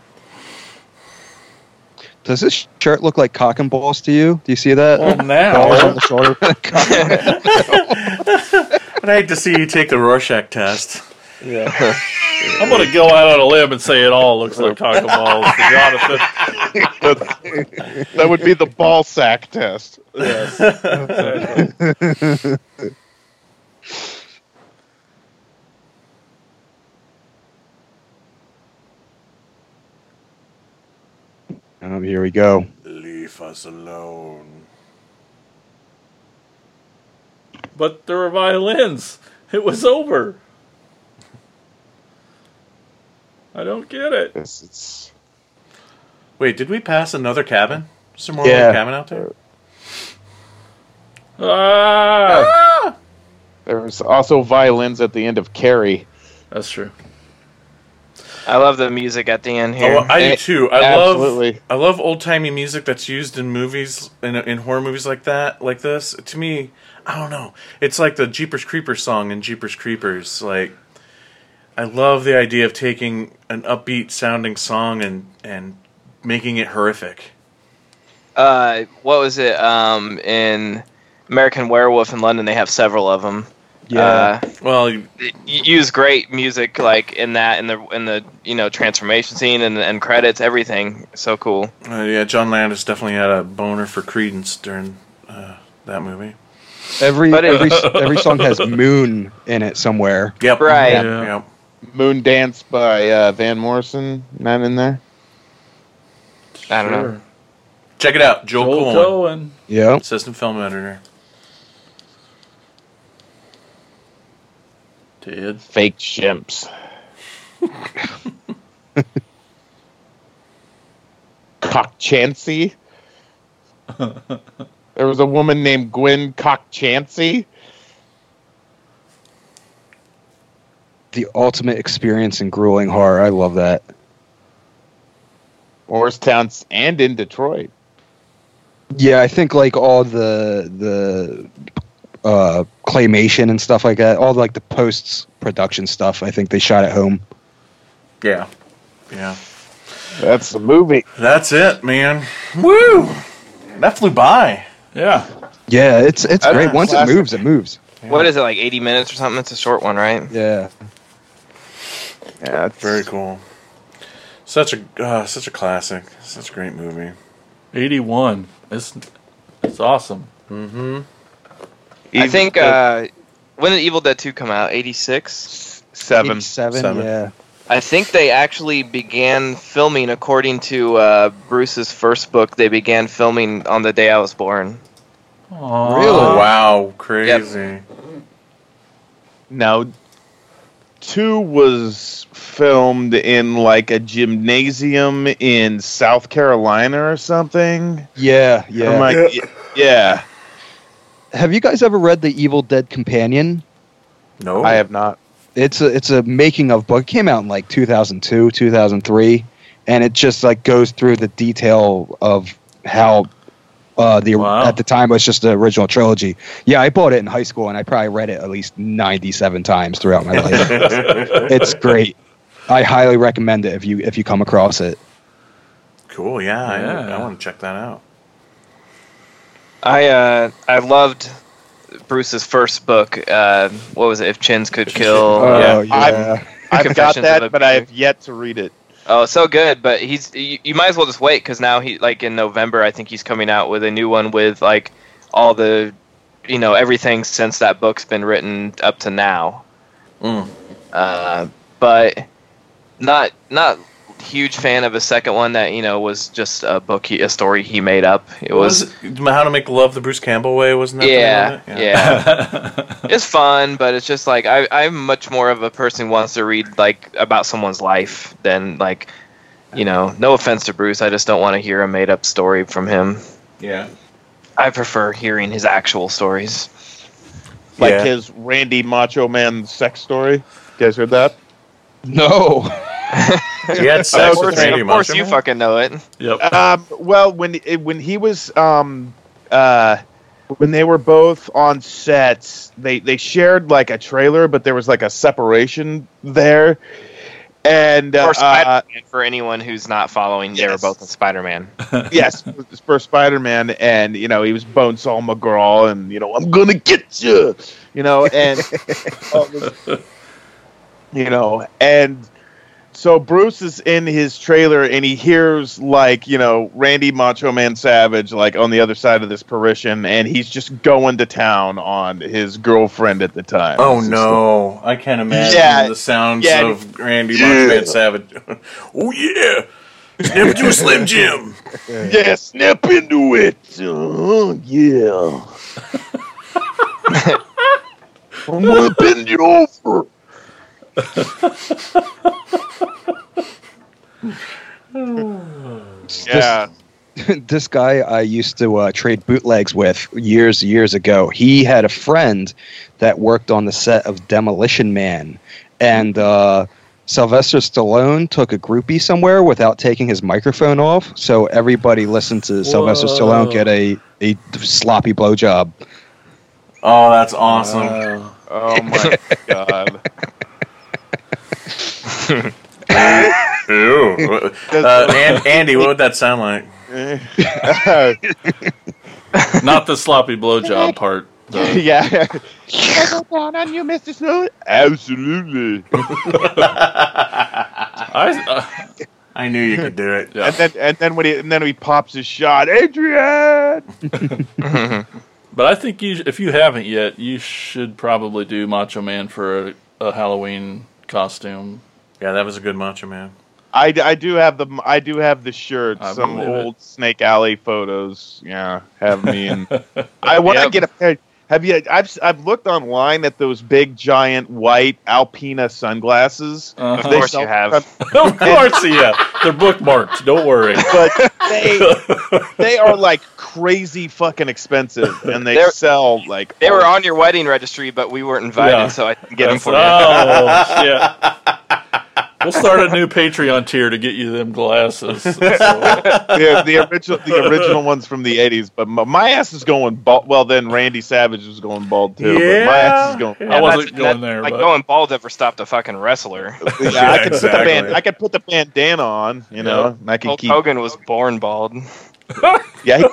Does this shirt look like cock and balls to you? Do you see that? Well, Balls now. on the shoulder. But I hate to see you take the Rorschach test. Yeah. I'm gonna go out on a limb and say it all looks like cock and balls to Jonathan. That would be the ball sack test. Yes. Oh, here we go. Leave us alone. But there were violins. It was over. I don't get it. It's, it's Wait, did we pass another cabin? Is there more Yeah. cabin out there? Ah! there was also violins at the end of Carrie. That's true. I love the music at the end here. Oh, I do too. I absolutely. love I love old timey music that's used in movies in, in horror movies like that, like this. To me, I don't know. It's like the Jeepers Creepers song in Jeepers Creepers. Like, I love the idea of taking an upbeat sounding song and and making it horrific. uh, what was it? Um, in American Werewolf in London, they have several of them. Yeah. Uh, Well, you- use great music like in that in the in the you know transformation scene and and credits everything so cool uh, yeah, John Landis definitely had a boner for Creedence during uh, that movie. Every But it- every every song has moon in it somewhere. Yep. Right. Yep. Yeah. yep. Moon Dance by uh, Van Morrison. Not in there. I don't know Check it out, Joel, Joel Coen, Coen. Yeah. assistant film editor. Did. Fake chimps. Cockchancy. there was a woman named Gwen Cockchancy. The ultimate experience in grueling horror. I love that. Morristown and in Detroit. Yeah, I think like all the the uh, claymation and stuff like that, all like the post production stuff. I think they shot at home. Yeah. Yeah. That's the movie. That's it, man. Woo! That flew by. Yeah. Yeah, it's it's That's great. Once classic. it moves, it moves. what is it like 80 minutes or something it's a short one right Yeah. Yeah, it's Very cool. Such a uh, such a classic. Such a great movie. 81. It's, it's awesome. Mm-hmm. I think uh when did evil dead 2 come out 86 seven. 87, Seven. Yeah. i think they actually began filming according to uh bruce's first book they began filming on the day i was born Aww. Really? wow, crazy. Now, two was filmed in like a gymnasium in South Carolina or something. Yeah, yeah. Like, y- yeah, Have you guys ever read the Evil Dead Companion? No, I have not. It's a it's a making of book. It came out in like 2002, 2003, and it just like goes through the detail of how uh, the Wow. at the time it was just the original trilogy. Yeah, I bought it in high school and I probably read it at least 97 times throughout my life. it's great. I highly recommend it if you if you come across it. Cool. Yeah, I, Yeah. I want to check that out. I uh I loved Bruce's first book. Uh, what was it? If Chins Could Kill. Oh yeah. yeah. I'm- I've got that, but I have yet to read it. Oh, so good. But he's you, you might as well just wait because now he like in November I think he's coming out with a new one with like all the you know everything since that book's been written up to now. Mm. Uh, but not not huge fan of a second one that you know was just a book he, a story he made up. It was was it How to Make Love the Bruce Campbell Way? Wasn't that? the name yeah, yeah. it's fun, but it's just like I, I'm much more of a person who wants to read like about someone's life than like, you know. No offense to Bruce, I just don't want to hear a made up story from him. Yeah. I prefer hearing his actual stories. Like Yeah. his Randy Macho Man sex story. You guys heard that? No. He had Of sex course, with Randy of course you fucking know it. Yep. Um, well, when when he was um, uh, when they were both on sets, they they shared like a trailer, but there was like a separation there. And uh, Or uh, Spider-Man for anyone who's not following. They were both in Spider-Man. yes, for Spider Man, and you know he was Bonesaw McGraw, and you know I'm gonna get you, you know, and you know, and so Bruce is in his trailer, and he hears like you know Randy Macho Man Savage like on the other side of this Parisian, and he's just going to town on his girlfriend at the time. Oh It's just no, I can't imagine Yeah. the sounds Yeah. of Randy Yeah. Macho Man Savage. oh yeah, snap into a Slim Jim. like, yeah, snap into it. Oh yeah. I'm gonna bend you over. Yeah. this guy I used to uh, trade bootlegs with years years ago. He had a friend that worked on the set of Demolition Man, and uh, Sylvester Stallone took a groupie somewhere without taking his microphone off, so everybody listened to Sylvester Stallone get a, a sloppy blowjob. Oh, that's awesome. Wow. Oh my god. Ew. Uh, An- Andy, what would that sound like? Not the sloppy blowjob part. though. yeah. I go down on you, Mr. Snow? Absolutely. I, uh, I knew you could do it. yeah. And then and then when he and then he pops his shot, Adrian. But I think you, if you haven't yet, you should probably do Macho Man for a, a Halloween costume. Yeah, that was a good Macho Man. I, I do have the I do have the shirt. I Some believe it. old Snake Alley photos. Yeah, have me and I want to Yep. get a pair. Have you? I've s- I've looked online at those big giant white Alpina sunglasses. Uh-huh. Of They course you have. of course, yeah. They're bookmarked. Don't worry. but they they are like crazy fucking expensive, and they They're- sell like They were on your wedding registry, but we weren't invited, Yeah. so I didn't get them for you. Oh shit! We'll start a new Patreon tier to get you them glasses. So, the, the original the original ones from the '80s. But my, my ass is going bald. Well, then Randy Savage was going bald too. But my ass is going. I wasn't That's- going that- there, Like but- going bald ever stopped a fucking wrestler. Yeah, I could put the band, I could put the bandana on, you know, and I can Hulk keep. Hogan was born bald. Yeah, he,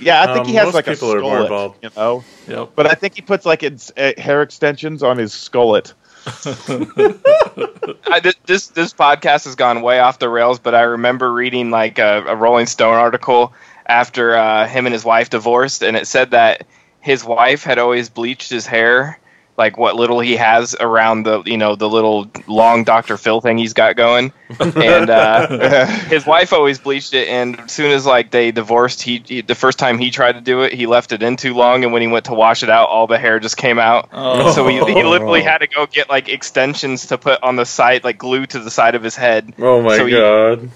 yeah. I think Um, he has like a people are born skullet, you know. yep. But I think he puts like its uh, hair extensions on his skullet. I, this this podcast has gone way off the rails, but I remember reading like a, a Rolling Stone article after uh, him and his wife divorced, and it said that his wife had always bleached his hair, like what little he has around the you know the little long Dr. Phil thing he's got going, and uh, his wife always bleached it. And as soon as like they divorced, he, he the first time he tried to do it, he left it in too long, and when he went to wash it out, all the hair just came out. Oh. So he, he literally had to go get like extensions to put on the side, like glue to the side of his head. Oh my So he- god.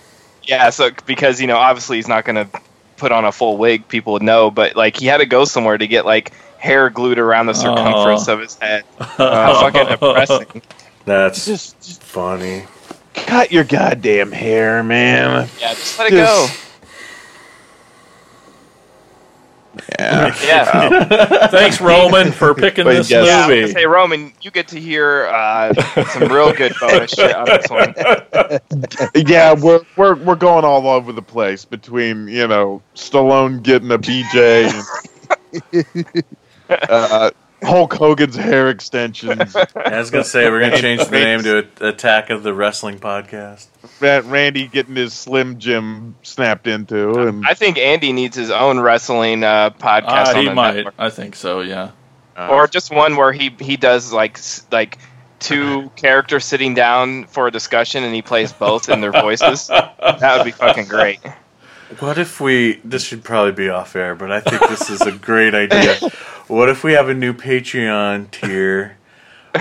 Yeah, so because you know obviously he's not gonna put on a full wig, people would know, but like he had to go somewhere to get like hair glued around the circumference of his head. How fucking depressing! That's Just, just funny. cut your goddamn hair, man. Yeah, just let it go. Yeah. Yeah, Thanks, Roman, for picking Wait, this yes. yeah. I was movie. gonna say Roman, you get to hear uh, some real good bonus shit on this one. yeah, we're we're we're going all over the place between you know Stallone getting a BJ and uh, Hulk Hogan's hair extensions, I was gonna say we're gonna change the name to Attack of the Wrestling Podcast. Ra- Randy getting his Slim Jim snapped into, and I think Andy needs his own wrestling uh, podcast. On he the might. network. I think so. Yeah. uh, or just one where he he does like like two characters sitting down for a discussion and he plays both in their voices. That would be fucking great. What if we? This should probably be off air, but I think this is a great idea. What if we have a new Patreon tier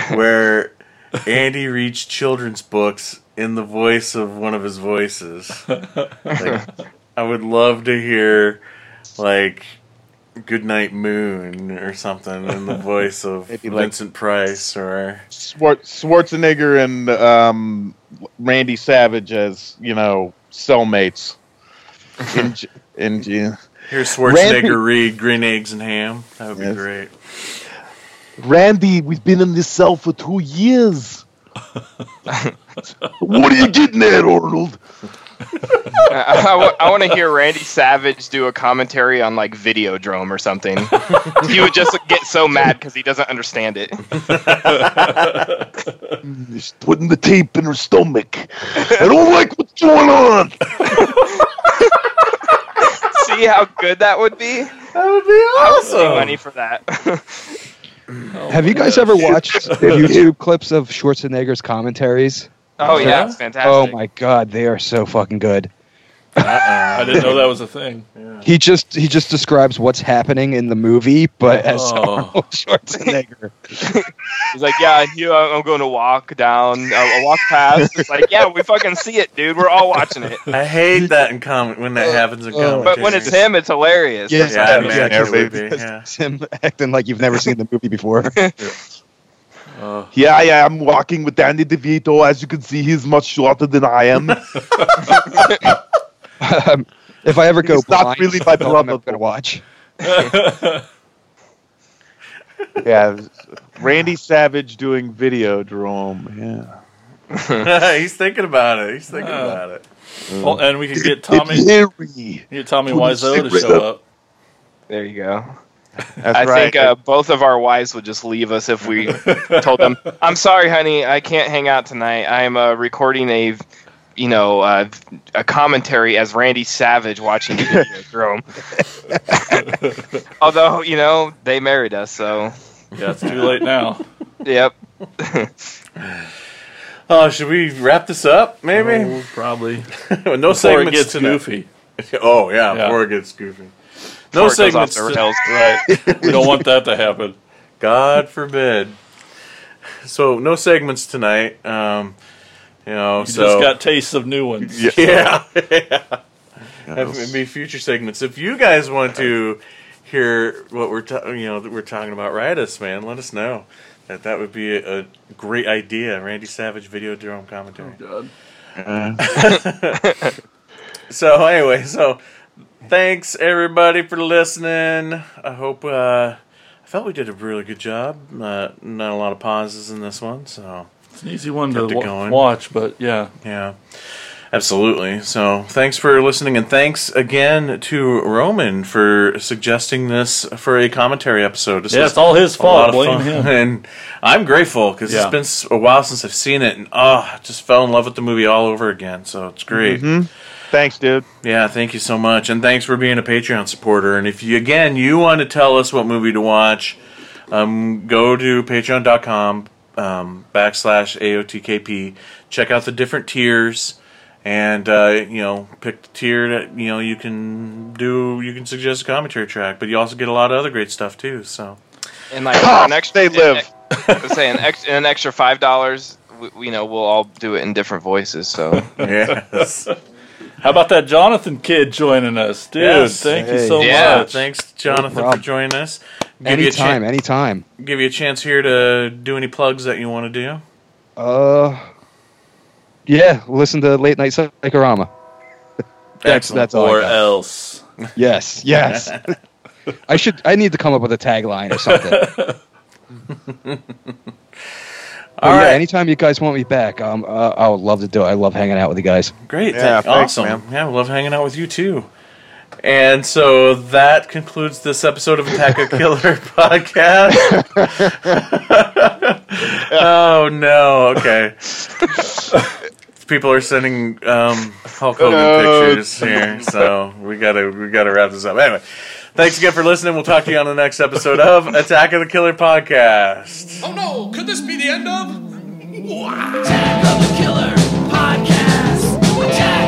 where Andy reads children's books in the voice of one of his voices? Like, I would love to hear like "Goodnight Moon" or something in the voice of Maybe like- Vincent Price or Swar- Schwarzenegger and um, Randy Savage as you know cellmates. In, in J- here's Schwarzenegger read "Green Eggs and Ham." That would be Yes. great. Randy, we've been in this cell for two years. what are you getting at, Arnold? I, want to hear Randy Savage do a commentary on like Videodrome or something. he would just get so mad because he doesn't understand it. She's putting the tape in her stomach. I don't like what's going on. See how good that would be? That would be awesome. I would pay awesome. money for that. Oh, Have you guys ever watched YouTube clips of Schwarzenegger's commentaries? oh yeah, Yeah? it's fantastic. Oh my god, they are so fucking good. I didn't know that was a thing. He just he just describes what's happening in the movie, but as Oh. Arnold Schwarzenegger. He's like, yeah, you, I'm going to walk down, uh, I'll walk past. It's like, yeah, we fucking see it, dude. We're all watching it. I hate that in comment when that happens in commentary. But when it's him, it's hilarious. Yeah, yeah, I Yeah, imagine it would everybody- be, yeah. It's him acting like you've never seen the movie before. Yeah, yeah, I'm walking with Danny DeVito. As you can see, he's much shorter than I am. Um, if I ever go He's not really it's my a film I'm gonna watch. yeah, Randy Savage doing Videodrome. Yeah. He's thinking about it. He's thinking Uh, about it. Well, and we could get Tommy, Tommy. get Tommy Put the Wiseau to show up. up. There you go. That's I right. think uh, both of our wives would just leave us if we told them, "I'm sorry, honey, I can't hang out tonight. I'm uh, recording a, you know, uh, a commentary as Randy Savage watching the video throw Videodrome." Although, you know, they married us, so Yeah, it's too late now. yep. Oh, should we wrap this up? Maybe. Oh, probably. no Before it segments gets tonight. goofy. Oh yeah, Yeah. before it gets goofy. No Before it goes off segments. the to- rails. Right. we don't want that to happen. God forbid. So no segments tonight. Um, you know, You so just got tastes of new ones. yeah, Have- maybe future segments. If you guys want to hear what we're ta- you know that we're talking about, write us, man. Let us know. That that would be a, a great idea. Randy Savage Videodrome commentary. Oh, God. So anyway, so thanks everybody for listening. I hope uh, I felt we did a really good job. Uh, not a lot of pauses in this one, so It's an easy one to Kept it watch, but yeah. yeah, absolutely. So thanks for listening, and thanks again to Roman for suggesting this for a commentary episode. This Yeah, it's all his fault. Blame him. and I'm grateful because Yeah. it's been a while since I've seen it, and oh, I just fell in love with the movie all over again. So it's great. Thanks, dude. Yeah, thank you so much, and thanks for being a Patreon supporter. And if you again you want to tell us what movie to watch, um, go to Patreon.com um, backslash AOTKP. Check out the different tiers, and uh, you know pick the tier that you know you can do. You can suggest a commentary track, but you also get a lot of other great stuff too. So And like Ah, an extra, they live. Let's say an, ex, an extra five dollars. We, we know we'll all do it in different voices. So yes, How about that Jonathan kid joining us? Dude, Yes. thank you so Yeah. much. thanks Jonathan for joining us. Give you a Anytime, chan- anytime. give you a chance here to do any plugs that you want to do. Uh, yeah, listen to Late Night Psychorama. That's Excellent. that's all. or I got. else. Yes, yes. I should. I need to come up with a tagline or something. All yeah, right. anytime you guys want me back, um, uh, I would love to do it. I love hanging out with you guys. Great. Yeah, thank- thanks, awesome. man. Yeah, we love hanging out with you too. And so that concludes this episode of Attack a Killer podcast. oh no. Okay. People are sending um, Hulk Hogan No. pictures here, so we gotta we gotta wrap this up. Anyway, thanks again for listening. We'll talk to you on the next episode of Attack of the Killer podcast. Oh no, could this be the end of? Attack of the Killer Podcast. Attack